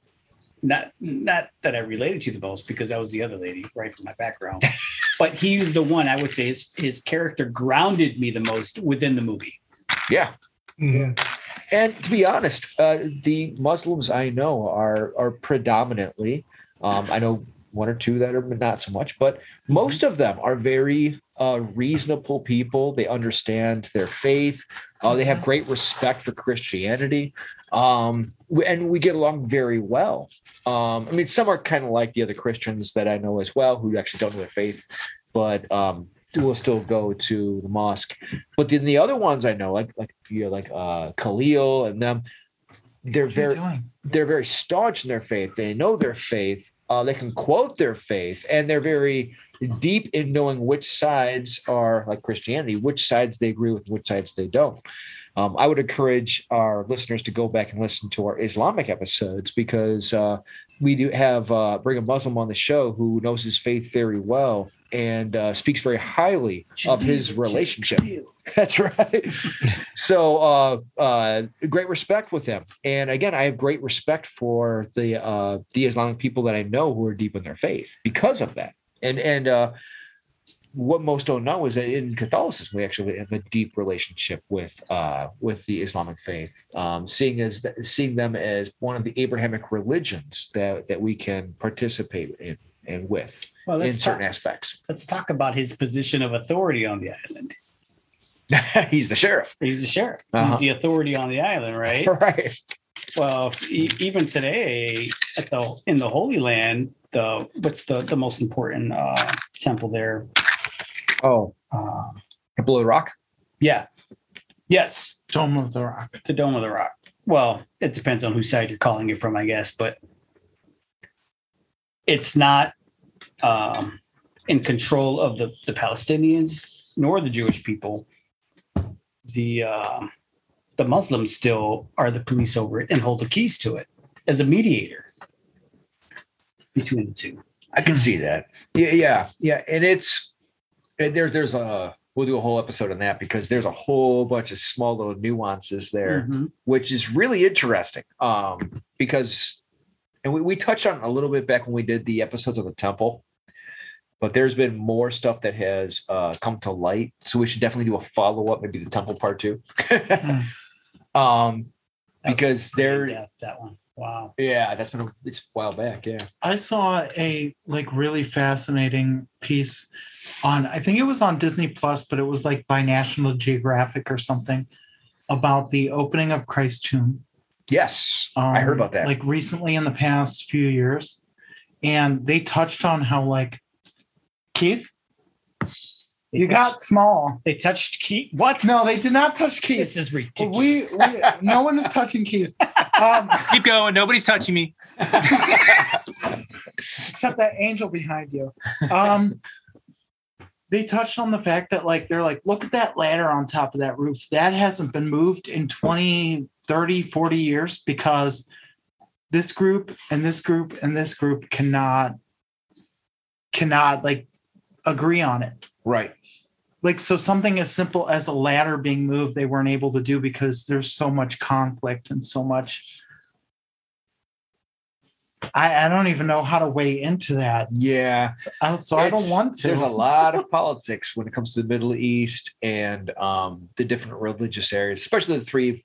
S2: not not that I related to the most because that was the other lady right from my background, but he was the one I would say his his character grounded me the most within the movie.
S1: Yeah.
S3: Mhm.
S1: And to be honest, uh, the Muslims I know are are predominantly, um, I know one or two that are not so much, but most of them are very uh, reasonable people. They understand their faith. Uh, they have great respect for Christianity, um, and we get along very well. Um, I mean, some are kind of like the other Christians that I know as well, who actually don't know their faith, but um, will still go to the mosque. But then the other ones I know, like like you know, like uh, Khalil and them, they're
S4: What
S1: very they're very staunch in their faith. They know their faith. Uh, they can quote their faith, and they're very deep in knowing which sides are like Christianity, which sides they agree with, which sides they don't. Um, I would encourage our listeners to go back and listen to our Islamic episodes because uh, we do have uh, bring a Muslim on the show who knows his faith very well and uh, speaks very highly of his relationship. That's right. so uh, uh, great respect with him, and again, I have great respect for the uh, the Islamic people that I know who are deep in their faith because of that. And and uh, what most don't know is that in Catholicism we actually have a deep relationship with uh, with the Islamic faith, um, seeing as seeing them as one of the Abrahamic religions that that we can participate in and with
S2: Well,
S1: in certain
S2: talk,
S1: aspects.
S2: let's talk about his position of authority on the island.
S1: He's the sheriff.
S2: He's the sheriff.
S1: Uh-huh.
S2: He's the authority on the island, right?
S1: Right.
S2: Well, e- even today, at the in the Holy Land, the what's the the most important uh, temple there?
S1: Oh,
S2: Uh,
S1: Temple of the Rock.
S2: yeah, yes,
S4: Dome of the Rock.
S2: the Dome of the Rock. Well, it depends on whose side you're calling it from, I guess, but it's not um, in control of the the Palestinians nor the Jewish people. The um the Muslims still are the police over it and hold the keys to it as a mediator between the two.
S1: I can see that. Yeah, yeah, yeah. And it's and there's there's a we'll do a whole episode on that because there's a whole bunch of small little nuances there,
S2: Mhm.
S1: which is really interesting. Um, because and we, we touched on it a little bit back when we did the episodes of the temple. But there's been more stuff that has uh, come to light, so we should definitely do a follow up, maybe the temple part two. um,
S2: That
S1: because
S2: pretty
S1: they're
S2: in-depth, that one. Wow.
S1: yeah, that's been a, it's a while back. Yeah,
S4: I saw a like really fascinating piece on I think it was on Disney Plus, but it was like by National Geographic or something about the opening of Christ's tomb.
S1: yes, I heard
S4: um,
S1: about that.
S4: Like recently in the past few years. And they touched on how like Keith,
S2: They
S4: you
S2: touched-
S4: got small.
S2: they touched key. What?
S4: No, they did not touch Keith.
S2: This is
S4: we,
S2: ridiculous.
S4: we no one is touching Keith. Um,
S3: Keep going. Nobody's touching me.
S4: except that angel behind you. Um, they touched on the fact that like they're like look at that ladder on top of that roof that hasn't been moved in 20 30 40 years because this group and this group and this group cannot cannot like agree on it
S1: right.
S4: like so something as simple as a ladder being moved they weren't able to do because there's so much conflict and so much I, I don't even know how to weigh into that.
S1: Yeah.
S4: I, so I don't want to.
S1: There's a lot of politics when it comes to the Middle East and um, the different religious areas, especially the three,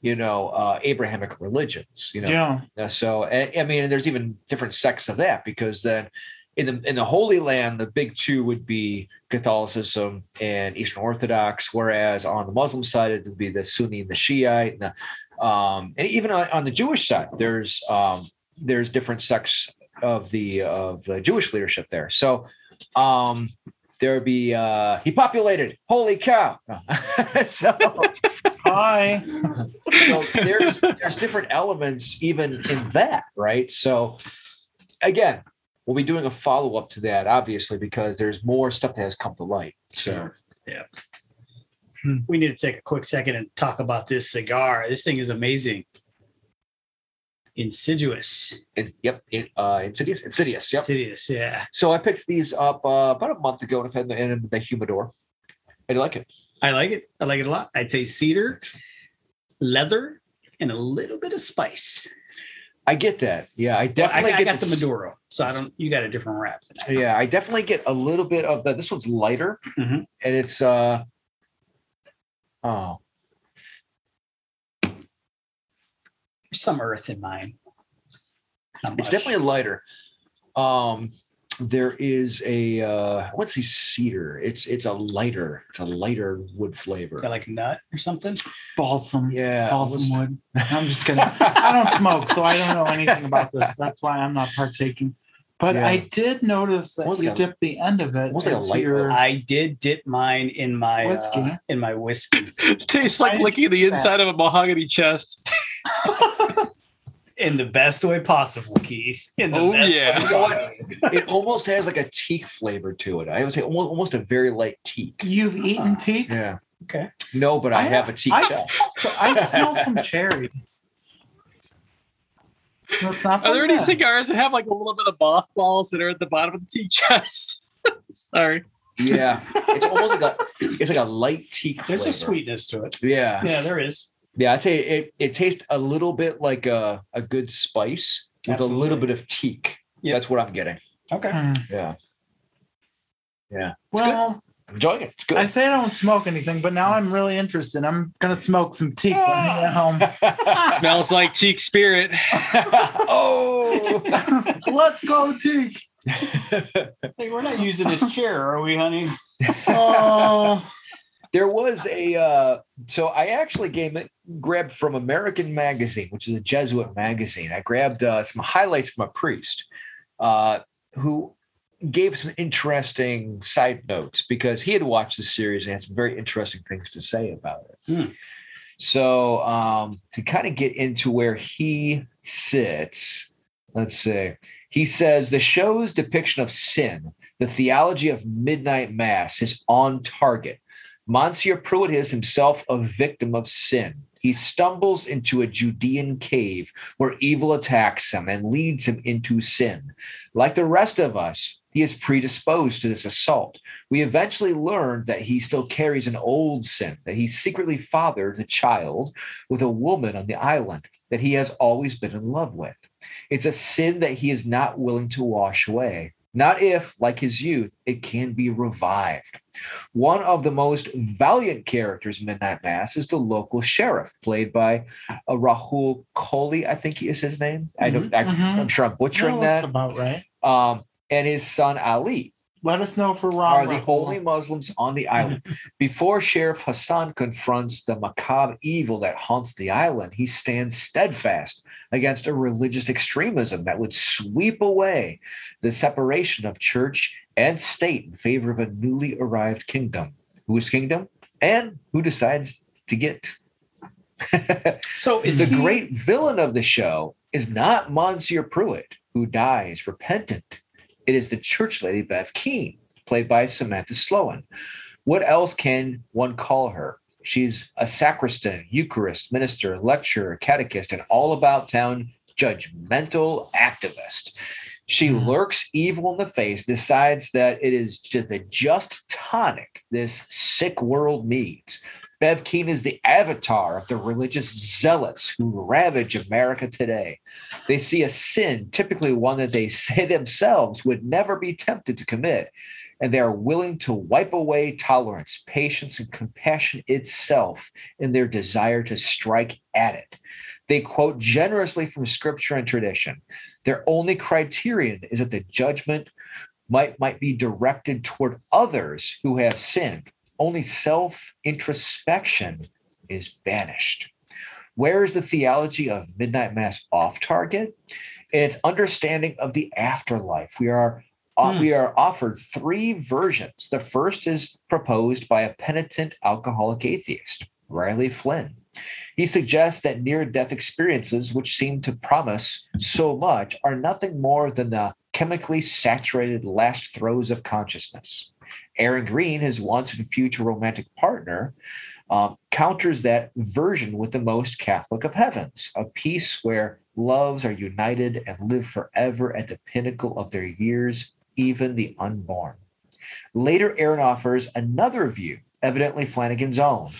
S1: you know, uh, Abrahamic religions. You know,
S4: yeah.
S1: Uh, so I, I mean, there's even different sects of that because then in the in the Holy Land, the big two would be Catholicism and Eastern Orthodox, whereas on the Muslim side it would be the Sunni and the Shiite, and, the, um, and even on, on the Jewish side, there's um, there's different sects of the of the Jewish leadership there. So um, there would be uh, he populated. Holy cow! so
S4: Hi.
S1: so there's there's different elements even in that, right? So again, we'll be doing a follow up to that, obviously, because there's more stuff that has come to light. So yeah.
S2: we need to take a quick second and talk about this cigar. This thing is amazing. Insidious.
S1: it, yep, it, uh, insidious, insidious. Yep.
S2: Insidious, yeah.
S1: So I picked these up uh, about a month ago and I've had them in the humidor. I like it.
S2: I like it. I like it a lot. I'd say cedar, leather, and a little bit of spice.
S1: I get that. Yeah, I
S2: I,
S1: definitely
S2: I
S1: get
S2: got the
S1: this-
S2: Maduro, so I don't. You got a different wrap than I.
S1: Yeah, I definitely get a little bit of that. This one's lighter,
S2: Mhm.
S1: and it's uh oh
S2: There's some earth in mine.
S1: It's definitely lighter. Um, there is a uh, what's the cedar? It's it's a lighter. It's a lighter wood flavor.
S2: got like nut or something.
S4: Balsam.
S1: Yeah,
S4: Balsam
S1: almost-
S4: wood. I'm just kidding. I don't smoke, so I don't know anything about this. That's why I'm not partaking. But
S1: Yeah.
S4: I did notice that
S1: Almost
S4: you
S1: like
S4: dipped the end of it
S1: almost like a
S4: into
S1: light
S4: your.
S2: I did dip mine in my
S4: Whiskey.
S2: Uh, in my whiskey
S3: Tastes like licking the inside of a mahogany chest.
S2: in the best way possible, Keith. In the
S3: Oh,
S2: best
S3: yeah.
S2: way
S1: You know what?
S2: possible.
S1: it almost has like a teak flavor to it. I would say almost, almost a very light teak.
S4: You've eaten ah. teak.
S1: Yeah.
S2: Okay.
S1: No, but I, have a teak
S4: I,
S1: shell.
S4: so I smell some cherry. No, it's not
S3: Are there any cigars that have like a little bit of mothballs that are at the bottom of the tea chest? Sorry.
S1: Yeah, it's almost like a it's like a light teak.
S2: There's
S1: flavor.
S2: a sweetness to it.
S1: Yeah,
S2: Yeah, there is.
S1: Yeah. I'd say it it tastes a little bit like a a good spice with a little bit of teak.
S2: Yeah.
S1: That's what I'm getting.
S2: Okay.
S4: Hmm.
S1: Yeah,
S4: Well,
S1: I'm enjoying it. It's good.
S4: I say I don't smoke anything, but now I'm really interested. I'm gonna smoke some teak when I get home.
S3: Smells like teak spirit.
S1: oh.
S4: Let's go teak.
S2: Hey, we're not using this chair, are we, honey?
S4: Oh,
S1: There was a uh, so I actually gave it grabbed from American Magazine, which is a Jesuit magazine. I grabbed uh, some highlights from a priest uh, who gave some interesting side notes because he had watched the series and had some very interesting things to say about it.
S2: Hmm.
S1: So um, to kind of get into where he sits, let's see. He says the show's depiction of sin, the theology of midnight mass, is on target. Monsignor Pruitt is himself a victim of sin. He stumbles into a Judean cave where evil attacks him and leads him into sin. Like the rest of us, he is predisposed to this assault. We eventually learn that he still carries an old sin, that he secretly fathered a child with a woman on the island that he has always been in love with. It's a sin that he is not willing to wash away. Not if, like his youth, it can be revived. One of the most valiant characters in Midnight Mass is the local sheriff, played by uh, Rahul Kohli, I think he is his name. I don't, I,
S4: Mhm.
S1: I'm sure I'm butchering
S4: That
S1: that.
S4: about right.
S1: Um, and his son Ali
S4: Let us know if we're wrong.
S1: the
S4: Rahul.
S1: only Muslims on the island. Before Sheriff Hassan confronts the macabre evil that haunts the island, he stands steadfast against a religious extremism that would sweep away the separation of church and state in favor of a newly arrived kingdom. Whose kingdom? And who decides to get
S2: So is
S1: the
S2: he,
S1: great villain of the show is not Monsignor Pruitt, who dies repentant. It is the church lady Bev Keane, played by Samantha Sloyan. What else can one call her? She's a sacristan, Eucharist, minister, lecturer, catechist, and all about town judgmental activist. She
S4: Mhm.
S1: lurks evil in the face, decides that it is just the just tonic this sick world needs. Bev Keane is the avatar of the religious zealots who ravage America today. They see a sin, typically one that they say themselves would never be tempted to commit, and they are willing to wipe away tolerance, patience, and compassion itself in their desire to strike at it. They quote generously from scripture and tradition. Their only criterion is that the judgment might, might be directed toward others who have sinned. Only self introspection is banished. Where is the theology of midnight mass off target? In its understanding of the afterlife. We are uh,
S2: Hmm.
S1: we are offered three versions. The first is proposed by a penitent alcoholic atheist, Riley Flynn. He suggests that near death experiences, which seem to promise so much, are nothing more than the chemically saturated last throes of consciousness. Erin Greene, his once and future romantic partner, um, counters that version with the most Catholic of heavens, a peace where loves are united and live forever at the pinnacle of their years, even the unborn. Later, Erin offers another view, evidently Flanagan's own.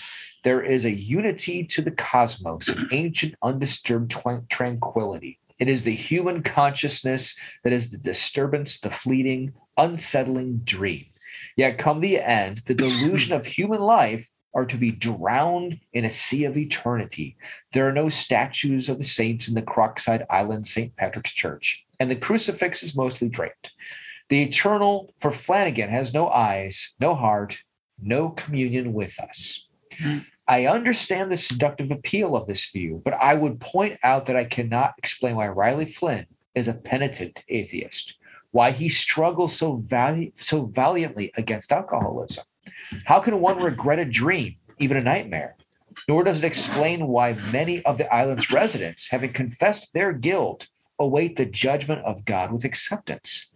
S1: There is a unity to the cosmos, an ancient, undisturbed twan- tranquility. It is the human consciousness that is the disturbance, the fleeting, unsettling dream. Yet, come the end, the delusion of human life are to be drowned in a sea of eternity. There are no statues of the saints in the Crockett Island St. Patrick's Church, and the crucifix is mostly draped. The eternal for Flanagan has no eyes, no heart, no communion with us. I understand the seductive appeal of this view, but I would point out that I cannot explain why Riley Flynn is a penitent atheist, why he struggles so, vali- so valiantly against alcoholism. How can one regret a dream, even a nightmare? Nor does it explain why many of the island's residents, having confessed their guilt, await the judgment of God with acceptance.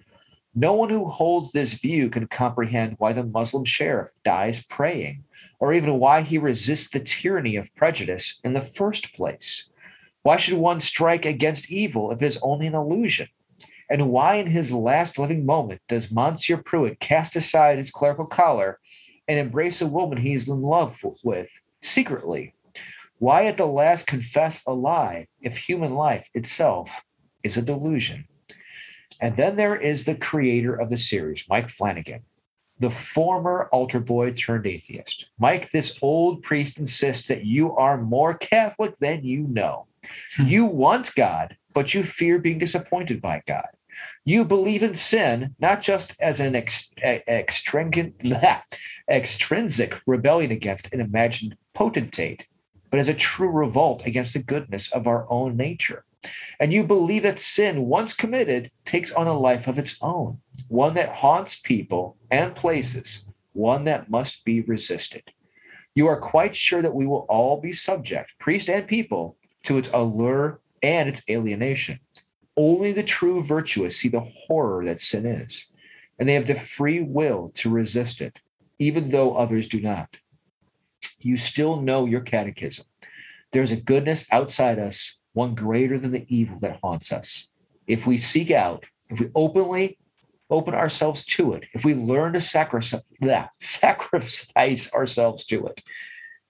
S1: No one who holds this view can comprehend why the Muslim sheriff dies praying, or even why he resists the tyranny of prejudice in the first place. Why should one strike against evil if it is only an illusion? And why, in his last living moment, does Monsignor Pruitt cast aside his clerical collar and embrace a woman he is in love with secretly? Why at the last confess a lie if human life itself is a delusion? And then there is the creator of the series, Mike Flanagan, the former altar boy turned atheist. Mike, this old priest insists that you are more Catholic than you know.
S4: Hmm.
S1: You want God, but you fear being disappointed by God. You believe in sin not just as an ex- extrinsic rebellion against an imagined potentate, but as a true revolt against the goodness of our own nature. And you believe that sin, once committed, takes on a life of its own, one that haunts people and places, one that must be resisted. You are quite sure that we will all be subject, priest and people, to its allure and its alienation. Only the true virtuous see the horror that sin is, and they have the free will to resist it, even though others do not. You still know your catechism. There's a goodness outside us, one greater than the evil that haunts us. If we seek out, if we openly open ourselves to it, if we learn to sacrifice that, sacrifice ourselves to it,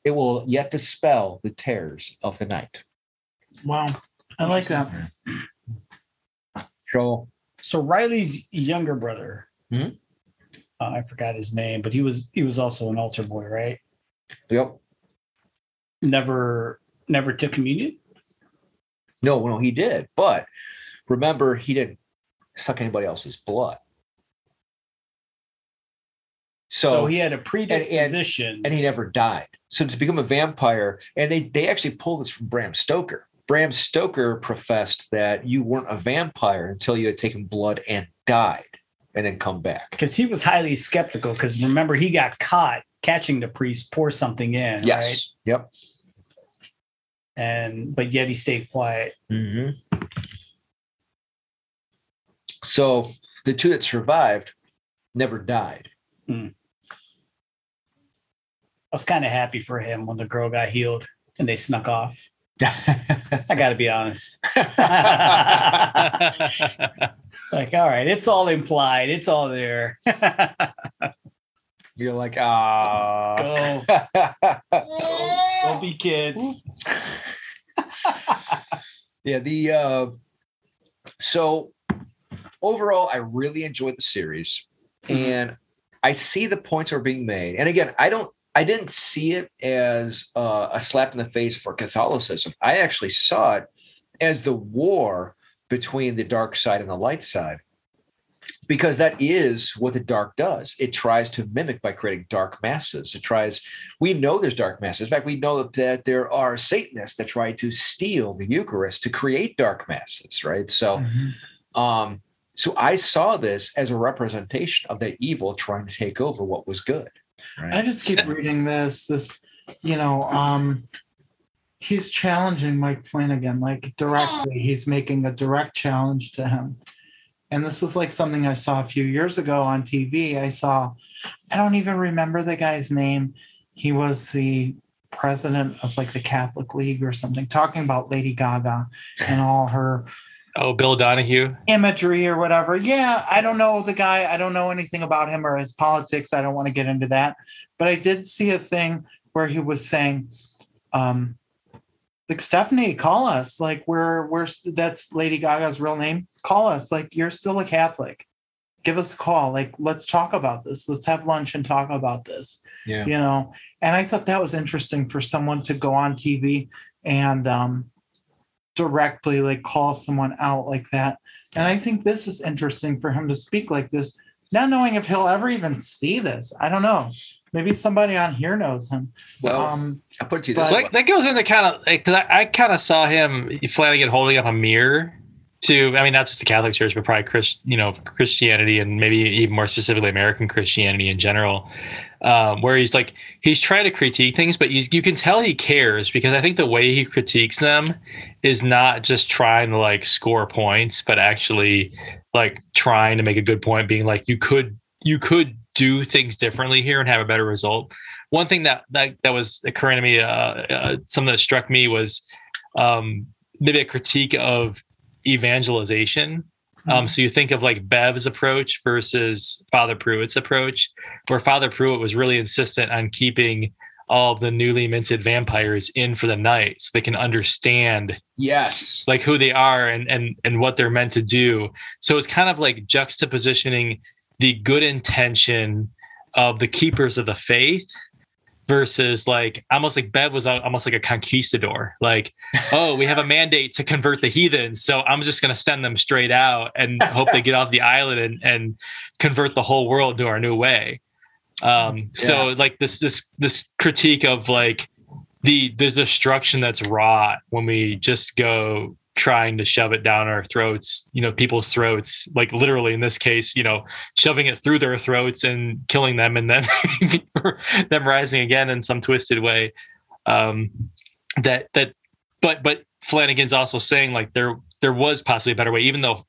S1: it will yet dispel the terrors of the night.
S4: Wow. I like that.
S1: So
S2: So Riley's younger brother,
S1: Mhm.
S2: uh, I forgot his name, but he was he was also an altar boy, right?
S1: Yep.
S2: Never never took communion.
S1: No, no, he did. But remember, he didn't suck anybody else's blood.
S2: So,
S1: So,
S2: he had a predisposition.
S1: and he never died. So to become a vampire, and they they actually pulled this from Bram Stoker. Bram Stoker professed that you weren't a vampire until you had taken blood and died, and then come back.
S2: because he was highly skeptical. Because remember, he got caught catching the priest pour something in,
S1: Yes.
S2: right?
S1: Yep.
S2: And but yet he stayed quiet.
S1: Mm-hmm. So the two that survived never died.
S2: I was kind of happy for him when the girl got healed and they snuck off. I got to be honest. like, all right, it's all implied. It's all there.
S1: You're like, ah.
S2: Go, go be kids.
S1: yeah the uh so overall i really enjoyed the series and i see the points are being made and again i don't i didn't see it as uh, a slap in the face for catholicism i actually saw it as the war between the dark side and the light side because that is what the dark does it tries to mimic by creating dark masses it tries we know there's dark masses. In fact, we know that there are Satanists that try to steal the Eucharist to create dark masses, right? So, um, so I saw this as a representation of that evil trying to take over what was good. Right?
S4: I just keep reading this. This, you know, um, he's challenging Mike Flanagan like directly. He's making a direct challenge to him. And this is like something I saw a few years ago on TV. I saw, I don't even remember the guy's name. He was the president of like the Catholic League or something, talking about Lady Gaga and all her
S3: oh, Bill Donohue.
S4: imagery or whatever. Yeah, I don't know the guy. I don't know anything about him or his politics. I don't want to get into that. But I did see a thing where he was saying, um, like Stephanie, call us. Like we're we're that's Lady Gaga's real name. Call us. Like you're still a Catholic. Give us a call. Like let's talk about this. Let's have lunch and talk about this.
S1: Yeah.
S4: You know, and I thought that was interesting for someone to go on TV and um directly like call someone out like that. And I think this is interesting for him to speak like this, not knowing if he'll ever even see this. I don't know. Maybe somebody on here knows him.
S1: Well,
S4: um,
S1: I put you
S4: but-
S1: this
S3: Like that goes into kind of like 'cause I, I kind of saw him Flanagan holding up a mirror to I mean not just the Catholic Church but probably Chris you know Christianity and maybe even more specifically American Christianity in general, um, where he's like he's trying to critique things but you, you can tell he cares because I think the way he critiques them is not just trying to like score points but actually like trying to make a good point being like you could you could do things differently here and have a better result one thing that that, that was occurring to me, uh, uh, something that struck me was um, maybe a critique of evangelization. Um, so you think of like Bev's approach versus Father Pruitt's approach, where Father Pruitt was really insistent on keeping all the newly minted vampires in for the night so they can understand
S1: Yes.
S3: like who they are and and and what they're meant to do. So it's kind of like juxtapositioning the good intention of the keepers of the faith versus like almost like Bev was almost like a conquistador. Like, oh, we have a mandate to convert the heathens, so I'm just going to send them straight out and hope they get off the island and, and convert the whole world to our new way. Um, so like this this this critique of like the the destruction that's wrought when we just go trying to shove it down our throats, you know, people's throats, like literally in this case, you know, shoving it through their throats and killing them and then them rising again in some twisted way. Um, that, that, but, but Flanagan's also saying like there, there was possibly a better way, even though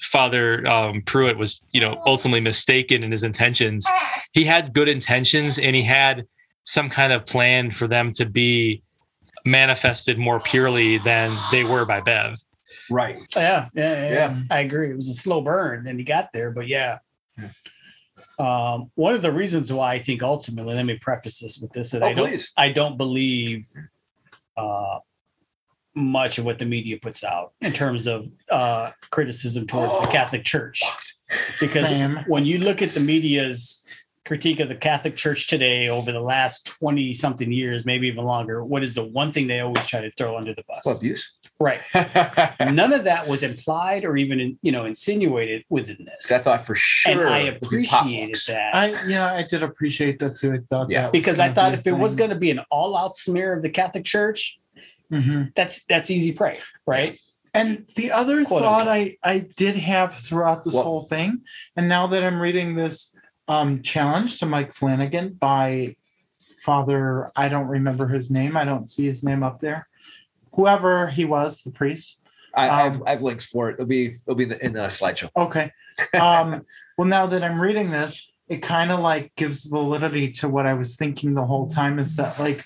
S3: Father um, Pruitt was, you know, ultimately mistaken in his intentions. He had good intentions and he had some kind of plan for them to be manifested more purely than they were by Bev.
S1: Right.
S2: Yeah, yeah, yeah,
S1: Yeah.
S2: I agree. It was a slow burn, and he got there, but yeah. Um, one of the reasons why I think ultimately, let me preface this with this: that
S1: Oh,
S2: I don't,
S1: please.
S2: I don't believe uh, much of what the media puts out in terms of uh, criticism towards the Catholic Church, because
S4: Same.
S2: when you look at the media's critique of the Catholic Church today over the last twenty something years, maybe even longer, what is the one thing they always try to throw under the bus?
S1: Well, abuse.
S2: Right. None of that was implied or even you know insinuated within this.
S1: I thought for sure.
S2: and I
S1: it would
S2: appreciated that
S4: I yeah, I did appreciate that too. I thought
S1: Yeah.
S4: that
S2: because I thought
S4: be a
S2: if it was going to be an all-out smear of the Catholic Church,
S4: Mhm.
S2: that's that's easy prey, right?
S4: And the other
S2: Quote,
S4: thought I I did have throughout this
S1: What?
S4: whole thing, and now that I'm reading this um, challenge to Mike Flanagan by Father, I don't remember his name. I don't see his name up there. Whoever he was, the priest.
S1: I, I, have,
S4: Um,
S1: I have links for it. It'll be it'll be in the, in the slideshow.
S4: Okay. Um, well, now that I'm reading this, it kind of like gives validity to what I was thinking the whole time is that like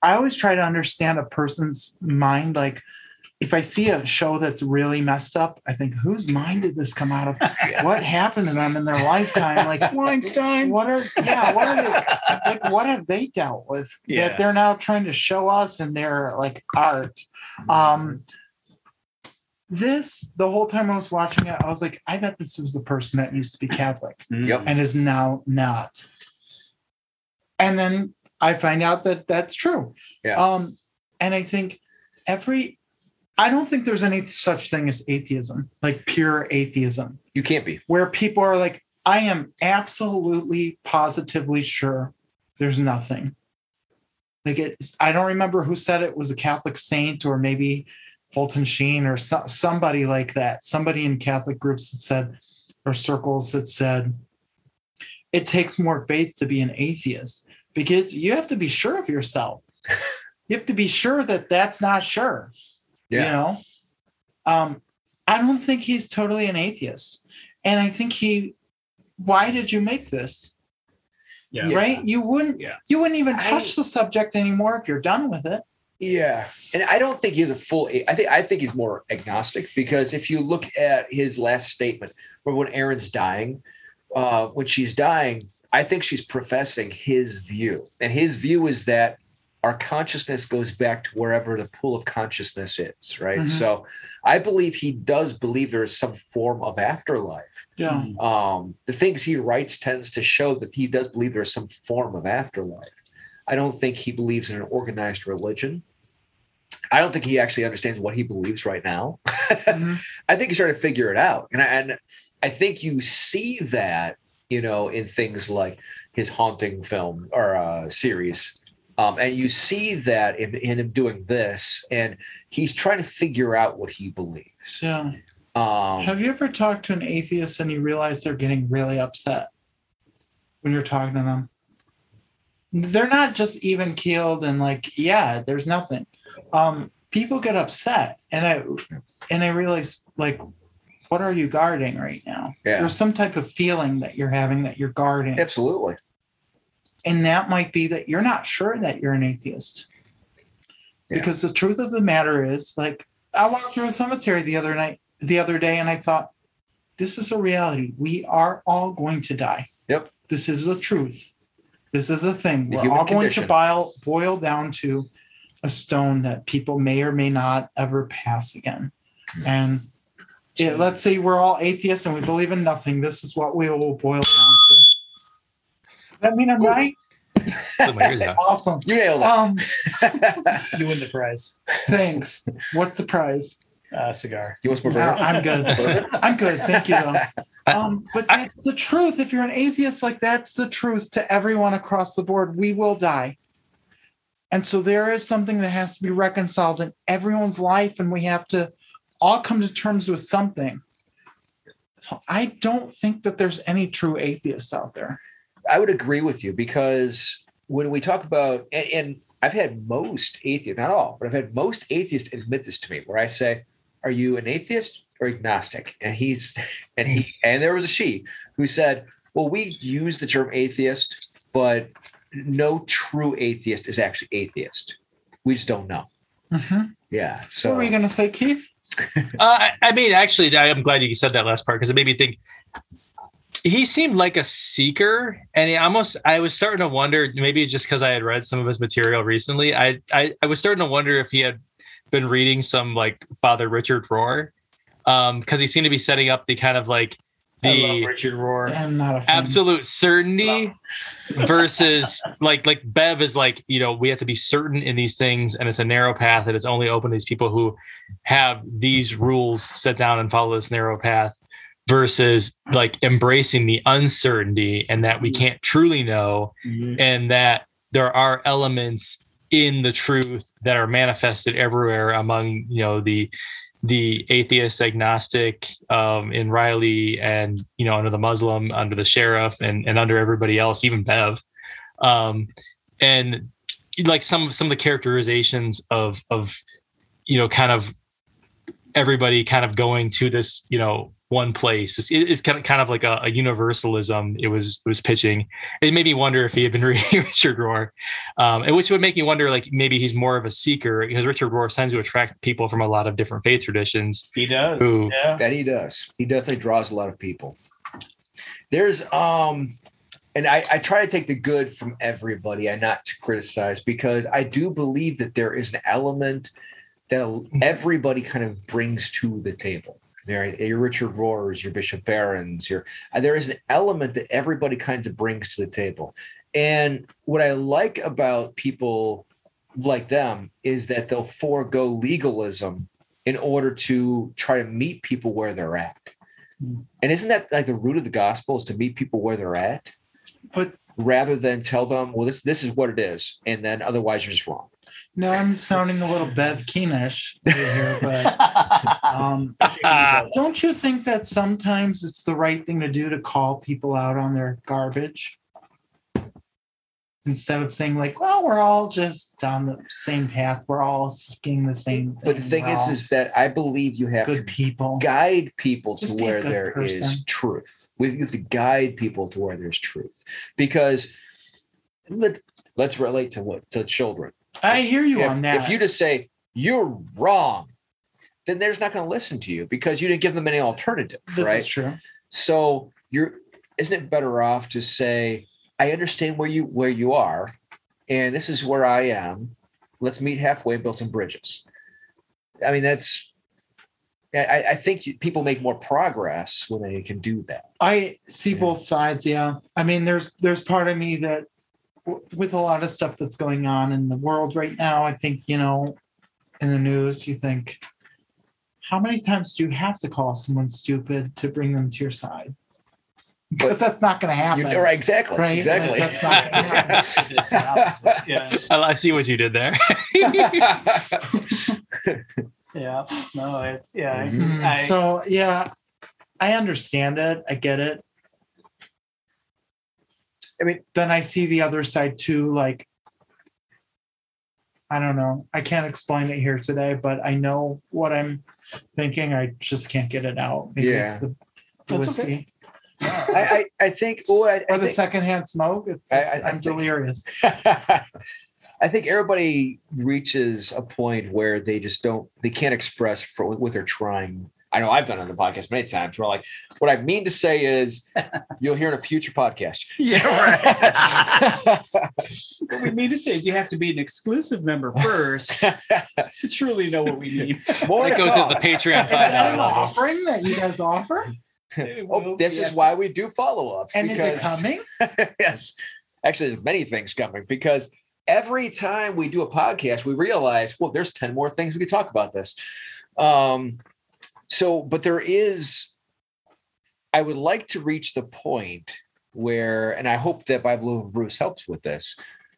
S4: I always try to understand a person's mind. Like if I see a show that's really messed up, I think, whose mind did this come out of? What happened to them in their lifetime? Like
S2: Weinstein.
S4: what are yeah, what are they like what have they dealt with
S2: Yeah.
S4: that they're now trying to show us in their like art? Um this the whole time I was watching it, I was like, I bet this was a person that used to be Catholic
S1: Yep.
S4: and is now not. And then I find out that that's true.
S1: Yeah.
S4: Um, and I think every, I don't think there's any such thing as atheism, like pure atheism,
S1: You can't be.
S4: where people are like, I am absolutely positively sure there's nothing. Like it's, I don't remember who said it was a Catholic saint or maybe Fulton Sheen or so, somebody like that. Somebody in Catholic groups that said, or circles that said, it takes more faith to be an atheist because you have to be sure of yourself. you have to be sure that that's not sure. You know, um, I don't think he's totally an atheist, and I think he. Why did you make this?
S2: Yeah.
S4: Right? You wouldn't.
S2: Yeah.
S4: You wouldn't even
S1: I-
S4: touch the subject anymore if you're done with it.
S1: Yeah, and I don't think he's a full. I think I think he's more agnostic because if you look at his last statement, or when Erin's dying, uh, when she's dying, I think she's professing his view, and his view is that our consciousness goes back to wherever the pool of consciousness is, right?
S4: Mhm.
S1: So, I believe he does believe there is some form of afterlife.
S4: Yeah.
S1: um, the things he writes tends to show that he does believe there's some form of afterlife. I don't think he believes in an organized religion. I don't think he actually understands what he believes right now.
S4: Mhm.
S1: I think he's trying to figure it out, and I, and I think you see that you know in things like his haunting film or uh, series. Um, and you see that in, in him doing this, and he's trying to figure out what he believes.
S4: Yeah.
S1: Um,
S4: Have you ever talked to an atheist and you realize they're getting really upset when you're talking to them? They're not just even keeled and like, yeah, there's nothing. Um, people get upset, and I and I realize like, what are you guarding right now?
S1: Yeah.
S4: There's some type of feeling that you're having that you're guarding,
S1: absolutely.
S4: And that might be that you're not sure that you're an atheist.
S1: Yeah.
S4: Because the truth of the matter is, like, I walked through a cemetery the other night, the other day, and I thought, this is a reality. We are all going to die.
S1: Yep.
S4: This is the truth. This is a thing.
S1: The
S4: We're all going
S1: condition.
S4: to boil, boil down to a stone that people may or may not ever pass again. And yeah, let's say we're all atheists and we believe in nothing. This is what we will boil down to. Does that mean I'm right?
S3: Put my ears out.
S4: Awesome.
S1: You nailed it.
S4: Um,
S2: You win the prize.
S4: thanks. What's the prize?
S2: Uh, cigar.
S1: he wants more
S4: No. I'm good. I'm good. Thank you. Um, but
S3: I-
S4: that's the truth. If you're an atheist, like that's the truth to everyone across the board. We will die. And so there is something that has to be reconciled in everyone's life, and we have to all come to terms with something. So I don't think that there's any true atheists out there.
S1: I would agree with you because when we talk about and, and I've had most atheists, not all, but I've had most atheists admit this to me, where I say, "Are you an atheist or agnostic?" And he's and he and there was a she who said, "Well, we use the term atheist, but no true atheist is actually atheist. We just don't know."
S4: Mhm.
S1: Yeah.
S4: So,
S1: So
S4: what were you going to say, Keith?
S3: Uh, I- I mean, actually, I'm glad you said that last part because it made me think. He seemed like a seeker, and he almost. I was starting to wonder, maybe just because I had read some of his material recently. I, I I was starting to wonder if he had been reading some like Father Richard Rohr, um, because he seemed to be setting up the kind of like the
S2: Richard Rohr.
S4: I'm not a
S3: absolute certainty versus like like Bev is like you know we have to be certain in these things and it's a narrow path and it's only open to these people who have these rules set down and follow this narrow path versus like embracing the uncertainty and that we can't truly know and that there are elements in the truth that are manifested everywhere among you know the the atheist agnostic um in riley and you know under the muslim under the sheriff and and under everybody else even bev. Um and like some some of the characterizations of of you know kind of everybody kind of going to this you know one place it's, it's kind of kind of like a, a universalism it was it was pitching it made me wonder if he had been reading Richard Rohr, um, and which would make me wonder, like maybe he's more of a seeker because Richard Rohr tends to attract people from a lot of different faith traditions.
S2: He does.
S3: Ooh.
S2: Yeah.
S1: that he does. He definitely draws a lot of people. There's um and I, I try to take the good from everybody and not to criticize because I do believe that there is an element that everybody kind of brings to the table. Your Richard Rohrs, your Bishop Barrons, your uh, there is an element that everybody kind of brings to the table. And what I like about people like them is that they'll forego legalism in order to try to meet people where they're at. And isn't that like the root of the gospel is to meet people where they're at
S4: But
S1: rather than tell them, well, this this is what it is, and then otherwise you're just wrong.
S4: No, I'm sounding a little Bev Keenish here, but um, don't you think that sometimes it's the right thing to do to call people out on their garbage instead of saying like, "Well, we're all just on the same path. We're all seeking the same." Thing.
S1: But the thing
S4: We're
S1: is, is that I believe you have
S4: good
S1: to
S4: people.
S1: guide people to
S4: Just
S1: where there is
S4: person.
S1: truth. We have to guide people to where there's truth, because let, let's relate to what to children.
S4: I hear you
S1: if,
S4: on that.
S1: if you just say you're wrong, then they're not going to listen to you because you didn't give them any alternative,
S4: this
S1: right?
S4: is true.
S1: So you're isn't it better off to say, I understand where you where you are, and this is where I am. Let's meet halfway and build some bridges. I mean, that's I, I think people make more progress when they can do that.
S4: I see
S1: Yeah.
S4: both sides. Yeah. I mean, there's there's part of me that with a lot of stuff that's going on in the world right now, I think, you know, in the news, you think, how many times do you have to call someone stupid to bring them to your side? Because that's not going to happen.
S1: You're, right, exactly,
S4: Right,
S1: exactly.
S4: that's not gonna happen.
S2: yeah.
S3: I, I see what you did there.
S2: Yeah. No, it's yeah.
S4: Mm,
S2: I,
S4: so yeah, I understand it. I get it.
S1: I mean-
S4: then I see the other side too. Like, I don't know. I can't explain it here today, but I know what I'm thinking. I just can't get it out. Maybe it's the, the whiskey
S2: okay.
S1: I, I, I think. Oh, I, I
S4: or the
S1: think-
S4: secondhand smoke. It-
S1: I- I-
S4: it's-
S1: I
S4: I'm
S1: think-
S4: delirious.
S1: I think everybody reaches a point where they just don't, they can't express for what they're trying. I know I've done it on the podcast many times. Where like, what I mean to say is, you'll hear in a future podcast.
S2: Yeah, what we mean to say is you have to be an exclusive member first to truly know what we mean.
S1: More
S3: that goes
S1: come.
S3: at the Patreon
S4: Is
S3: five
S4: that
S3: dollar
S4: an offering that you guys offer?
S1: Oh, this is why we do follow ups.
S4: And is it coming?
S1: yes. Actually, there's many things coming because every time we do a podcast, we realize, well, there's 10 more things we could talk about this. Um, so, but there is, I would like to reach the point where, and I hope that Bible of Brews helps with this,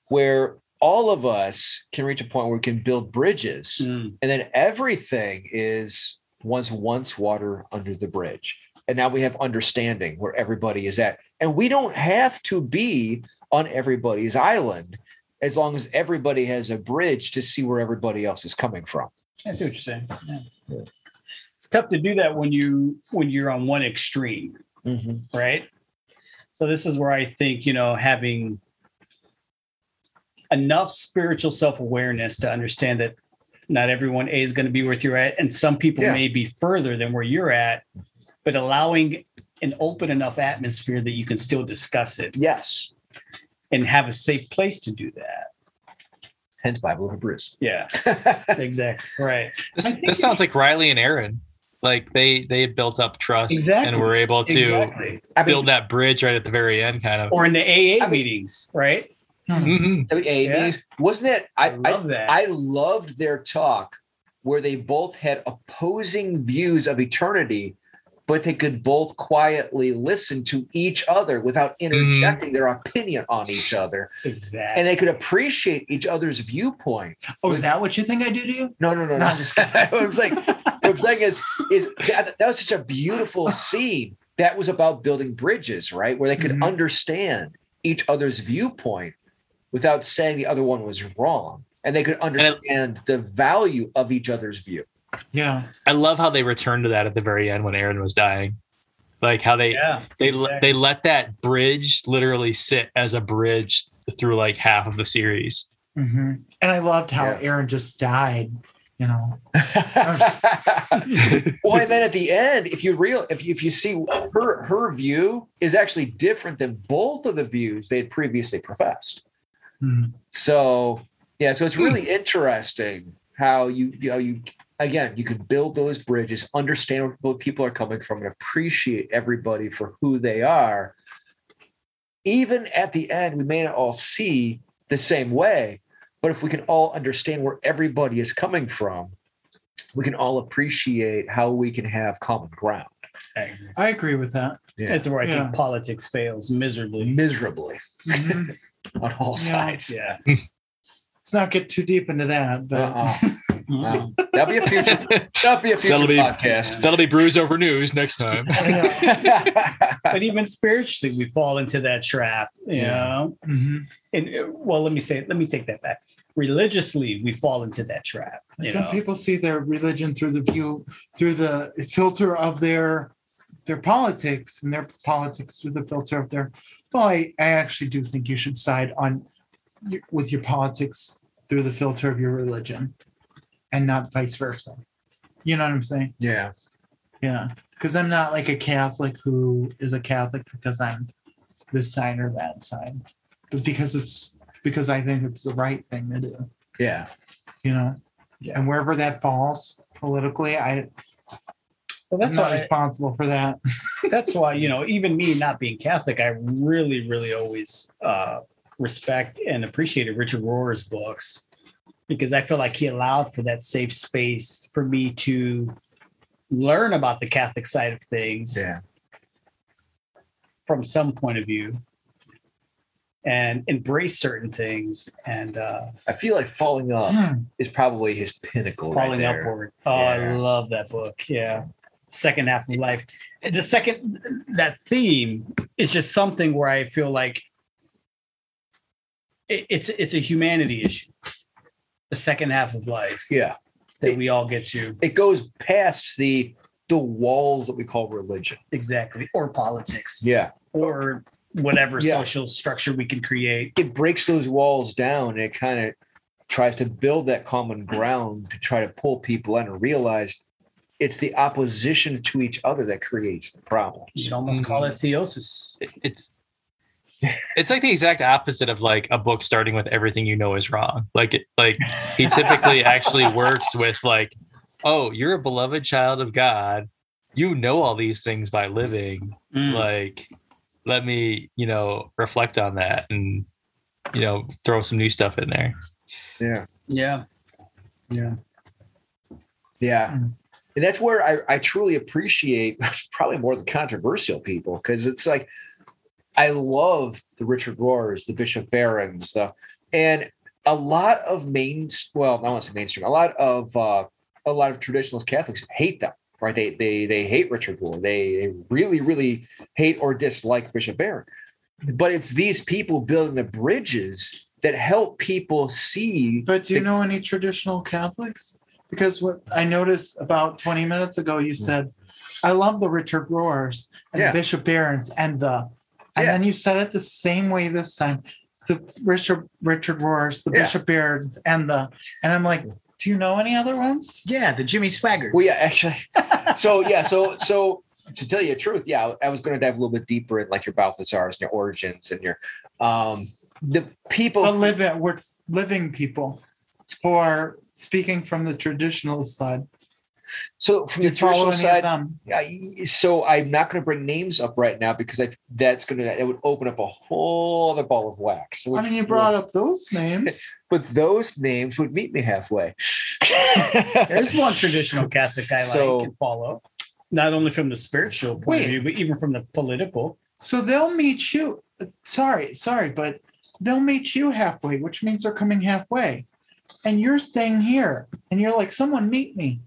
S1: where all of us can reach a point where we can build bridges
S2: Mm.
S1: and then everything is was once water under the bridge and now we have understanding where everybody is at and we don't have to be on everybody's island as long as everybody has a bridge to see where everybody else is coming from
S2: I see what you're saying. Yeah. It's tough to do that when you when you're on one extreme, mm-hmm. right? So this is where I think you know having enough spiritual self awareness to understand that not everyone A is going to be where you're at, and some people
S1: Yeah.
S2: may be further than where you're at, but allowing an open enough atmosphere that you can still discuss it
S1: yes
S2: and have a safe place to do that.
S1: hence bible of brews
S2: Yeah, exactly. Right.
S3: This, this sounds like Riley and Erin. Like they they had built up trust
S2: Exactly.
S3: and were able to
S2: Exactly.
S1: I mean,
S3: build that bridge right at the very end, kind of.
S2: Or in the AA
S1: I mean-
S2: meetings, right?
S3: Mhm.
S1: WA
S2: Yeah.
S1: meetings, wasn't it I,
S2: I love that.
S1: I loved their talk where they both had opposing views of eternity, but they could both quietly listen to each other without interjecting their opinion on each other.
S2: exactly.
S1: And they could appreciate each other's viewpoint.
S4: Oh, is that what you think I do to you?
S1: No, no, no,
S4: No,
S1: no.
S4: I'm just kidding.
S1: I'm saying, what I'm is, is that, that was such a beautiful scene that was about building bridges, right? Where they could
S4: Mhm.
S1: understand each other's viewpoint without saying the other one was wrong. And they could understand the value of each other's view.
S4: Yeah.
S3: I love how they returned to that at the very end when Erin was dying. Like how they
S2: yeah.
S3: they
S2: exactly.
S3: they let that bridge literally sit as a bridge through like half of the series.
S4: hmm And I loved how
S1: Yeah.
S4: Erin just died. You know.
S1: well, and then at the end, if you real if you, if you see her her view is actually different than both of the views they had previously professed.
S4: Mhm.
S1: So yeah, so it's really interesting how you you know you again you can build those bridges, understand where people are coming from, and appreciate everybody for who they are. Even at the end, we may not all see the same way, but if we can all understand where everybody is coming from, we can all appreciate how we can have common ground.
S2: I agree.
S4: I agree with that.
S2: That's where I
S4: Yeah.
S2: think politics fails miserably.
S1: Miserably
S4: Mhm.
S1: on all
S4: Yeah.
S1: sides.
S2: Yeah.
S4: Let's not get too deep into that, but
S1: Uh-uh. Wow. That'll be a future. That'll be a future
S3: That'll be-
S1: podcast.
S3: That'll be bruise over news next time.
S2: But even spiritually, we fall into that trap. You
S1: Yeah.
S2: know.
S4: Mhm.
S2: And uh, well, let me say, let me take that back. Religiously, we fall into that trap. You
S4: some
S2: know?
S4: people see their religion through the view through the filter of their their politics and their politics through the filter of their well i, I actually do think you should side on with your politics through the filter of your religion and not vice versa you know what i'm saying
S1: yeah.
S4: yeah because i'm not like a catholic who is a catholic because i'm this side or that side but because it's because i think it's the right thing to do
S1: Yeah.
S4: you know and wherever that falls politically i
S2: well, that's
S4: i'm
S2: that's
S4: not
S2: why.
S4: responsible for that
S2: that's why you know, even me not being Catholic, I really, really always uh, respect and appreciated Richard Rohr's books because I feel like he allowed for that safe space for me to learn about the Catholic side of things
S1: Yeah.
S2: from some point of view and embrace certain things and uh,
S1: I feel like falling up
S4: Hmm.
S1: is probably his pinnacle. right
S2: falling
S1: there.
S2: upward. Oh, I love that book. Yeah. Second half of life. The second that theme is just something where I feel like it's it's a humanity issue. The second half of life
S1: Yeah.
S2: that we all get to
S1: It goes past the the walls that we call religion.
S2: exactly, or politics,
S1: Yeah.
S2: or whatever
S1: Yeah.
S2: social structure we can create.
S1: It breaks those walls down and it kind of tries to build that common ground to try to pull people in and realize it's the opposition to each other that creates the problems.
S2: You could almost call it mm-hmm. theosis.
S3: It's it's like the exact opposite of like a book starting with everything you know is wrong. Like it, like he typically actually works with like, oh, you're a beloved child of God. You know all these things by living.
S2: Mm.
S3: Like let me, you know, reflect on that and, you know, throw some new stuff in there.
S1: Yeah.
S2: Yeah. Yeah.
S1: Yeah.
S4: Mm.
S1: And that's where I, I truly appreciate probably more the controversial people because it's like I love the Richard Rohrs, the Bishop Barrons, the and a lot of main well, I want to say mainstream, a lot of uh, a lot of traditionalist Catholics hate them, right? They they they hate Richard Rohr. They, they really, really hate or dislike Bishop Barron. But it's these people building the bridges that help people see
S4: But do you
S1: the-
S4: know any traditional Catholics? Because what I noticed about 20 minutes ago, you said, I love the Richard Rohrs and
S1: Yeah.
S4: the Bishop Barrons and the, and
S1: Yeah.
S4: then you said it the same way this time. The Richard Richard Rohrs, the
S1: Yeah.
S4: Bishop Beards, and the, and I'm like, do you know any other ones?
S2: Yeah. The Jimmy Swaggart.
S1: Well, yeah, actually. So yeah, so so to tell you the truth, yeah, I was going to dive a little bit deeper in like your Balthasars and your Origens and your um the people.
S4: But living, we're living people who are speaking from the traditional side.
S1: So from
S4: Do
S1: the
S4: you
S1: traditional side. I, so I'm not going to bring names up right now because I that's going to that would open up a whole other ball of wax.
S4: I mean, you
S1: will-
S4: brought up those names.
S1: but those names would meet me halfway.
S2: There's one traditional Catholic I
S1: So-
S2: like and follow, not only from the spiritual point
S4: Wait.
S2: of view, but even from the political.
S4: So they'll meet you. Sorry, sorry, but they'll meet you halfway, which means they're coming halfway. And you're staying here. And you're like, someone meet me.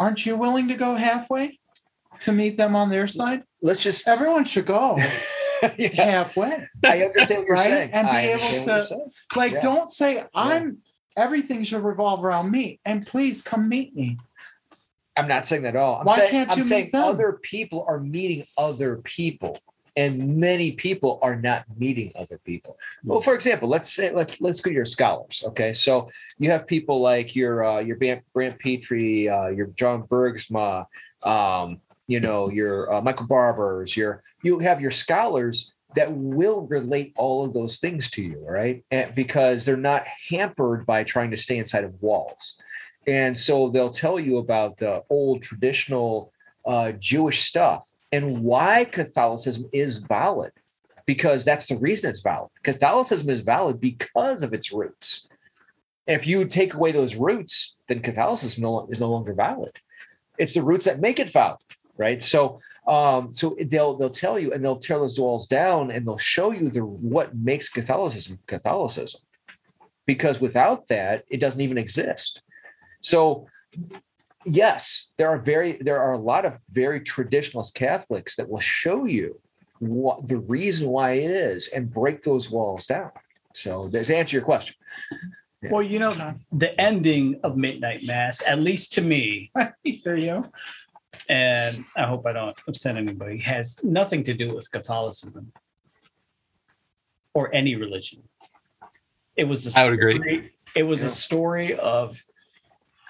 S4: Aren't you willing to go halfway to meet them on their side?
S1: Let's just
S4: Everyone should go
S1: yeah,
S4: halfway.
S1: I understand what you're
S4: Right?
S1: saying.
S4: And be
S1: I
S4: able
S1: what you're
S4: to- Like,
S1: Yeah.
S4: don't say, I'm everything should revolve around me. And please come meet me.
S1: I'm not saying that at all. I'm
S4: Why
S1: saying,
S4: can't
S1: I'm
S4: you
S1: saying
S4: meet them?
S1: other people are meeting other people, and many people are not meeting other people. Well, for example, let's say let's let's go to your scholars. Okay, so you have people like your uh, your Brant, Pitre, uh, your John Bergsma, um, you know, your uh, Michael Barbers. Your you have your scholars that will relate all of those things to you, right? And because they're not hampered by trying to stay inside of walls. And so they'll tell you about the old traditional uh, Jewish stuff and why Catholicism is valid, because that's the reason it's valid. Catholicism is valid because of its roots. And if you take away those roots, then Catholicism is no longer valid. It's the roots that make it valid, right? So, um, so they'll they'll tell you and they'll tear those walls down and they'll show you the what makes Catholicism Catholicism, because without that, it doesn't even exist. So yes, there are very there are a lot of very traditionalist Catholics that will show you what the reason why it is and break those walls down. So to answer your question. Yeah.
S2: Well, you know, the ending of Midnight Mass, at least to me,
S4: I hear you.
S2: and I hope I don't upset anybody, has nothing to do with Catholicism or any religion. It was a
S3: I would agree.
S2: It was
S1: Yeah.
S2: a story of,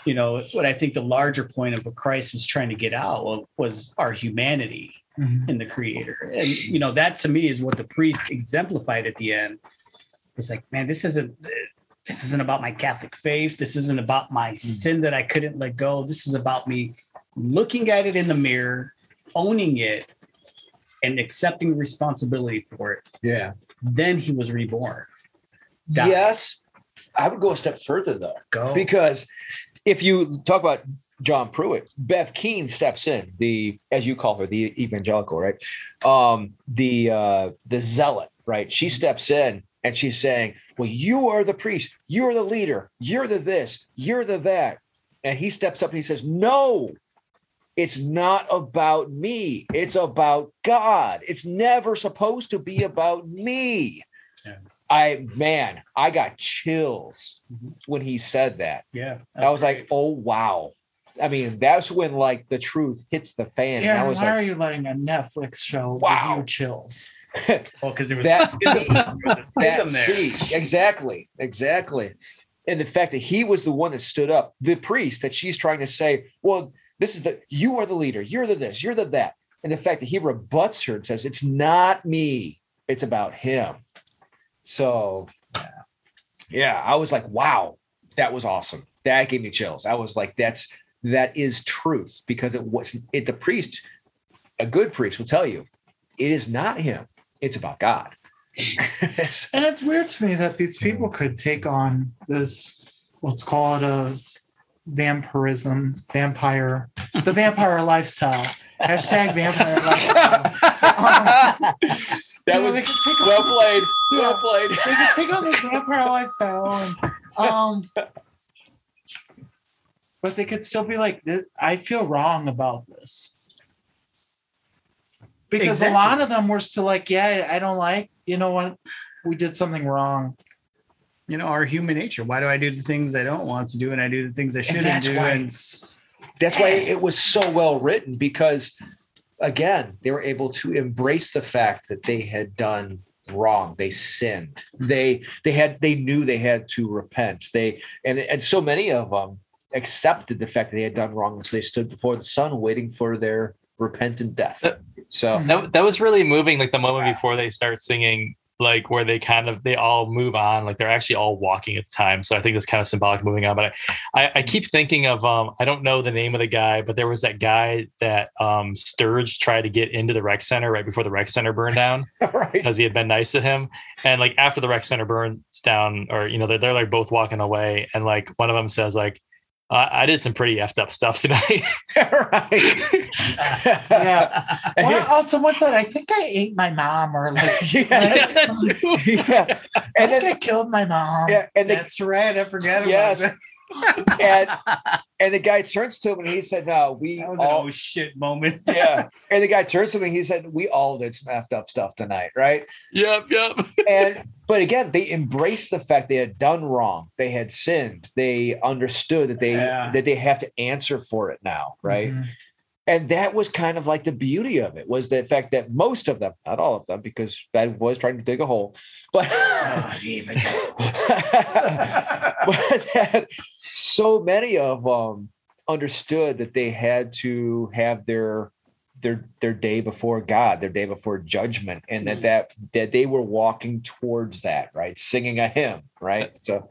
S2: you know, what I think the larger point of what Christ was trying to get out wa- was our humanity
S4: Mhm.
S2: in the Creator, and you know that to me is what the priest exemplified at the end. It's like, man, this isn't this isn't about my Catholic faith. This isn't about my sin that I couldn't let go. This is about me looking at it in the mirror, owning it, and accepting responsibility for it.
S1: Yeah.
S2: Then he was reborn. Died.
S1: Yes. I would go a step further though.
S2: Go.
S1: Because if you talk about John Pruitt, Bev Keane steps in, the as you call her, the evangelical, right? Um, the uh the zealot, right? She steps in and she's saying, Well, you are the priest, you're the leader, you're the this, you're the that. And he steps up and he says, No, it's not about me. It's about God. It's never supposed to be about me.
S2: Yeah.
S1: I man, I got chills
S2: Mhm.
S1: when he said that.
S2: yeah.
S1: I was like, oh wow. I mean, that's when like the truth hits the fan. and I was
S4: why
S1: like,
S4: are you letting a Netflix show
S1: Wow.
S4: give you chills?
S2: well, because there was
S1: That-
S2: there
S1: that
S2: schism there.
S1: see, exactly, exactly. And the fact that he was the one that stood up, the priest that she's trying to say, well, this is the you are the leader, you're the this, you're the that. And the fact that he rebuts her and says, it's not me, it's about him. So yeah, I was like, wow, that was awesome. That gave me chills. I was like, that's that is truth because it was it the priest, a good priest will tell you, it is not him. it's about God.
S4: And it's weird to me that these people could take on this, let's call it a vampirism, vampire, the vampire lifestyle. Hashtag vampire lifestyle.
S1: Um, that
S4: You know,
S1: was
S4: they could take on-
S1: well played. Well
S4: Yeah.
S1: played.
S4: they could take on this vampire lifestyle and um but they could still be like this i feel wrong about this because
S2: Exactly.
S4: a lot of them were still like yeah i don't like you know what we did something wrong
S2: you know, our human nature. Why do I do the things I don't want to do and I do the things I shouldn't
S1: that's
S2: do?
S1: why-
S2: And
S1: That's why it was so well written because, again, they were able to embrace the fact that they had done wrong. They sinned. They they had they knew they had to repent. They and and so many of them accepted the fact that they had done wrong, and so they stood before the sun waiting for their repentant death. So
S3: that, that was really moving like the moment before they start singing like where they kind of they all move on like they're actually all walking at the time. So i think that's kind of symbolic moving on but I, I i keep thinking of um i don't know the name of the guy but there was that guy that um sturge tried to get into the rec center right before the rec center burned down
S1: right.
S3: because he had been nice to him. And like after the rec center burns down or you know they're, they're like both walking away. And like one of them says like I I did some pretty effed up stuff tonight.
S1: right.
S4: Yeah. well, also someone said i think i ate my mom or like
S1: yeah.
S3: Yeah, that too.
S1: yeah.
S4: i
S1: And
S4: think
S1: then
S4: i killed my mom
S1: yeah, and the,
S2: that's right. I forgot
S1: Yes.
S2: about
S1: and and the guy turns to him and he said, "No, we
S2: that. That was an oh shit moment.
S1: yeah." And the guy turns to me and he said, "We all did some effed up stuff tonight, right?"
S3: yep, yep.
S1: And but again, they embraced the fact they had done wrong, they had sinned, they understood that they
S2: Yeah.
S1: that they have to answer for it now, right?
S4: Mhm.
S1: And that was kind of like the beauty of it was the fact that most of them, not all of them, because Ben was trying to dig a hole, but but that so many of them understood that they had to have their their their day before God, their day before judgment, and that that that they were walking towards that, right? Singing a hymn, right? So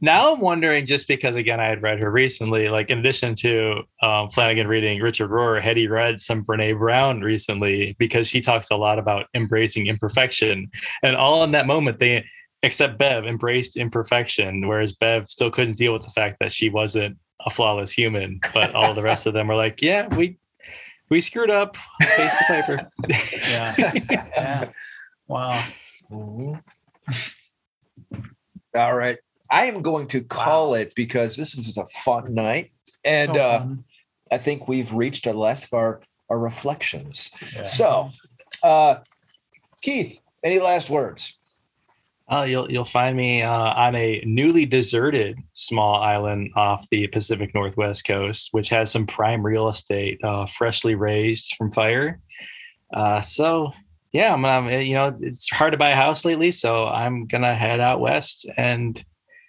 S3: Now I'm wondering, just because again I had read her recently, like in addition to um, Flanagan reading Richard Rohr, had he read some Brene Brown recently because she talks a lot about embracing imperfection, and all in that moment they, except Bev, embraced imperfection, whereas Bev still couldn't deal with the fact that she wasn't a flawless human, but all the rest of them were like, yeah, we we screwed up, face the paper.
S2: Yeah. yeah. Wow.
S1: all right. I am going to call it because this was a fun night. And
S4: So
S1: uh,
S4: fun.
S1: I think we've reached our last of our, our reflections. So, uh, Keith, any last words?
S3: Uh, you'll you'll find me uh, on a newly deserted small island off the Pacific Northwest coast, which has some prime real estate, uh, freshly raised from fire. Uh, so yeah, I'm gonna you know it's hard to buy a house lately, so I'm gonna head out west and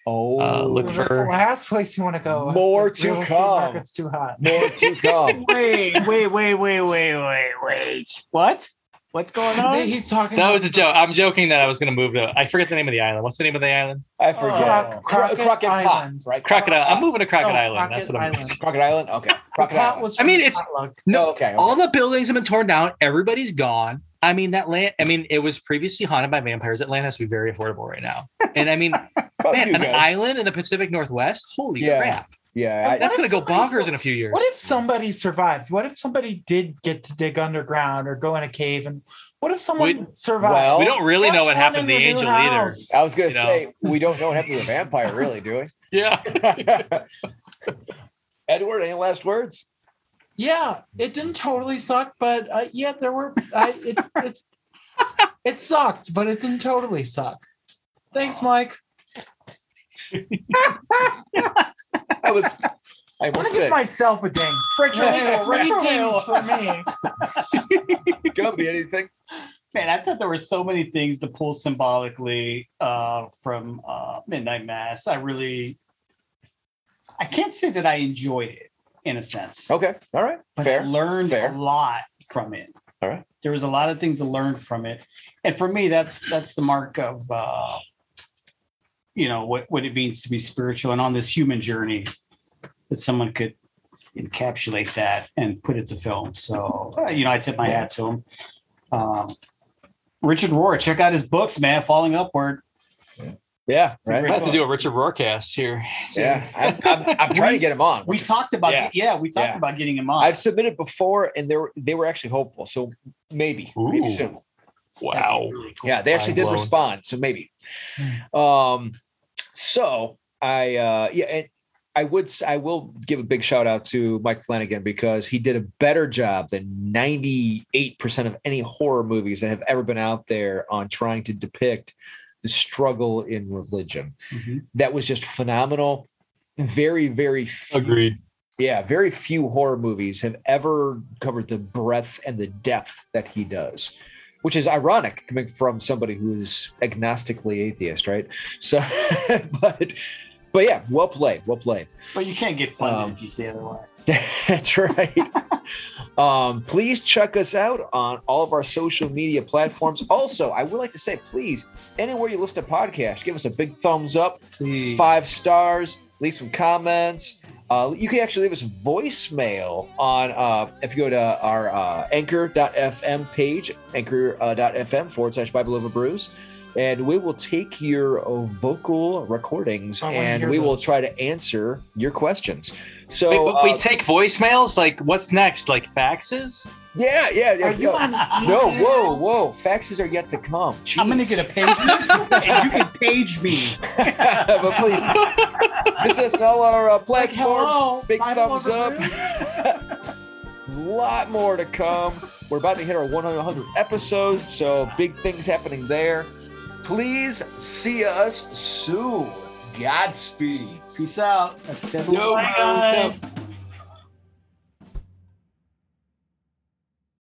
S1: Oh,
S3: Uh, look
S4: Well,
S3: for-
S4: the last place you want to go.
S1: More
S4: The
S1: to
S4: real
S1: come.
S4: market's too hot.
S1: more to come.
S2: wait, wait, wait, wait, wait, wait, wait. What? What's going on?
S4: He's talking.
S3: that
S4: about
S3: was a joke. I'm joking that I was gonna move to. I forget the name of the island. What's the name of the island?
S1: I forget.
S4: Oh, Croc-
S1: Cro-
S4: Crockett
S1: Crockett Pot,
S4: Island.
S1: right?
S3: Crocodile. I'm moving to Crockett
S4: No,
S3: Island. That's
S4: Crockett
S3: what I'm.
S4: Island.
S1: Crockett Island. Okay.
S4: The
S1: Crockett
S4: pot
S1: Island.
S4: was
S3: I mean,
S4: from
S3: it's-
S4: potluck.
S3: No,
S1: okay.
S3: all the buildings have been torn down. Everybody's gone. I mean, that land. I mean, it was previously haunted by vampires. Atlanta has to be very affordable right now. And I mean, man, an island in the Pacific Northwest. Holy
S1: Yeah.
S3: crap!
S1: Yeah. I,
S3: That's gonna go
S4: somebody's
S3: bonkers
S4: go-
S3: in a few years.
S4: What if somebody survived? What if somebody did get to dig underground or go in a cave? And what if someone
S3: We-
S4: survived?
S1: well-
S3: we don't really know what happened to the
S4: your new
S3: angel either.
S1: I was going to
S3: You know.
S1: say, we don't know what happened to the vampire, really, do we? Yeah. Edward, any last words?
S4: Yeah, it didn't totally suck, but uh, yeah, there were. I, it, it, it sucked, but it didn't totally suck. Thanks, Mike.
S1: I was, I
S4: I
S1: almost
S4: want to give myself a ding.
S1: Yeah,
S4: Three
S2: for
S4: dings
S2: real.
S4: for me.
S1: Gumby, anything?
S2: Man, I thought there were so many things to pull symbolically uh, from uh, Midnight Mass. I really, I can't say that I enjoyed it in a sense,
S1: Okay. All right.
S2: but I
S1: Fair.
S2: learned
S1: fair.
S2: a lot from it.
S1: All right.
S2: There was a lot of things to learn from it, and for me, that's that's the mark of, uh, you know, what what it means to be spiritual and on this human journey. That someone could encapsulate that and put it to film. So, uh, you know, I tip my hat to him. Um, Richard Rohr. Check out his books, man. Falling Upward.
S1: Yeah, right.
S3: I have to do a Richard Rohrcast here.
S1: Yeah, I'm, I'm, I'm trying to get him on.
S2: We talked about
S1: Yeah.
S2: yeah, we talked
S1: Yeah.
S2: about getting him on.
S1: I've submitted before, and they were they were actually hopeful. So maybe, maybe soon.
S3: Wow.
S1: Yeah, they actually did
S3: Mind blown.
S1: respond, so maybe. Um, so I uh yeah, and I would I will give a big shout out to Mike Flanagan because he did a better job than 98% of any horror movies that have ever been out there on trying to depict the struggle in religion.
S2: Mhm.
S1: That was just phenomenal. Very, very few,
S3: Agreed.
S1: yeah, very few horror movies have ever covered the breadth and the depth that he does, which is ironic coming from somebody who is agnostically atheist, right? So, but, but yeah, well played, well played.
S2: but you can't get funded
S1: Um,
S2: if you say otherwise.
S1: That's right. um, please check us out on all of our social media platforms. Also, I would like to say, please, anywhere you listen to podcasts, give us a big thumbs up,
S3: Please.
S1: five stars, leave some comments. Uh, you can actually leave us voicemail on uh, if you go to our uh, anchor.fm page, anchor.fm forward slash Bible over Brews. And we will take your uh, vocal recordings and
S4: hear
S1: we will try to answer your questions. So,
S3: Wait, but we
S1: uh,
S3: take voicemails. Like, what's next? Like faxes?
S1: Yeah, yeah, yeah.
S4: Are you
S1: yeah.
S4: on?
S1: No,
S4: email?
S1: whoa, whoa. Faxes are yet to come.
S2: I'm gonna get a page, and you can page me.
S1: but please, this is all our uh,
S4: Like,
S1: platforms.
S4: hello,
S1: Big
S4: Bible
S1: thumbs
S4: over
S1: up. lot more to come. We're about to hit our 100 episodes, so big things happening there. Please see us soon. Godspeed.
S2: Peace out.
S3: Yo,
S2: Bye, guys.
S3: up?